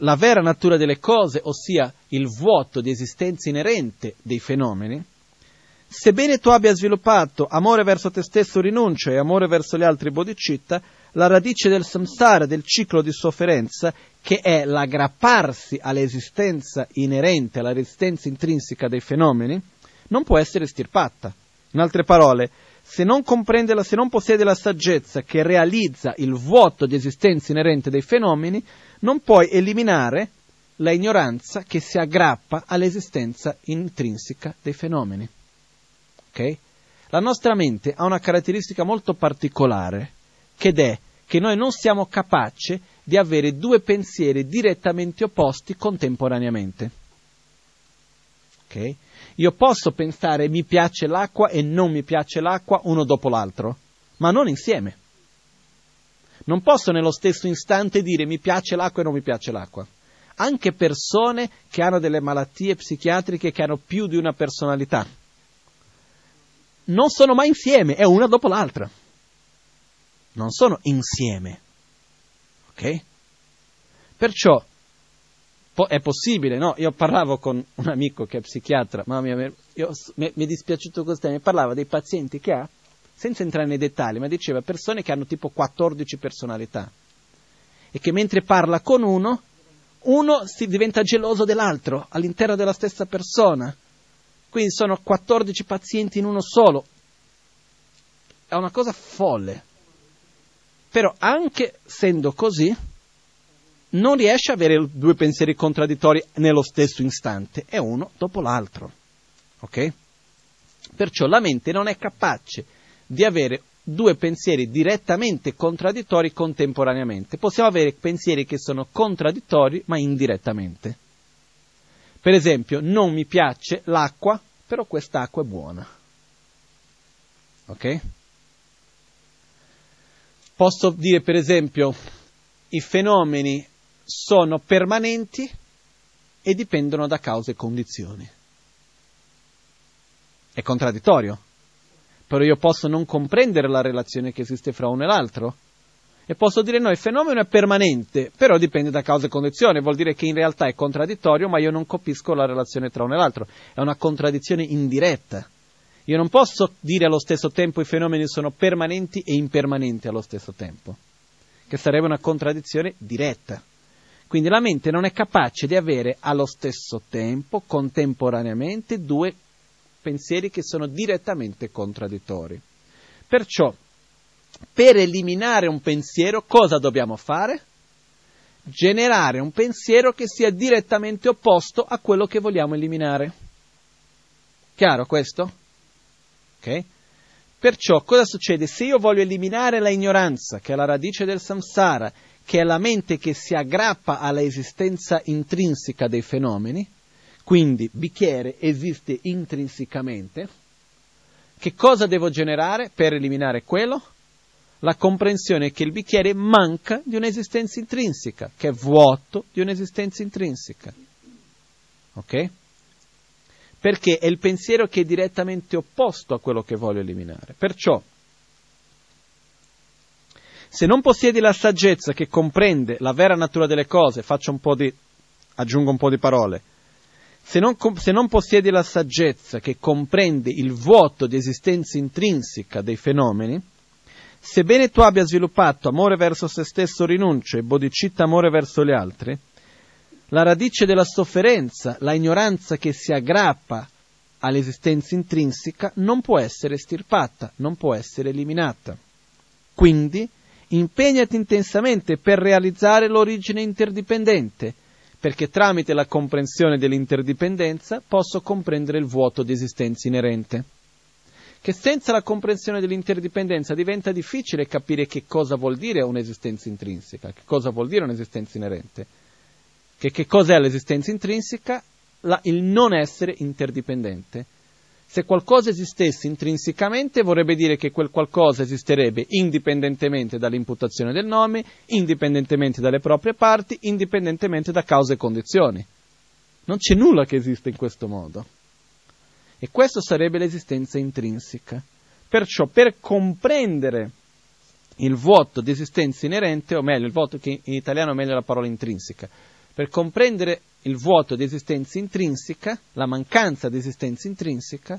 la vera natura delle cose, ossia il vuoto di esistenza inerente dei fenomeni, sebbene tu abbia sviluppato amore verso te stesso rinuncia e amore verso gli altri bodhicitta, la radice del samsara, del ciclo di sofferenza, che è l'aggrapparsi all'esistenza inerente, alla resistenza intrinseca dei fenomeni, non può essere estirpata. In altre parole, se non, la, se non possiede la saggezza che realizza il vuoto di esistenza inerente dei fenomeni, non puoi eliminare la ignoranza che si aggrappa all'esistenza intrinseca dei fenomeni. Okay? La nostra mente ha una caratteristica molto particolare, che è che noi non siamo capaci di avere due pensieri direttamente opposti contemporaneamente. Okay? Io posso pensare mi piace l'acqua e non mi piace l'acqua uno dopo l'altro, ma non insieme. Non posso nello stesso istante dire mi piace l'acqua e non mi piace l'acqua. Anche persone che hanno delle malattie psichiatriche che hanno più di una personalità. Non sono mai insieme, è una dopo l'altra. Non sono insieme. Ok? Perciò è possibile, no? Io parlavo con un amico che è psichiatra, mamma mia, io, mi, mi, è dispiaciuto questo, mi parlava dei pazienti che ha, senza entrare nei dettagli, ma diceva persone che hanno tipo 14 personalità e che mentre parla con uno, uno si diventa geloso dell'altro all'interno della stessa persona. Quindi sono 14 pazienti in uno solo. È una cosa folle. Però anche essendo così, non riesce ad avere due pensieri contraddittori nello stesso istante, è uno dopo l'altro. Ok? Perciò la mente non è capace di avere due pensieri direttamente contraddittori contemporaneamente. Possiamo avere pensieri che sono contraddittori ma indirettamente. Per esempio, non mi piace l'acqua, però quest'acqua è buona. Ok? Posso dire, per esempio, i fenomeni sono permanenti e dipendono da cause e condizioni. È contraddittorio, però io posso non comprendere la relazione che esiste fra uno e l'altro. E posso dire no, il fenomeno è permanente, però dipende da cause e condizioni, vuol dire che in realtà è contraddittorio, ma io non capisco la relazione tra uno e l'altro. È una contraddizione indiretta. Io non posso dire allo stesso tempo i fenomeni sono permanenti e impermanenti allo stesso tempo, che sarebbe una contraddizione diretta. Quindi la mente non è capace di avere allo stesso tempo, contemporaneamente, due pensieri che sono direttamente contraddittori. Perciò, per eliminare un pensiero, cosa dobbiamo fare? Generare un pensiero che sia direttamente opposto a quello che vogliamo eliminare. Chiaro questo? Ok? Perciò cosa succede? Se io voglio eliminare la ignoranza, che è la radice del samsara, che è la mente che si aggrappa alla esistenza intrinseca dei fenomeni, quindi bicchiere esiste intrinsecamente, che cosa devo generare per eliminare quello? La comprensione che il bicchiere manca di un'esistenza intrinseca, che è vuoto di un'esistenza intrinseca. Ok? Perché è il pensiero che è direttamente opposto a quello che voglio eliminare. Perciò, se non possiedi la saggezza che comprende la vera natura delle cose, faccio un po' di, aggiungo un po' di parole, se non, se non possiedi la saggezza che comprende il vuoto di esistenza intrinseca dei fenomeni, sebbene tu abbia sviluppato amore verso se stesso rinuncia e bodhicitta amore verso gli altri, la radice della sofferenza, la ignoranza che si aggrappa all'esistenza intrinseca, non può essere estirpata, non può essere eliminata. Quindi impegnati intensamente per realizzare l'origine interdipendente, perché tramite la comprensione dell'interdipendenza posso comprendere il vuoto di esistenza inerente. Che senza la comprensione dell'interdipendenza diventa difficile capire che cosa vuol dire un'esistenza intrinseca, che cosa vuol dire un'esistenza inerente. Che, che cos'è l'esistenza intrinseca? La, il non essere interdipendente. Se qualcosa esistesse intrinsecamente vorrebbe dire che quel qualcosa esisterebbe indipendentemente dall'imputazione del nome, indipendentemente dalle proprie parti, indipendentemente da cause e condizioni. Non c'è nulla che esiste in questo modo. E questo sarebbe l'esistenza intrinseca. Perciò per comprendere il vuoto di esistenza inerente, o meglio, il vuoto che in italiano è meglio la parola intrinseca, per comprendere il vuoto di esistenza intrinseca, la mancanza di esistenza intrinseca,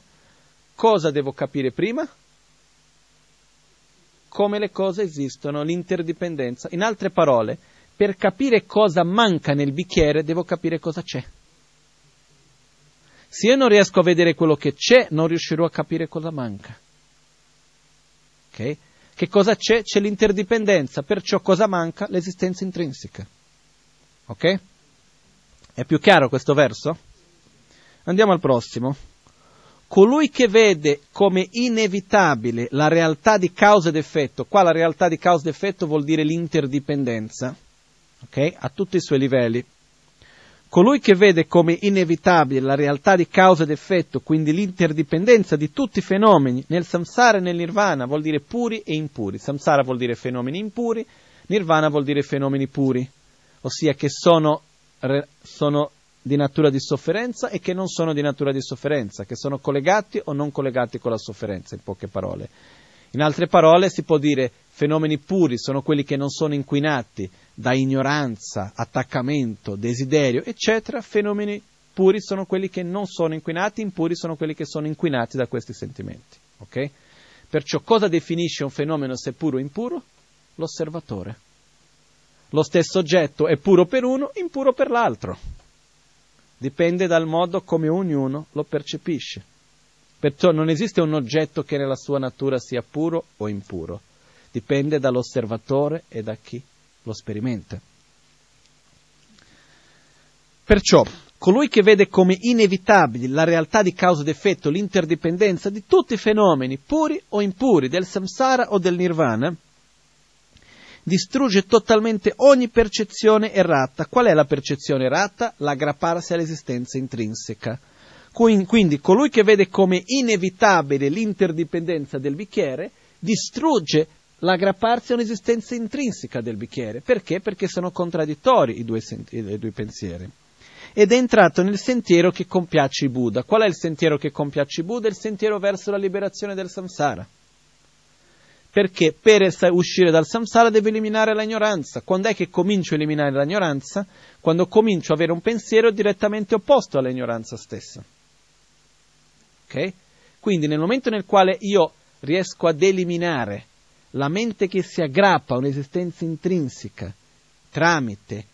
cosa devo capire prima? Come le cose esistono, l'interdipendenza. In altre parole, per capire cosa manca nel bicchiere devo capire cosa c'è. Se io non riesco a vedere quello che c'è, non riuscirò a capire cosa manca. Ok? Che cosa c'è? C'è l'interdipendenza, perciò cosa manca? L'esistenza intrinseca. Ok? È più chiaro questo verso? Andiamo al prossimo. Colui che vede come inevitabile la realtà di causa ed effetto, qua la realtà di causa ed effetto vuol dire l'interdipendenza, ok? A tutti i suoi livelli. Colui che vede come inevitabile la realtà di causa ed effetto, quindi l'interdipendenza di tutti i fenomeni nel samsara e nel nirvana, vuol dire puri e impuri. Samsara vuol dire fenomeni impuri, nirvana vuol dire fenomeni puri, ossia che sono, sono di natura di sofferenza e che non sono di natura di sofferenza, che sono collegati o non collegati con la sofferenza, in poche parole. In altre parole si può dire fenomeni puri sono quelli che non sono inquinati da ignoranza, attaccamento, desiderio, eccetera. Fenomeni puri sono quelli che non sono inquinati, impuri sono quelli che sono inquinati da questi sentimenti. Okay? Perciò cosa definisce un fenomeno se puro o impuro? L'osservatore. Lo stesso oggetto è puro per uno, impuro per l'altro. Dipende dal modo come ognuno lo percepisce. Perciò non esiste un oggetto che nella sua natura sia puro o impuro, dipende dall'osservatore e da chi lo sperimenta. Perciò, colui che vede come inevitabili la realtà di causa ed effetto, l'interdipendenza di tutti i fenomeni, puri o impuri, del samsara o del nirvana, distrugge totalmente ogni percezione errata. Qual è la percezione errata? L'aggrapparsi all'esistenza intrinseca. Quindi colui che vede come inevitabile l'interdipendenza del bicchiere distrugge l'aggrapparsi a un'esistenza intrinseca del bicchiere. Perché? Perché sono contraddittori i due, i due pensieri. Ed è entrato nel sentiero che compiace i Buddha. Qual è il sentiero che compiace i Buddha? Il sentiero verso la liberazione del samsara. Perché per uscire dal samsara deve eliminare l'ignoranza. Quando è che comincio a eliminare l'ignoranza? Quando comincio ad avere un pensiero direttamente opposto all'ignoranza stessa. Okay? Quindi nel momento nel quale io riesco ad eliminare la mente che si aggrappa a un'esistenza intrinseca tramite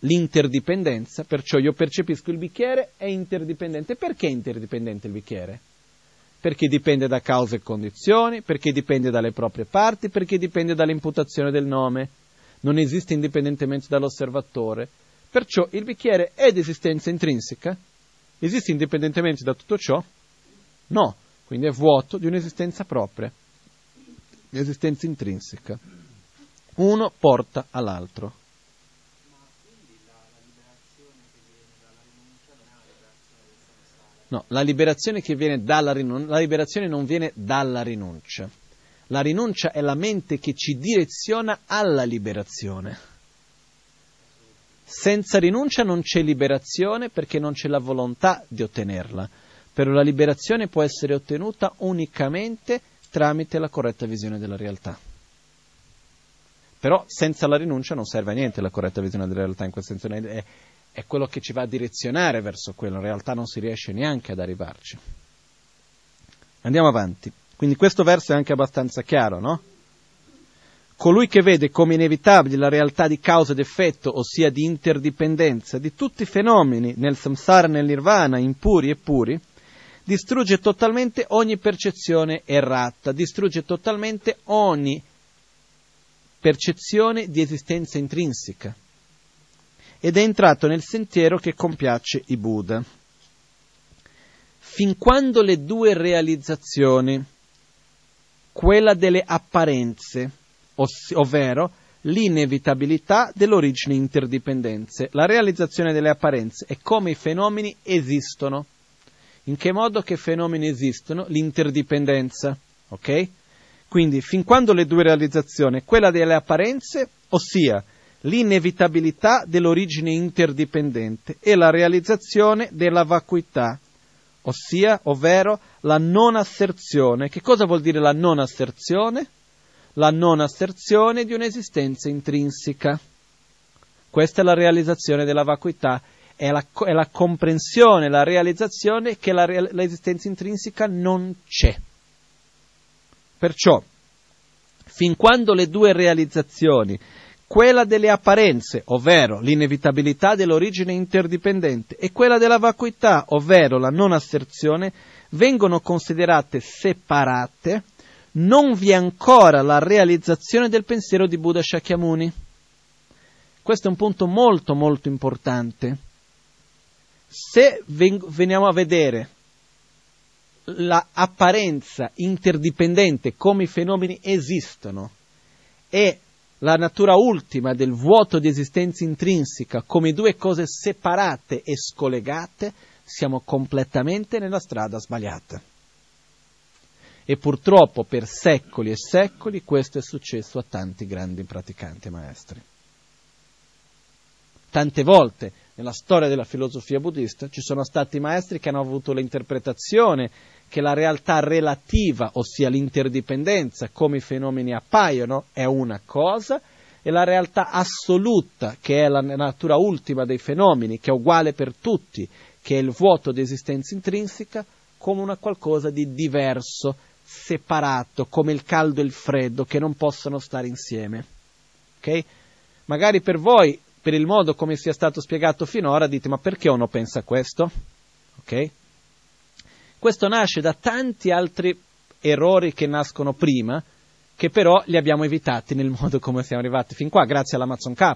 l'interdipendenza, perciò io percepisco il bicchiere è interdipendente. Perché è interdipendente il bicchiere? Perché dipende da cause e condizioni, perché dipende dalle proprie parti, perché dipende dall'imputazione del nome. Non esiste indipendentemente dall'osservatore. Perciò il bicchiere è di esistenza intrinseca? Esiste indipendentemente da tutto ciò? No, quindi è vuoto di un'esistenza propria, di esistenza intrinseca. Uno porta all'altro. No, la liberazione rinuncia, la liberazione non viene dalla rinuncia. La rinuncia è la mente che ci direziona alla liberazione. Senza rinuncia non c'è liberazione perché non c'è la volontà di ottenerla però la liberazione può essere ottenuta unicamente tramite la corretta visione della realtà. Però senza la rinuncia non serve a niente la corretta visione della realtà, in questo senso è, è quello che ci va a direzionare verso quello, in realtà non si riesce neanche ad arrivarci. Andiamo avanti. Quindi questo verso è anche abbastanza chiaro, no? Colui che vede come inevitabile la realtà di causa ed effetto, ossia di interdipendenza di tutti i fenomeni nel samsara nel nirvana, impuri e puri, distrugge totalmente ogni percezione errata, distrugge totalmente ogni percezione di esistenza intrinseca ed è entrato nel sentiero che compiace i Buddha. Fin quando le due realizzazioni, quella delle apparenze, ovvero l'inevitabilità dell'origine interdipendenze, la realizzazione delle apparenze e come i fenomeni esistono. In che modo che fenomeni esistono? L'interdipendenza, ok? Quindi, fin quando le due realizzazioni, quella delle apparenze, ossia l'inevitabilità dell'origine interdipendente e la realizzazione della vacuità, ossia, ovvero la non asserzione. Che cosa vuol dire la non asserzione? La non asserzione di un'esistenza intrinseca. Questa è la realizzazione della vacuità, è la, è la comprensione, la realizzazione che la, l'esistenza intrinseca non c'è. Perciò, fin quando le due realizzazioni quella delle apparenze, ovvero l'inevitabilità dell'origine interdipendente, e quella della vacuità, ovvero la non asserzione, vengono considerate separate, non vi è ancora la realizzazione del pensiero di Buddha Shakyamuni. Questo è un punto molto molto importante. Se veniamo a vedere l'apparenza interdipendente, come i fenomeni esistono, e la natura ultima del vuoto di esistenza intrinseca come due cose separate e scollegate, siamo completamente nella strada sbagliata. E purtroppo per secoli e secoli questo è successo a tanti grandi praticanti maestri. Tante volte nella storia della filosofia buddista ci sono stati maestri che hanno avuto l'interpretazione che la realtà relativa, ossia l'interdipendenza, come i fenomeni appaiono, è una cosa, e la realtà assoluta, che è la natura ultima dei fenomeni, che è uguale per tutti, che è il vuoto di esistenza intrinseca, come una qualcosa di diverso, separato, come il caldo e il freddo, che non possono stare insieme. Okay? Magari per voi, per il modo come sia stato spiegato finora, dite ma perché uno pensa questo? Okay? Questo nasce da tanti altri errori che nascono prima, che però li abbiamo evitati nel modo come siamo arrivati fin qua, grazie all'Amazon K.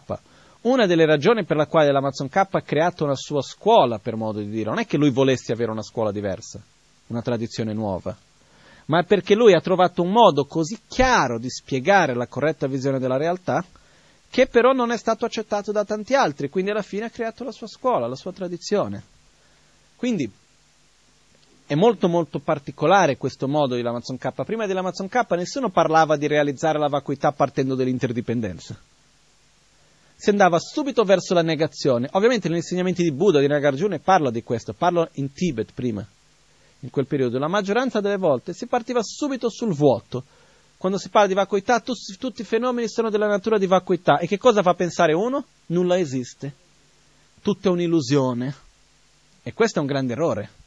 Una delle ragioni per la quale l'Amazon K ha creato una sua scuola, per modo di dire, non è che lui volesse avere una scuola diversa, una tradizione nuova, ma è perché lui ha trovato un modo così chiaro di spiegare la corretta visione della realtà che però non è stato accettato da tanti altri, quindi alla fine ha creato la sua scuola, la sua tradizione. Quindi è molto molto particolare questo modo di Amazon K. Prima dell'Amazon K nessuno parlava di realizzare la vacuità partendo dall'interdipendenza. Si andava subito verso la negazione. Ovviamente negli insegnamenti di Buddha, di Nagarjuna, parla di questo, parlo in Tibet prima, in quel periodo. La maggioranza delle volte si partiva subito sul vuoto. Quando si parla di vacuità, tu, tutti i fenomeni sono della natura di vacuità. E che cosa fa pensare uno? Nulla esiste. Tutto è un'illusione. E questo è un grande errore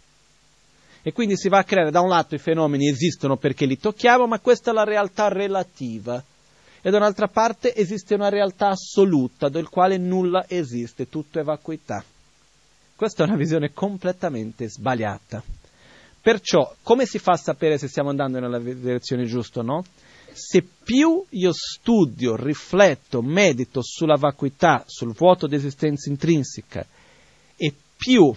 e quindi si va a creare da un lato i fenomeni esistono perché li tocchiamo, ma questa è la realtà relativa. E da un'altra parte esiste una realtà assoluta, del quale nulla esiste, tutto è vacuità. Questa è una visione completamente sbagliata. Perciò, come si fa a sapere se stiamo andando nella direzione giusta o no? Se più io studio, rifletto, medito sulla vacuità, sul vuoto di esistenza intrinseca, e più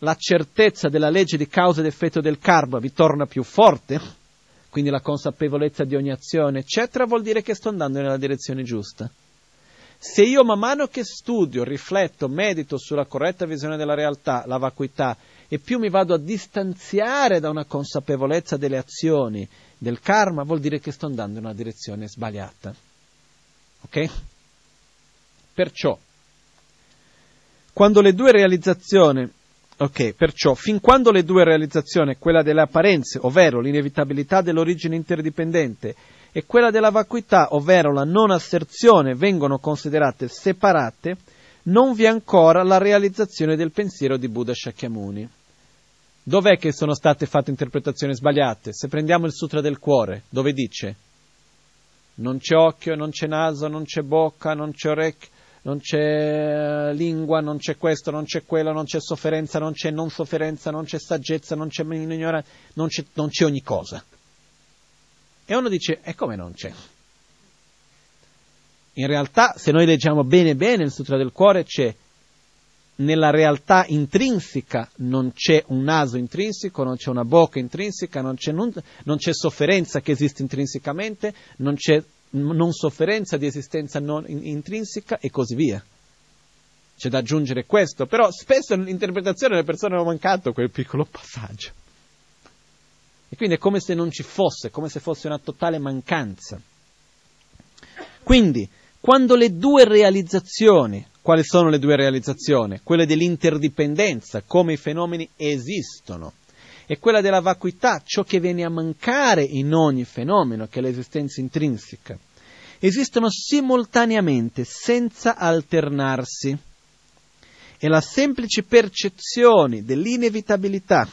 la certezza della legge di causa ed effetto del karma vi torna più forte, quindi la consapevolezza di ogni azione, eccetera, vuol dire che sto andando nella direzione giusta. Se io man mano che studio, rifletto, medito sulla corretta visione della realtà, la vacuità, e più mi vado a distanziare da una consapevolezza delle azioni, del karma, vuol dire che sto andando in una direzione sbagliata. Ok? Perciò, quando le due realizzazioni Ok, perciò, fin quando le due realizzazioni, quella delle apparenze, ovvero l'inevitabilità dell'origine interdipendente, e quella della vacuità, ovvero la non asserzione, vengono considerate separate, non vi è ancora la realizzazione del pensiero di Buddha Shakyamuni. Dov'è che sono state fatte interpretazioni sbagliate? Se prendiamo il Sutra del Cuore, dove dice non c'è occhio, non c'è naso, non c'è bocca, non c'è orecchio, non c'è lingua, non c'è questo, non c'è quello, non c'è sofferenza, non c'è non sofferenza, non c'è saggezza, non c'è ignoranza, non c'è, non c'è ogni cosa. E uno dice, e come non c'è? In realtà, se noi leggiamo bene bene il Sutra del Cuore, c'è nella realtà intrinseca, non c'è un naso intrinseco, non c'è una bocca intrinseca, non c'è, non, non c'è sofferenza che esiste intrinsecamente, non c'è non sofferenza, di esistenza non intrinseca e così via. C'è da aggiungere questo, però spesso nell'interpretazione le persone hanno mancato quel piccolo passaggio. E quindi è come se non ci fosse, come se fosse una totale mancanza. Quindi, quando le due realizzazioni, quali sono le due realizzazioni? Quelle dell'interdipendenza, come i fenomeni esistono, e quella della vacuità, ciò che viene a mancare in ogni fenomeno, che è l'esistenza intrinseca, esistono simultaneamente, senza alternarsi. E la semplice percezione dell'inevitabilità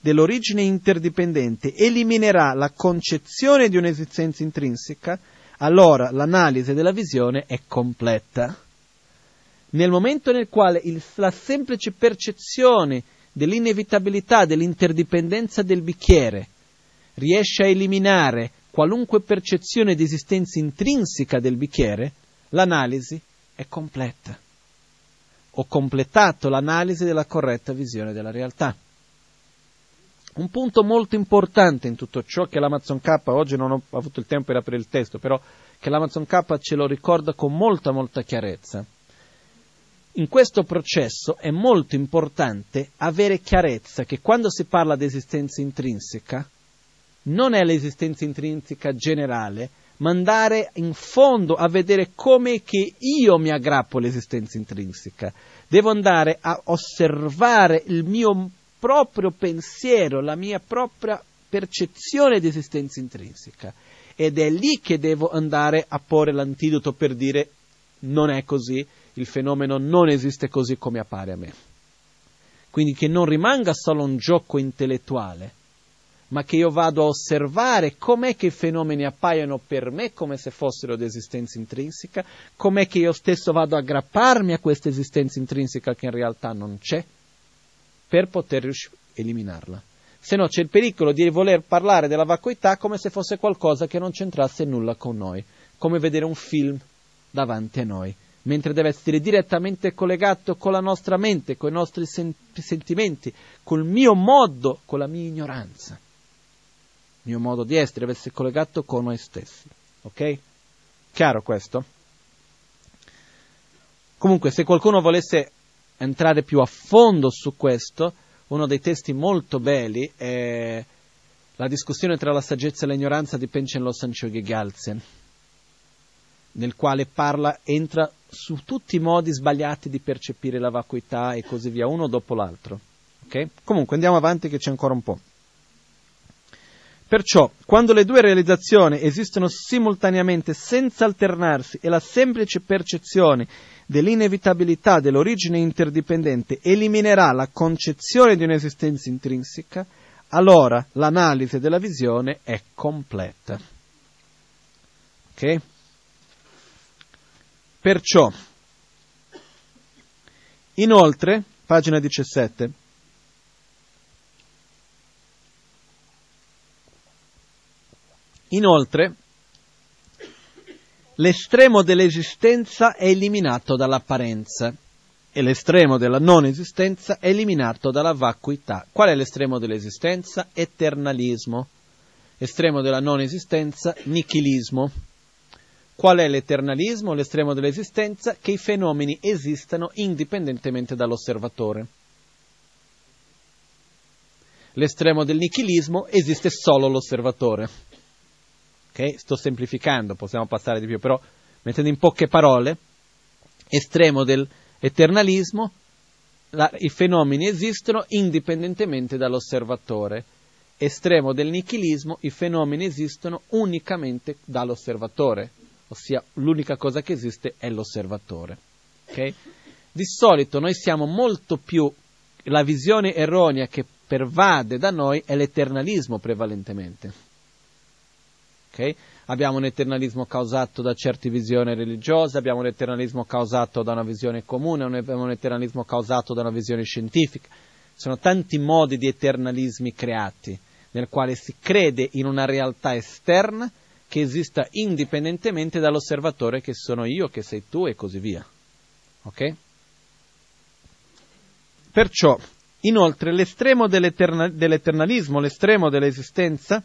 dell'origine interdipendente eliminerà la concezione di un'esistenza intrinseca, allora l'analisi della visione è completa. Nel momento nel quale il, la semplice percezione dell'inevitabilità dell'interdipendenza del bicchiere riesce a eliminare qualunque percezione di esistenza intrinseca del bicchiere, l'analisi è completa. Ho completato l'analisi della corretta visione della realtà. Un punto molto importante in tutto ciò che l'Amazon K, oggi non ho avuto il tempo per aprire il testo, però che l'Amazon K ce lo ricorda con molta molta chiarezza. In questo processo è molto importante avere chiarezza che quando si parla di esistenza intrinseca, non è l'esistenza intrinseca generale, ma andare in fondo a vedere come che io mi aggrappo all'esistenza intrinseca. Devo andare a osservare il mio proprio pensiero, la mia propria percezione di esistenza intrinseca. Ed è lì che devo andare a porre l'antidoto per dire non è così, il fenomeno non esiste così come appare a me. Quindi che non rimanga solo un gioco intellettuale, ma che io vado a osservare com'è che i fenomeni appaiono per me come se fossero di esistenza intrinseca, com'è che io stesso vado a aggrapparmi a questa esistenza intrinseca che in realtà non c'è, per poter riuscire a eliminarla. Se no c'è il pericolo di voler parlare della vacuità come se fosse qualcosa che non c'entrasse nulla con noi, come vedere un film davanti a noi, mentre deve essere direttamente collegato con la nostra mente, con i nostri sen- sentimenti, col mio modo, con la mia ignoranza. Il mio modo di essere deve essere collegato con noi stessi. Ok? Chiaro questo? Comunque, se qualcuno volesse entrare più a fondo su questo, uno dei testi molto belli è la discussione tra la saggezza e l'ignoranza di Penchen Sanchoghi Galsen, nel quale parla, entra su tutti i modi sbagliati di percepire la vacuità e così via, uno dopo l'altro. Okay? Comunque andiamo avanti che c'è ancora un po'. Perciò, quando le due realizzazioni esistono simultaneamente senza alternarsi e la semplice percezione dell'inevitabilità dell'origine interdipendente eliminerà la concezione di un'esistenza intrinseca, allora l'analisi della visione è completa. Ok? Perciò, inoltre, pagina 17, inoltre, l'estremo dell'esistenza è eliminato dall'apparenza e l'estremo della non esistenza è eliminato dalla vacuità. Qual è l'estremo dell'esistenza? Eternalismo. Estremo della non esistenza, nichilismo. Qual è l'eternalismo, l'estremo dell'esistenza? Che i fenomeni esistano indipendentemente dall'osservatore. L'estremo del nichilismo esiste solo l'osservatore. Ok? Sto semplificando, possiamo passare di più, però mettendo in poche parole, estremo dell'eternalismo, la, i fenomeni esistono indipendentemente dall'osservatore estremo del nichilismo, i fenomeni esistono unicamente dall'osservatore ossia l'unica cosa che esiste è l'osservatore. Okay? Di solito noi siamo molto più, la visione erronea che pervade da noi è l'eternalismo prevalentemente. Okay? Abbiamo un eternalismo causato da certe visioni religiose, abbiamo un eternalismo causato da una visione comune, abbiamo un eternalismo causato da una visione scientifica. Sono tanti modi di eternalismi creati, nel quale si crede in una realtà esterna che esista indipendentemente dall'osservatore che sono io, che sei tu e così via. Ok? Perciò, inoltre, l'estremo dell'eterna- dell'eternalismo, l'estremo dell'esistenza,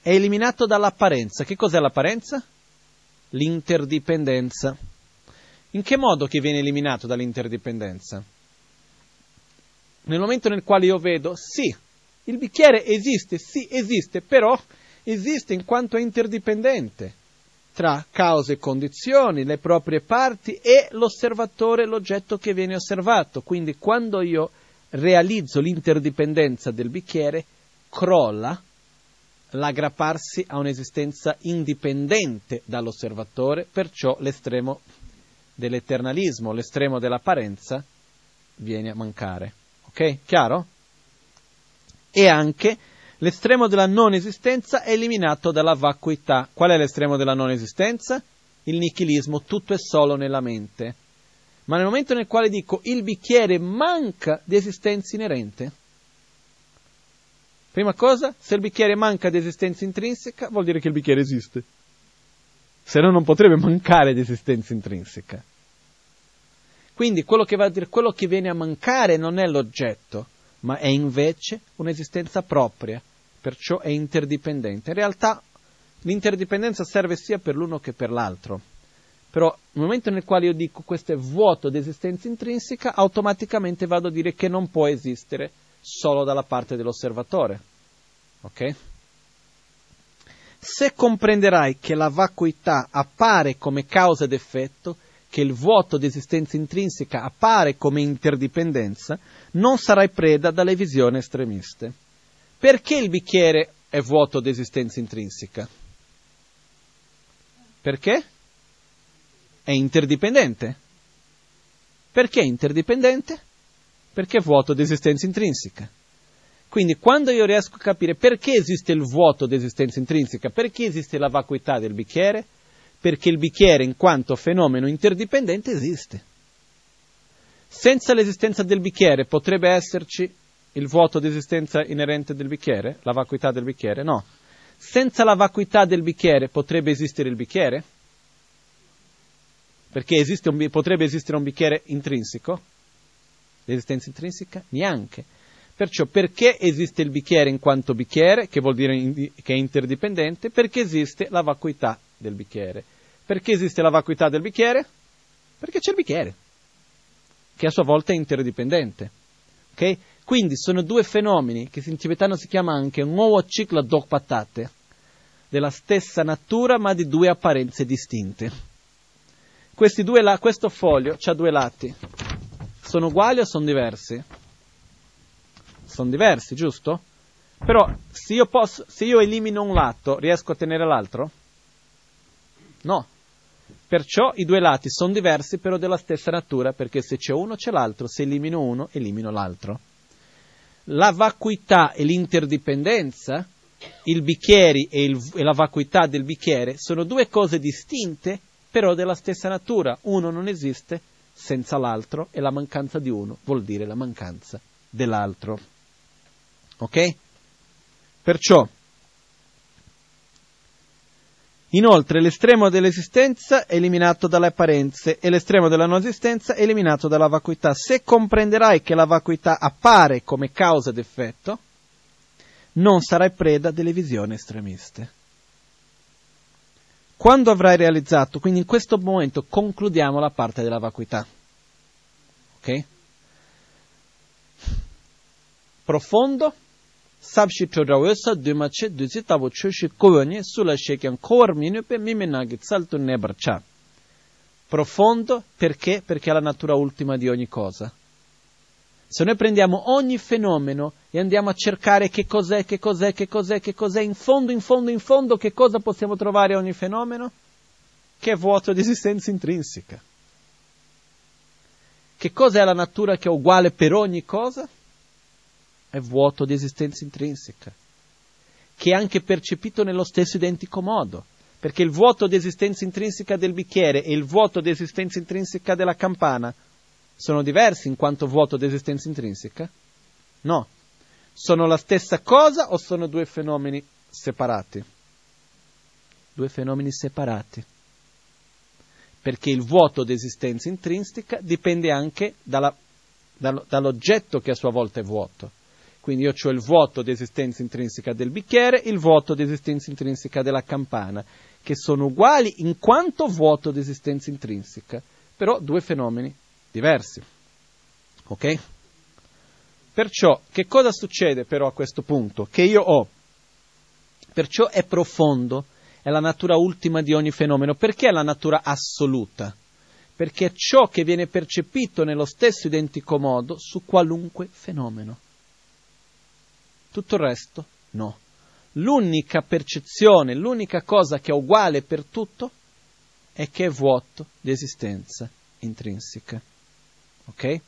è eliminato dall'apparenza. Che cos'è l'apparenza? l'interdipendenza. In che modo che viene eliminato dall'interdipendenza? Nel momento nel quale io vedo, sì, il bicchiere esiste, sì, esiste, però esiste in quanto è interdipendente tra cause e condizioni, le proprie parti e l'osservatore, l'oggetto che viene osservato. Quindi quando io realizzo l'interdipendenza del bicchiere, crolla l'aggrapparsi a un'esistenza indipendente dall'osservatore, perciò l'estremo dell'eternalismo, l'estremo dell'apparenza viene a mancare. Ok? Chiaro? E anche L'estremo della non esistenza è eliminato dalla vacuità. Qual è l'estremo della non esistenza? Il nichilismo, tutto è solo nella mente. Ma nel momento nel quale dico il bicchiere manca di esistenza inerente, prima cosa, se il bicchiere manca di esistenza intrinseca, vuol dire che il bicchiere esiste. Se no non potrebbe mancare di esistenza intrinseca. Quindi quello che, dire, quello che viene a mancare non è l'oggetto, ma è invece un'esistenza propria, perciò è interdipendente. In realtà l'interdipendenza serve sia per l'uno che per l'altro, però nel momento nel quale io dico questo è vuoto di esistenza intrinseca, automaticamente vado a dire che non può esistere solo dalla parte dell'osservatore. Ok? Se comprenderai che la vacuità appare come causa ed effetto, che il vuoto di esistenza intrinseca appare come interdipendenza, non sarai preda dalle visioni estremiste. Perché il bicchiere è vuoto di esistenza intrinseca? Perché? È interdipendente. Perché è interdipendente? Perché è vuoto di esistenza intrinseca. Quindi quando io riesco a capire perché esiste il vuoto di esistenza intrinseca, perché esiste la vacuità del bicchiere, perché il bicchiere in quanto fenomeno interdipendente esiste. Senza l'esistenza del bicchiere potrebbe esserci il vuoto di esistenza inerente del bicchiere, la vacuità del bicchiere? No. Senza la vacuità del bicchiere potrebbe esistere il bicchiere? Perché esiste un, potrebbe esistere un bicchiere intrinseco? L'esistenza intrinseca? Neanche. Perciò perché esiste il bicchiere in quanto bicchiere, che vuol dire che è interdipendente? Perché esiste la vacuità del bicchiere. Perché esiste la vacuità del bicchiere? Perché c'è il bicchiere, che a sua volta è interdipendente. Okay? Quindi sono due fenomeni che in tibetano si chiama anche nuovo ciclo patate, della stessa natura ma di due apparenze distinte. Due, questo foglio ha due lati. Sono uguali o sono diversi? Sono diversi, giusto? Però se io, posso, se io elimino un lato, riesco a tenere l'altro? No. Perciò i due lati sono diversi però della stessa natura, perché se c'è uno c'è l'altro, se elimino uno elimino l'altro. La vacuità e l'interdipendenza, il bicchiere e, il, e la vacuità del bicchiere sono due cose distinte però della stessa natura. Uno non esiste senza l'altro e la mancanza di uno vuol dire la mancanza dell'altro. Ok? Perciò Inoltre l'estremo dell'esistenza è eliminato dalle apparenze e l'estremo della non esistenza è eliminato dalla vacuità. Se comprenderai che la vacuità appare come causa ed effetto, non sarai preda delle visioni estremiste. Quando avrai realizzato, quindi in questo momento concludiamo la parte della vacuità. Ok? Profondo, sabshi chodrawe sa duma che duzi tabo choshi kowani sulla shekyan kowar minu pe miminagi salto nebarcha. Profondo perché? Perché è la natura ultima di ogni cosa. Se noi prendiamo ogni fenomeno e andiamo a cercare che cos'è, che cos'è, che cos'è, che cos'è, in fondo, in fondo, in fondo, che cosa possiamo trovare ogni fenomeno? Che è vuoto di esistenza intrinseca. Che cosa è la natura che è uguale per ogni cosa? È vuoto di esistenza intrinseca, che è anche percepito nello stesso identico modo, perché il vuoto di esistenza intrinseca del bicchiere e il vuoto di esistenza intrinseca della campana sono diversi in quanto vuoto di esistenza intrinseca? No. Sono la stessa cosa o sono due fenomeni separati? Due fenomeni separati. Perché il vuoto di esistenza intrinseca dipende anche dalla, dall'oggetto che a sua volta è vuoto. Quindi io ho il vuoto di esistenza intrinseca del bicchiere, il vuoto di esistenza intrinseca della campana. che sono uguali in quanto vuoto di esistenza intrinseca, però due fenomeni diversi. Ok? Perciò, che cosa succede però a questo punto? Che io ho, perciò è profondo, è la natura ultima di ogni fenomeno. Perché è la natura assoluta? Perché è ciò che viene percepito nello stesso identico modo su qualunque fenomeno. Tutto il resto no. L'unica percezione, l'unica cosa che è uguale per tutto è che è vuoto di esistenza intrinseca. Ok?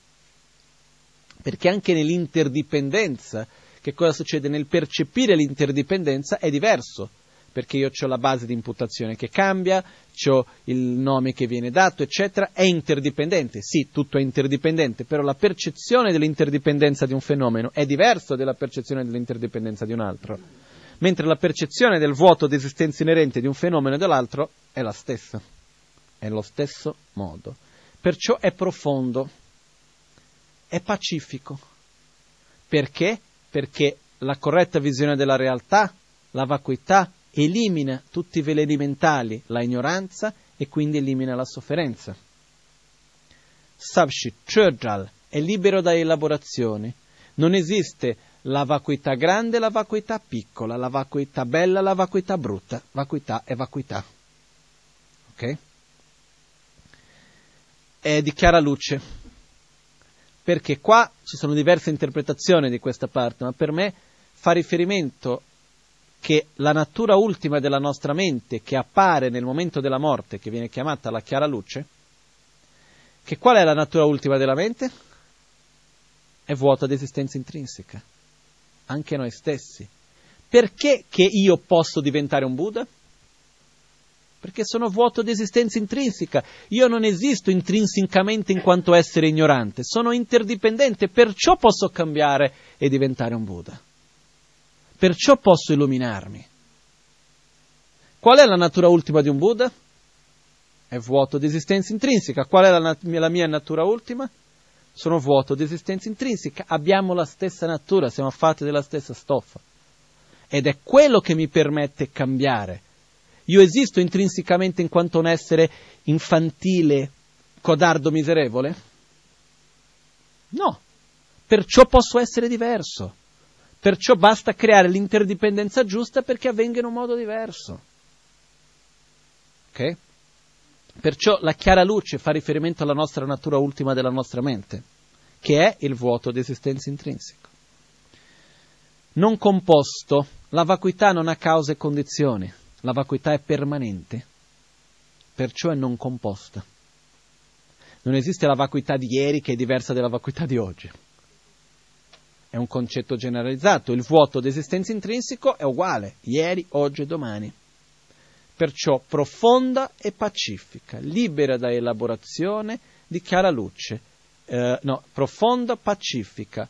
Perché anche nell'interdipendenza, che cosa succede? Nel percepire l'interdipendenza è diverso, perché io ho la base di imputazione che cambia, ho il nome che viene dato, eccetera, è interdipendente. Sì, tutto è interdipendente, però la percezione dell'interdipendenza di un fenomeno è diversa dalla percezione dell'interdipendenza di un altro, mentre la percezione del vuoto di esistenza inerente di un fenomeno e dell'altro è la stessa, è lo stesso modo. Perciò è profondo, è pacifico. Perché? Perché la corretta visione della realtà, la vacuità, elimina tutti i veleni mentali, la ignoranza e quindi elimina la sofferenza. Sabshi, Chöjal, è libero da elaborazioni. Non esiste la vacuità grande e la vacuità piccola, la vacuità bella e la vacuità brutta. Vacuità è vacuità. Ok? È di chiara luce. Perché qua ci sono diverse interpretazioni di questa parte, ma per me fa riferimento che la natura ultima della nostra mente, che appare nel momento della morte, che viene chiamata la chiara luce, che qual è la natura ultima della mente? È vuota di esistenza intrinseca, anche noi stessi. Perché che io posso diventare un Buddha? Perché sono vuoto di esistenza intrinseca. Io non esisto intrinsecamente in quanto essere ignorante, sono interdipendente, perciò posso cambiare e diventare un Buddha perciò posso illuminarmi. Qual è la natura ultima di un Buddha? È vuoto di esistenza intrinseca. Qual è la, la mia natura ultima? Sono vuoto di esistenza intrinseca. Abbiamo la stessa natura, siamo fatti della stessa stoffa. Ed è quello che mi permette cambiare. Io esisto intrinsecamente in quanto un essere infantile, codardo, miserevole? No. Perciò posso essere diverso. Perciò basta creare l'interdipendenza giusta perché avvenga in un modo diverso. Ok? Perciò la chiara luce fa riferimento alla nostra natura ultima della nostra mente, che è il vuoto di esistenza intrinseco. Non composto, la vacuità non ha cause e condizioni, la vacuità è permanente, perciò è non composta. Non esiste la vacuità di ieri che è diversa dalla vacuità di oggi è un concetto generalizzato, il vuoto d'esistenza intrinseco è uguale, ieri, oggi e domani. Perciò profonda e pacifica, libera da elaborazione di chiara luce, eh, no, profonda, pacifica,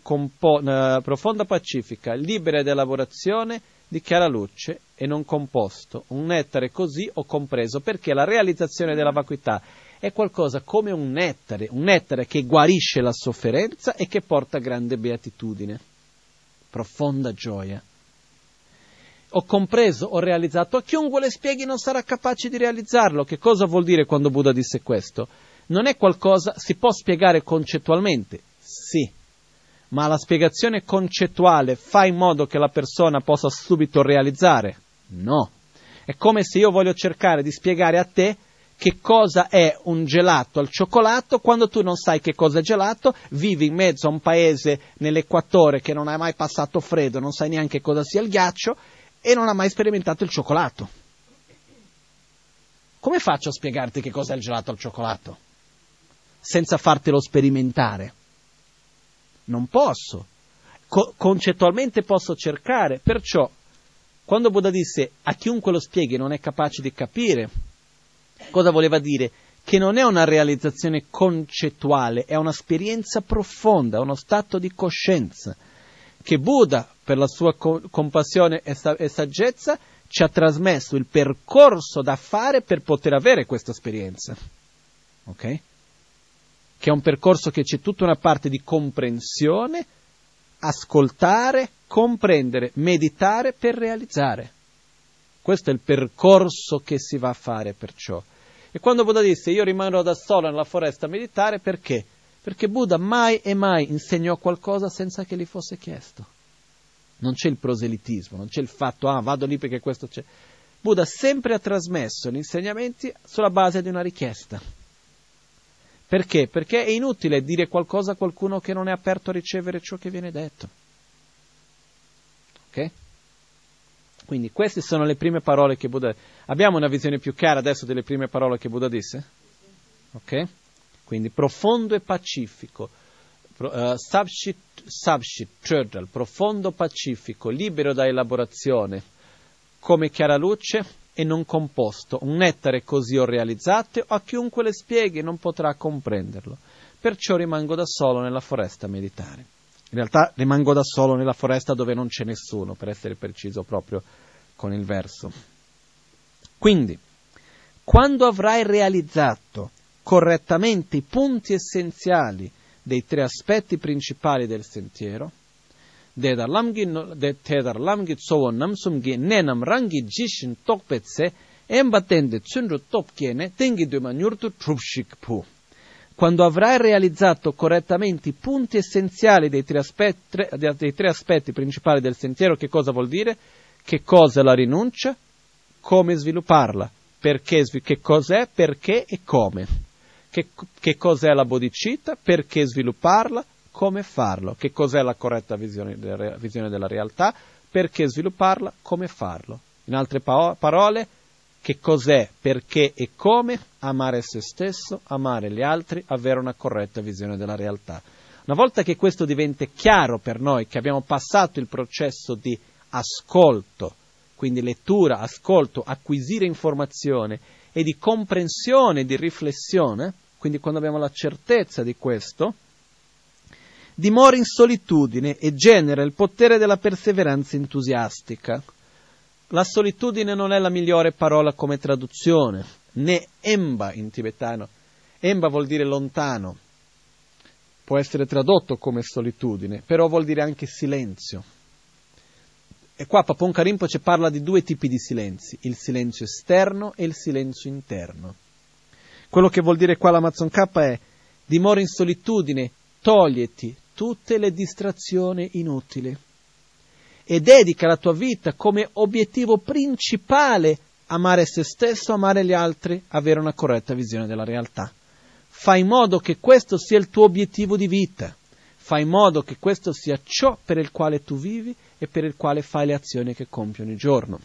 compo- eh, profonda, pacifica, libera da elaborazione di chiara luce e non composto, un nettare così ho compreso, perché la realizzazione della vacuità è qualcosa come un nettare, un nettare che guarisce la sofferenza e che porta grande beatitudine, profonda gioia. Ho compreso, ho realizzato, a chiunque le spieghi non sarà capace di realizzarlo. Che cosa vuol dire quando Buddha disse questo? Non è qualcosa, si può spiegare concettualmente, sì, ma la spiegazione concettuale fa in modo che la persona possa subito realizzare? No. È come se io voglio cercare di spiegare a te che cosa è un gelato al cioccolato quando tu non sai che cosa è gelato, vivi in mezzo a un paese nell'equatore che non ha mai passato freddo, non sai neanche cosa sia il ghiaccio e non ha mai sperimentato il cioccolato. Come faccio a spiegarti che cosa è il gelato al cioccolato? Senza fartelo sperimentare. Non posso. Co- concettualmente posso cercare, perciò quando Buddha disse a chiunque lo spieghi non è capace di capire, Cosa voleva dire? Che non è una realizzazione concettuale, è un'esperienza profonda, uno stato di coscienza, che Buddha, per la sua co- compassione e, sa- e saggezza, ci ha trasmesso il percorso da fare per poter avere questa esperienza. Ok? Che è un percorso che c'è tutta una parte di comprensione, ascoltare, comprendere, meditare per realizzare. Questo è il percorso che si va a fare perciò. E quando Buddha disse io rimarrò da solo nella foresta a meditare, perché? Perché Buddha mai e mai insegnò qualcosa senza che gli fosse chiesto. Non c'è il proselitismo, non c'è il fatto, ah, vado lì perché questo c'è. Buddha sempre ha trasmesso gli insegnamenti sulla base di una richiesta. Perché? Perché è inutile dire qualcosa a qualcuno che non è aperto a ricevere ciò che viene detto. Ok? Quindi queste sono le prime parole che Buddha... Abbiamo una visione più chiara adesso delle prime parole che Buddha disse? Ok? Quindi profondo e pacifico, uh, subshit, turdal, profondo pacifico, libero da elaborazione, come chiara luce e non composto, un nettare così ho realizzato, a chiunque le spieghi non potrà comprenderlo. Perciò rimango da solo nella foresta a meditare. In realtà rimango da solo nella foresta dove non c'è nessuno, per essere preciso proprio con il verso. Quindi, quando avrai realizzato correttamente i punti essenziali dei tre aspetti principali del sentiero, Dedar lamgi tsowo namsumgi nenam rangi jishin tokpetse embatende tsunru topkiene tengi duma nyurtu trupshik pu quando avrai realizzato correttamente i punti essenziali dei tre, aspetti, dei tre aspetti principali del sentiero, che cosa vuol dire? Che cosa è la rinuncia? Come svilupparla? Perché, che cos'è? Perché e come? Che, che cos'è la bodhicitta? Perché svilupparla? Come farlo? Che cos'è la corretta visione, visione della realtà? Perché svilupparla? Come farlo? In altre parole, che cos'è, perché e come amare se stesso, amare gli altri, avere una corretta visione della realtà. Una volta che questo diventa chiaro per noi, che abbiamo passato il processo di ascolto, quindi lettura, ascolto, acquisire informazione e di comprensione, di riflessione, quindi quando abbiamo la certezza di questo, dimora in solitudine e genera il potere della perseveranza entusiastica la solitudine non è la migliore parola come traduzione, né emba in tibetano. Emba vuol dire lontano, può essere tradotto come solitudine, però vuol dire anche silenzio. E qua Papon Rinpoche parla di due tipi di silenzi, il silenzio esterno e il silenzio interno. Quello che vuol dire qua l'Amazon K è dimora in solitudine, toglieti tutte le distrazioni inutili e dedica la tua vita come obiettivo principale amare se stesso, amare gli altri, avere una corretta visione della realtà. Fai in modo che questo sia il tuo obiettivo di vita. Fai in modo che questo sia ciò per il quale tu vivi e per il quale fai le azioni che compi ogni giorno.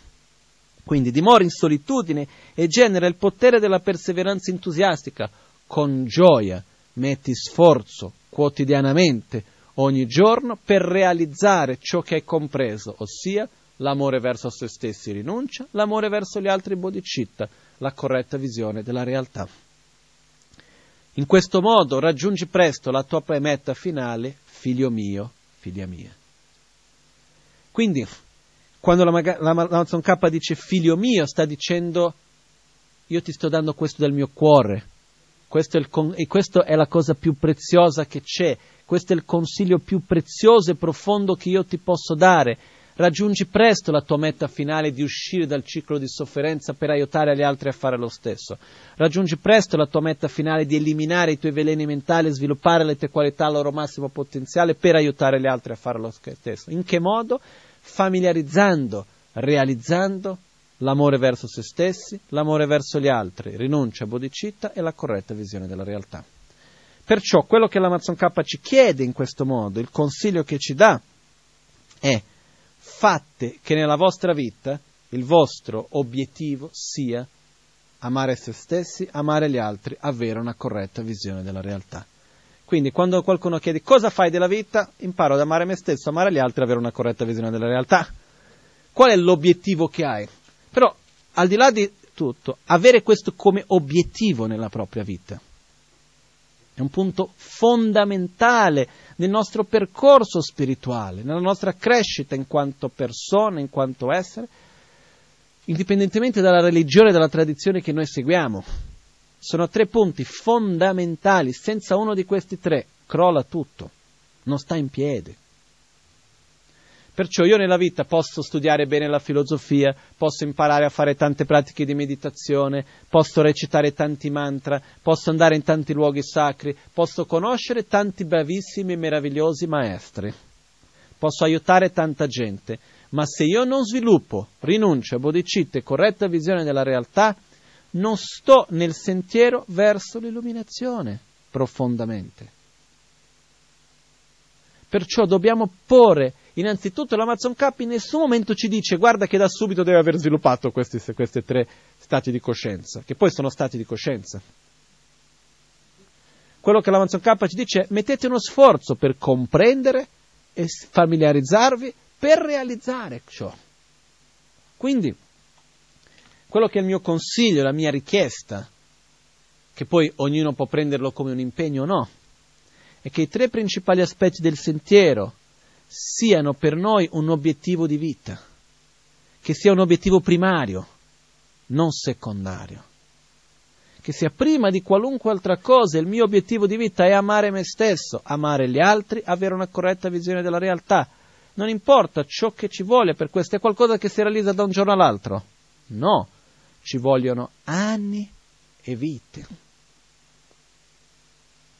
Quindi dimora in solitudine e genera il potere della perseveranza entusiastica. Con gioia metti sforzo quotidianamente ogni giorno per realizzare ciò che hai compreso, ossia l'amore verso se stessi rinuncia, l'amore verso gli altri bodhicitta, la corretta visione della realtà. In questo modo raggiungi presto la tua meta finale, figlio mio, figlia mia. Quindi, quando la, la, la Amazon K dice figlio mio, sta dicendo io ti sto dando questo del mio cuore, questo è, il, e questa è la cosa più preziosa che c'è, questo è il consiglio più prezioso e profondo che io ti posso dare. Raggiungi presto la tua meta finale di uscire dal ciclo di sofferenza per aiutare gli altri a fare lo stesso. Raggiungi presto la tua meta finale di eliminare i tuoi veleni mentali e sviluppare le tue qualità al loro massimo potenziale per aiutare gli altri a fare lo stesso. In che modo? Familiarizzando, realizzando l'amore verso se stessi, l'amore verso gli altri, rinuncia a bodhicitta e la corretta visione della realtà. Perciò quello che l'Amazon K ci chiede in questo modo, il consiglio che ci dà, è fate che nella vostra vita il vostro obiettivo sia amare se stessi, amare gli altri, avere una corretta visione della realtà. Quindi quando qualcuno chiede cosa fai della vita, imparo ad amare me stesso, amare gli altri, avere una corretta visione della realtà. Qual è l'obiettivo che hai? Però, al di là di tutto, avere questo come obiettivo nella propria vita è un punto fondamentale nel nostro percorso spirituale, nella nostra crescita in quanto persona, in quanto essere, indipendentemente dalla religione e dalla tradizione che noi seguiamo. Sono tre punti fondamentali, senza uno di questi tre crolla tutto, non sta in piedi. Perciò io nella vita posso studiare bene la filosofia, posso imparare a fare tante pratiche di meditazione, posso recitare tanti mantra, posso andare in tanti luoghi sacri, posso conoscere tanti bravissimi e meravigliosi maestri, posso aiutare tanta gente, ma se io non sviluppo, rinuncio a bodhicitta e corretta visione della realtà, non sto nel sentiero verso l'illuminazione profondamente. Perciò dobbiamo porre innanzitutto l'Amazon K in nessun momento ci dice guarda che da subito deve aver sviluppato questi, questi tre stati di coscienza, che poi sono stati di coscienza. Quello che l'Amazon K ci dice è mettete uno sforzo per comprendere e familiarizzarvi per realizzare ciò. Quindi, quello che è il mio consiglio, la mia richiesta, che poi ognuno può prenderlo come un impegno o no, è che i tre principali aspetti del sentiero siano per noi un obiettivo di vita, che sia un obiettivo primario, non secondario, che sia prima di qualunque altra cosa il mio obiettivo di vita è amare me stesso, amare gli altri, avere una corretta visione della realtà. Non importa ciò che ci vuole per questo, è qualcosa che si realizza da un giorno all'altro. No, ci vogliono anni e vite.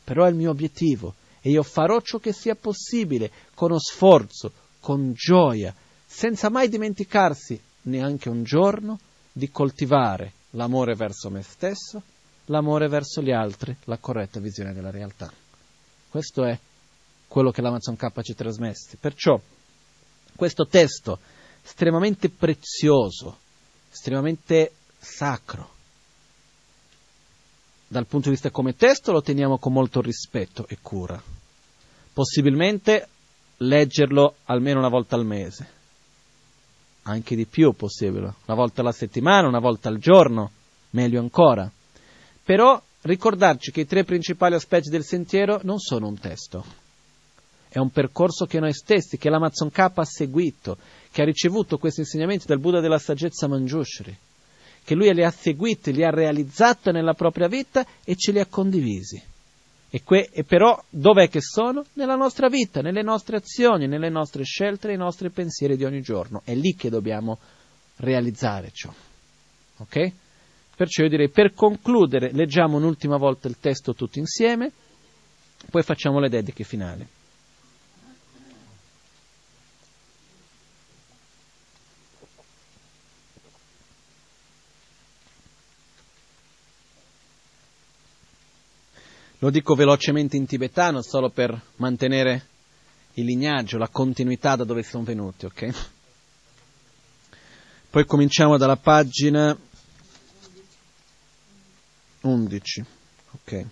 Però è il mio obiettivo e io farò ciò che sia possibile con sforzo, con gioia, senza mai dimenticarsi neanche un giorno di coltivare l'amore verso me stesso, l'amore verso gli altri, la corretta visione della realtà. Questo è quello che l'Amazon K ci trasmette. Perciò questo testo estremamente prezioso, estremamente sacro, dal punto di vista come testo lo teniamo con molto rispetto e cura. Possibilmente leggerlo almeno una volta al mese, anche di più possibile, una volta alla settimana, una volta al giorno, meglio ancora. Però ricordarci che i tre principali aspetti del sentiero non sono un testo, è un percorso che noi stessi, che l'Amazon K ha seguito, che ha ricevuto questi insegnamenti dal Buddha della saggezza Manjushri, che lui li ha seguiti, li ha realizzati nella propria vita e ce li ha condivisi. E, que- e però dov'è che sono? Nella nostra vita, nelle nostre azioni, nelle nostre scelte, nei nostri pensieri di ogni giorno. È lì che dobbiamo realizzare ciò. Ok? Perciò io direi, per concludere, leggiamo un'ultima volta il testo tutti insieme, poi facciamo le dediche finali. Lo dico velocemente in tibetano solo per mantenere il lignaggio, la continuità da dove sono venuti, ok? Poi cominciamo dalla pagina 11, ok?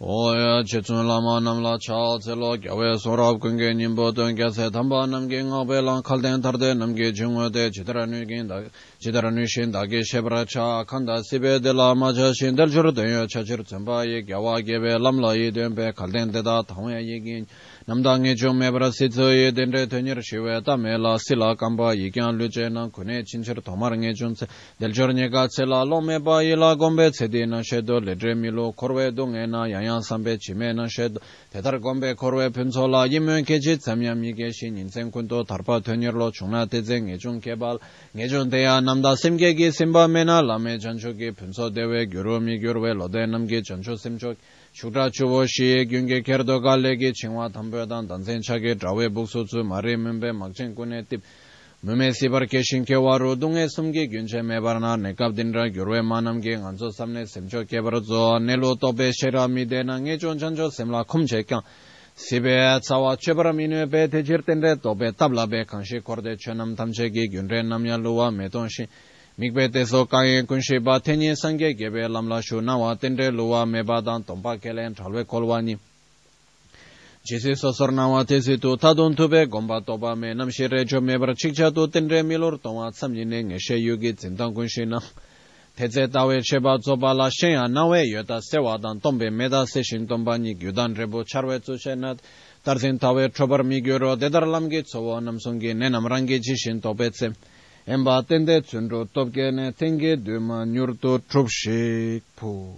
Oya chechun lama namla chal tselo gyawe sorab kunge nimbo tun gyase tamba namge ngabe lang kalden tarde namge chungwe de chidaranu ginda chidaranu shin dage shebra cha kanda sibe de la maja shin del churu denyo chachir tsemba ye gyawa gebe lamla ye denbe kalden deda tangwe ye gin namdangi chung mebra sitso ye dendre tenyir shiwe ta me la sila kamba yikyan luje na kune chinchir tomar nge chung tse deljor nye ka tse la lo meba ye la gombe tse di na shedo ledre milo korwe do nge na yanyan sambe chime na shedo petar gombe korwe pinso la yimyo kechi tsamyam yike shi ninsen kunto tarpa tenyir lo chung na teze nge chung kebal nge chung teya namda simke ki simba me na lame chancho ki pinso dewe gyuru mi gyurwe lode namge chancho simcho ki shukra chubo shiye gyunge kerdo galegi chingwa thambayadan dansen chage drawe buksutsu mare mimbe makchen kune tip mume sibar keshin ke waru dunge sumge gyunche mebarna nekab dinra gyurwe manamge nganzo samne semcho kebar zo nelo tobe shera mide na nge chon chancho semla kumche kyang sibe tsawa chebara minwe be tejir tenre tobe tabla be kanshi korde chenam tamche gi gyunre namya luwa meton shi Mikpe teso kanyen kunshi ba tenye sangye gebe lamla shu nawa tendre luwa meba dan tompa kelen chalwe kolwa ni. Jisi sosor nawa tesi tu tadun tube gomba toba me namshi recho mebra chikcha tu tendre milur tongwa tsamni ne ngeshe yugi tsintang kunshi na. Teze tawe cheba zoba la shenya nawe yota sewa dan tombe meda se shin tomba ni gyudan rebu charwe tsu shenat. Tarzin tawe chobar mi gyuro dedar lamgi tsowo namsungi nenam rangi jishin tobe tsem. 엠바 텐데 춘로 톱게네 땡게 드마 뉴르토 트롭식 푸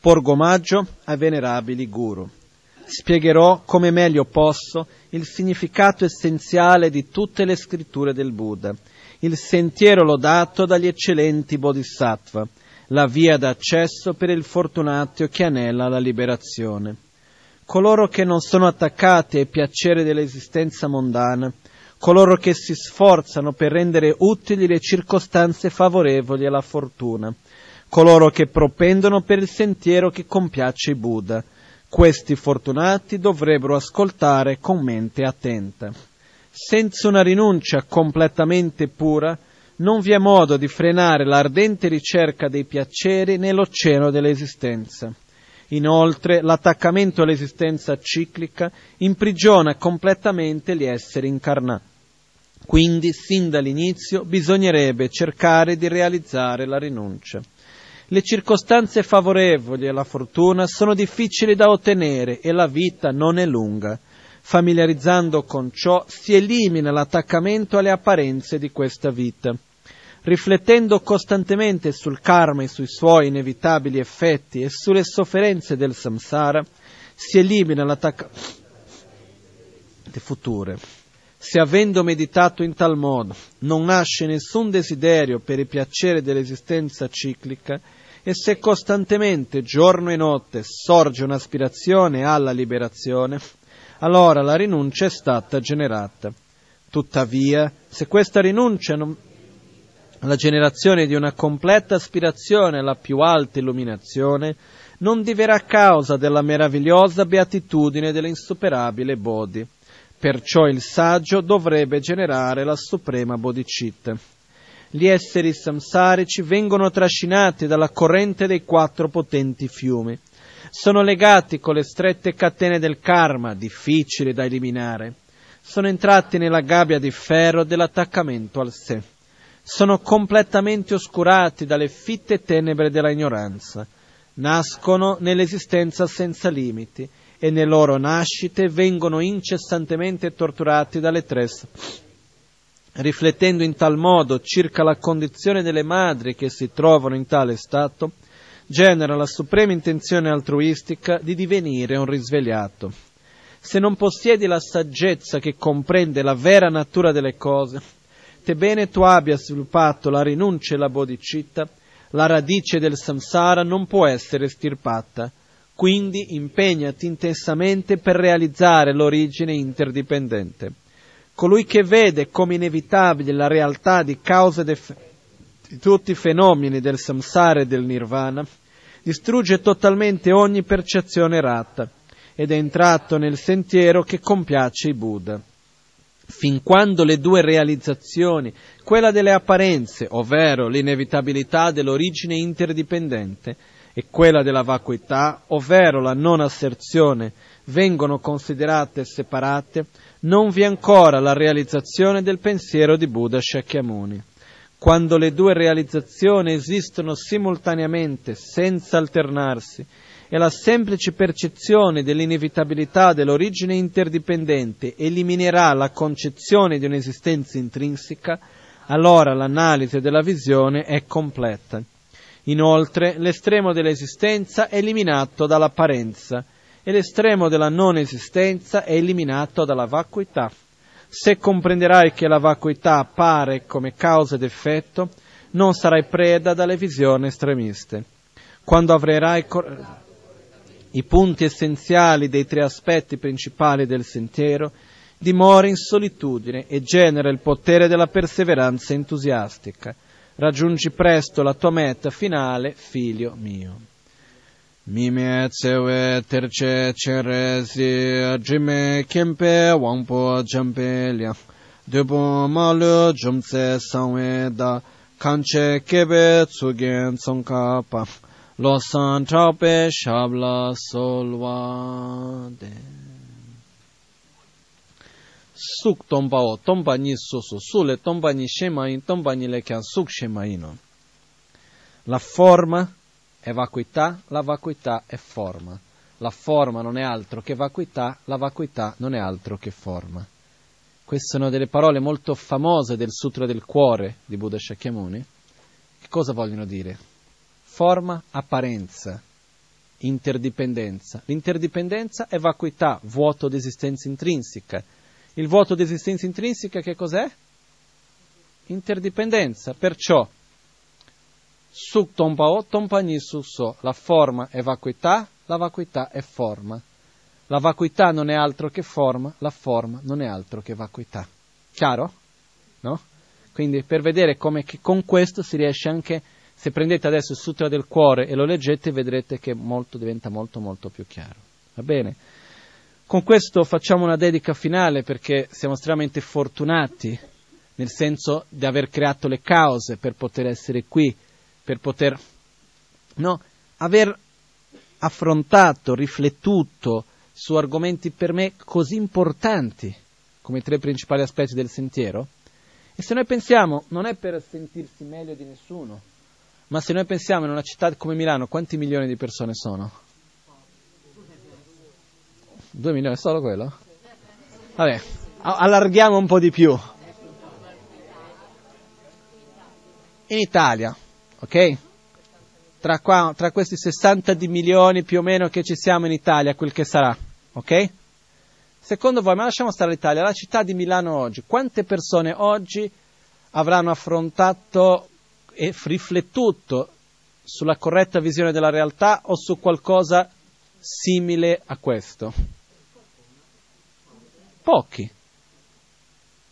Porgo omaggio ai venerabili guru. Spiegherò come meglio posso il significato essenziale di tutte le scritture del Buddha, il sentiero lodato dagli eccellenti bodhisattva, la via d'accesso per il fortunato che anela la liberazione. Coloro che non sono attaccati ai piaceri dell'esistenza mondana, coloro che si sforzano per rendere utili le circostanze favorevoli alla fortuna, coloro che propendono per il sentiero che compiace i Buddha. Questi fortunati dovrebbero ascoltare con mente attenta. Senza una rinuncia completamente pura, non vi è modo di frenare l'ardente ricerca dei piaceri nell'oceano dell'esistenza. Inoltre, l'attaccamento all'esistenza ciclica imprigiona completamente gli esseri incarnati. Quindi, sin dall'inizio, bisognerebbe cercare di realizzare la rinuncia. Le circostanze favorevoli alla fortuna sono difficili da ottenere e la vita non è lunga. Familiarizzando con ciò si elimina l'attaccamento alle apparenze di questa vita. Riflettendo costantemente sul karma e sui suoi inevitabili effetti e sulle sofferenze del samsara, si elimina l'attaccamento future. Se avendo meditato in tal modo non nasce nessun desiderio per il piacere dell'esistenza ciclica, e se costantemente, giorno e notte, sorge un'aspirazione alla liberazione, allora la rinuncia è stata generata. Tuttavia, se questa rinuncia non, la generazione di una completa aspirazione alla più alta illuminazione non diverrà causa della meravigliosa beatitudine dell'insuperabile Bodhi. Perciò il saggio dovrebbe generare la suprema bodhicitta. Gli esseri samsarici vengono trascinati dalla corrente dei quattro potenti fiumi. Sono legati con le strette catene del karma, difficili da eliminare. Sono entrati nella gabbia di ferro dell'attaccamento al sé sono completamente oscurati dalle fitte tenebre della ignoranza, nascono nell'esistenza senza limiti e nelle loro nascite vengono incessantemente torturati dalle tre riflettendo in tal modo circa la condizione delle madri che si trovano in tale stato, genera la suprema intenzione altruistica di divenire un risvegliato. Se non possiedi la saggezza che comprende la vera natura delle cose, sebbene tu abbia sviluppato la rinuncia e la bodhicitta, la radice del samsara non può essere stirpata. Quindi impegnati intensamente per realizzare l'origine interdipendente. Colui che vede come inevitabile la realtà di causa di tutti i fenomeni del samsara e del nirvana, distrugge totalmente ogni percezione errata ed è entrato nel sentiero che compiace i Buddha fin quando le due realizzazioni, quella delle apparenze, ovvero l'inevitabilità dell'origine interdipendente, e quella della vacuità, ovvero la non asserzione, vengono considerate separate, non vi è ancora la realizzazione del pensiero di Buddha Shakyamuni. Quando le due realizzazioni esistono simultaneamente, senza alternarsi, e la semplice percezione dell'inevitabilità dell'origine interdipendente eliminerà la concezione di un'esistenza intrinseca, allora l'analisi della visione è completa. Inoltre, l'estremo dell'esistenza è eliminato dall'apparenza e l'estremo della non esistenza è eliminato dalla vacuità. Se comprenderai che la vacuità appare come causa ed effetto, non sarai preda dalle visioni estremiste. Quando avrai i punti essenziali dei tre aspetti principali del sentiero, dimora in solitudine e genera il potere della perseveranza entusiastica. Raggiungi presto la tua meta finale, figlio mio. Kanche kebe tsugen tsongka lo san trao pe shabla solwa de suk tomba o tomba ni su su su le tomba ni shema in tomba ni le kyan suk shema ino la forma è vacuità la vacuità è forma la forma non è altro che vacuità la vacuità non è altro che forma queste sono delle parole molto famose del Sutra del Cuore di Buddha Shakyamuni. Che cosa vogliono dire? Forma, apparenza, interdipendenza. L'interdipendenza è vacuità, vuoto di esistenza intrinseca. Il vuoto di esistenza intrinseca che cos'è? Interdipendenza. Perciò, suk tompa o tompa ni su so, la forma è vacuità, la vacuità è forma. La vacuità non è altro che forma, la forma non è altro che vacuità. Chiaro? No? Quindi per vedere come con questo si riesce anche, se prendete adesso il Sutra del Cuore e lo leggete, vedrete che molto, diventa molto molto più chiaro. Va bene? Con questo facciamo una dedica finale perché siamo estremamente fortunati, nel senso di aver creato le cause per poter essere qui, per poter no, aver affrontato, riflettuto, su argomenti per me così importanti come i tre principali aspetti del sentiero? E se noi pensiamo, non è per sentirsi meglio di nessuno, ma se noi pensiamo in una città come Milano, quanti milioni di persone sono? Due milioni, solo quello? Vabbè, allarghiamo un po' di più. In Italia, ok? tra, qua, tra questi 60 di milioni più o meno che ci siamo in Italia, quel che sarà, ok? Secondo voi, ma lasciamo stare l'Italia, la città di Milano oggi, quante persone oggi avranno affrontato riflettuto sulla corretta visione della realtà o su qualcosa simile a questo? Pochi.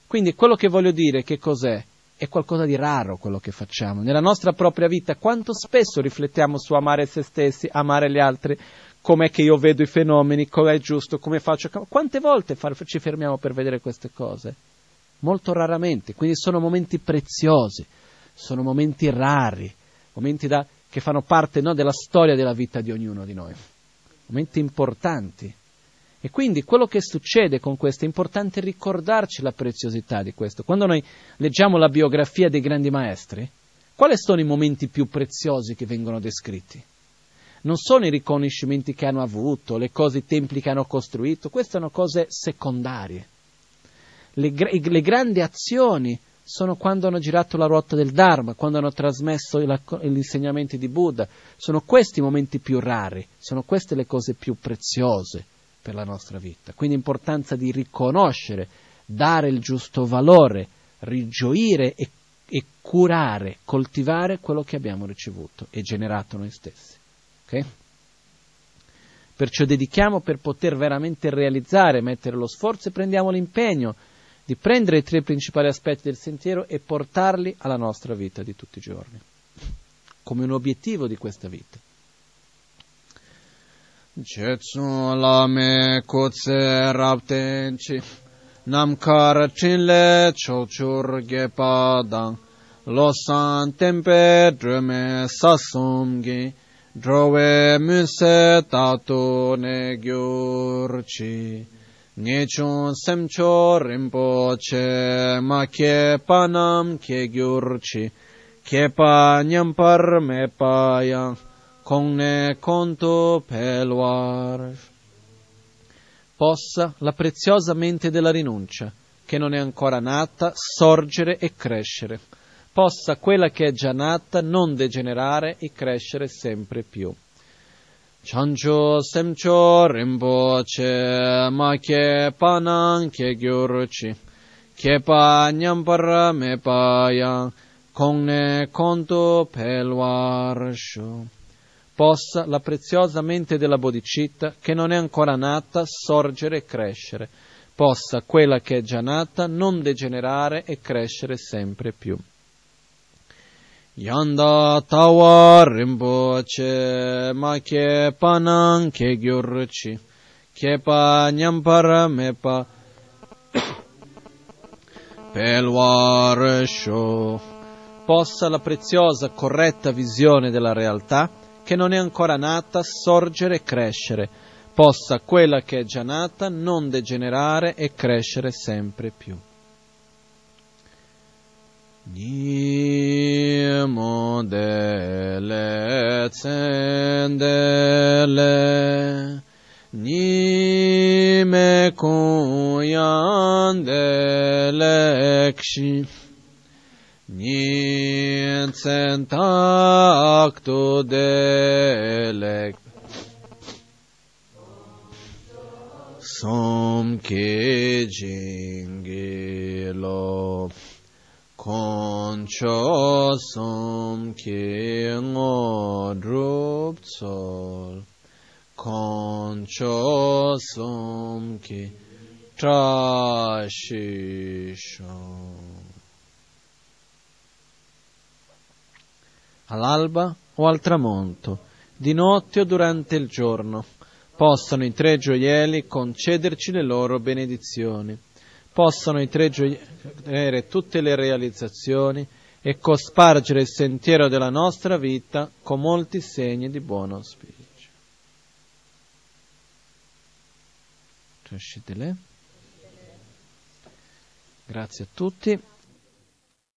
Quindi quello che voglio dire che cos'è? è qualcosa di raro quello che facciamo. Nella nostra propria vita, quanto spesso riflettiamo su amare se stessi, amare gli altri, com'è che io vedo i fenomeni, com'è giusto, come faccio. Quante volte ci fermiamo per vedere queste cose? Molto raramente, quindi sono momenti preziosi, sono momenti rari, momenti da, che fanno parte no, della storia della vita di ognuno di noi, momenti importanti. E quindi quello che succede con questo è importante ricordarci la preziosità di questo. Quando noi leggiamo la biografia dei grandi maestri, quali sono i momenti più preziosi che vengono descritti? Non sono i riconoscimenti che hanno avuto, le cose, i templi che hanno costruito, queste sono cose secondarie. Le, le grandi azioni sono quando hanno girato la ruota del Dharma, quando hanno trasmesso gli insegnamenti di Buddha. Sono questi i momenti più rari, sono queste le cose più preziose per la nostra vita. Quindi l'importanza di riconoscere, dare il giusto valore, rigioire e, e curare, coltivare quello che abbiamo ricevuto e generato noi stessi. Okay? Perciò dedichiamo per poter veramente realizzare, mettere lo sforzo e prendiamo l'impegno di prendere i tre principali aspetti del sentiero e portarli alla nostra vita di tutti i giorni, come un obiettivo di questa vita. Chetsu lame kutse raptenchi namkar chinle chochur gepadang losan tempe drume sasumgi drove muse tato ne gyurchi Ngechun semcho rinpoche ma kepa nam ke gyurchi kepa nyampar me payang conne conto peluar. Possa la preziosa mente della rinuncia, che non è ancora nata, sorgere e crescere. Possa quella che è già nata non degenerare e crescere sempre più. Chancho semcho rinpoche ma che panan che gyurci che pa nyampara me pa yang conne conto peluar shu. Possa la preziosa mente della bodhicitta, che non è ancora nata, sorgere e crescere, possa quella che è già nata non degenerare e crescere sempre più. Yanda tawa rinpoche ma che panan che gyurci, che pa nyampara me pa pelwar possa la preziosa corretta visione della realtà che non è ancora nata sorgere e crescere, possa quella che è già nata non degenerare e crescere sempre più. Nimo dele tsendele Nime kuyan delekşi Nintsen taktu delek Som ke lo concho som ke ngo drup sol. Concho som ke tra shi all'alba o al tramonto, di notte o durante il giorno, possano i tre gioielli concederci le loro benedizioni, possano i tre avere tutte le realizzazioni e cospargere il sentiero della nostra vita con molti segni di buon auspicio. Grazie a tutti.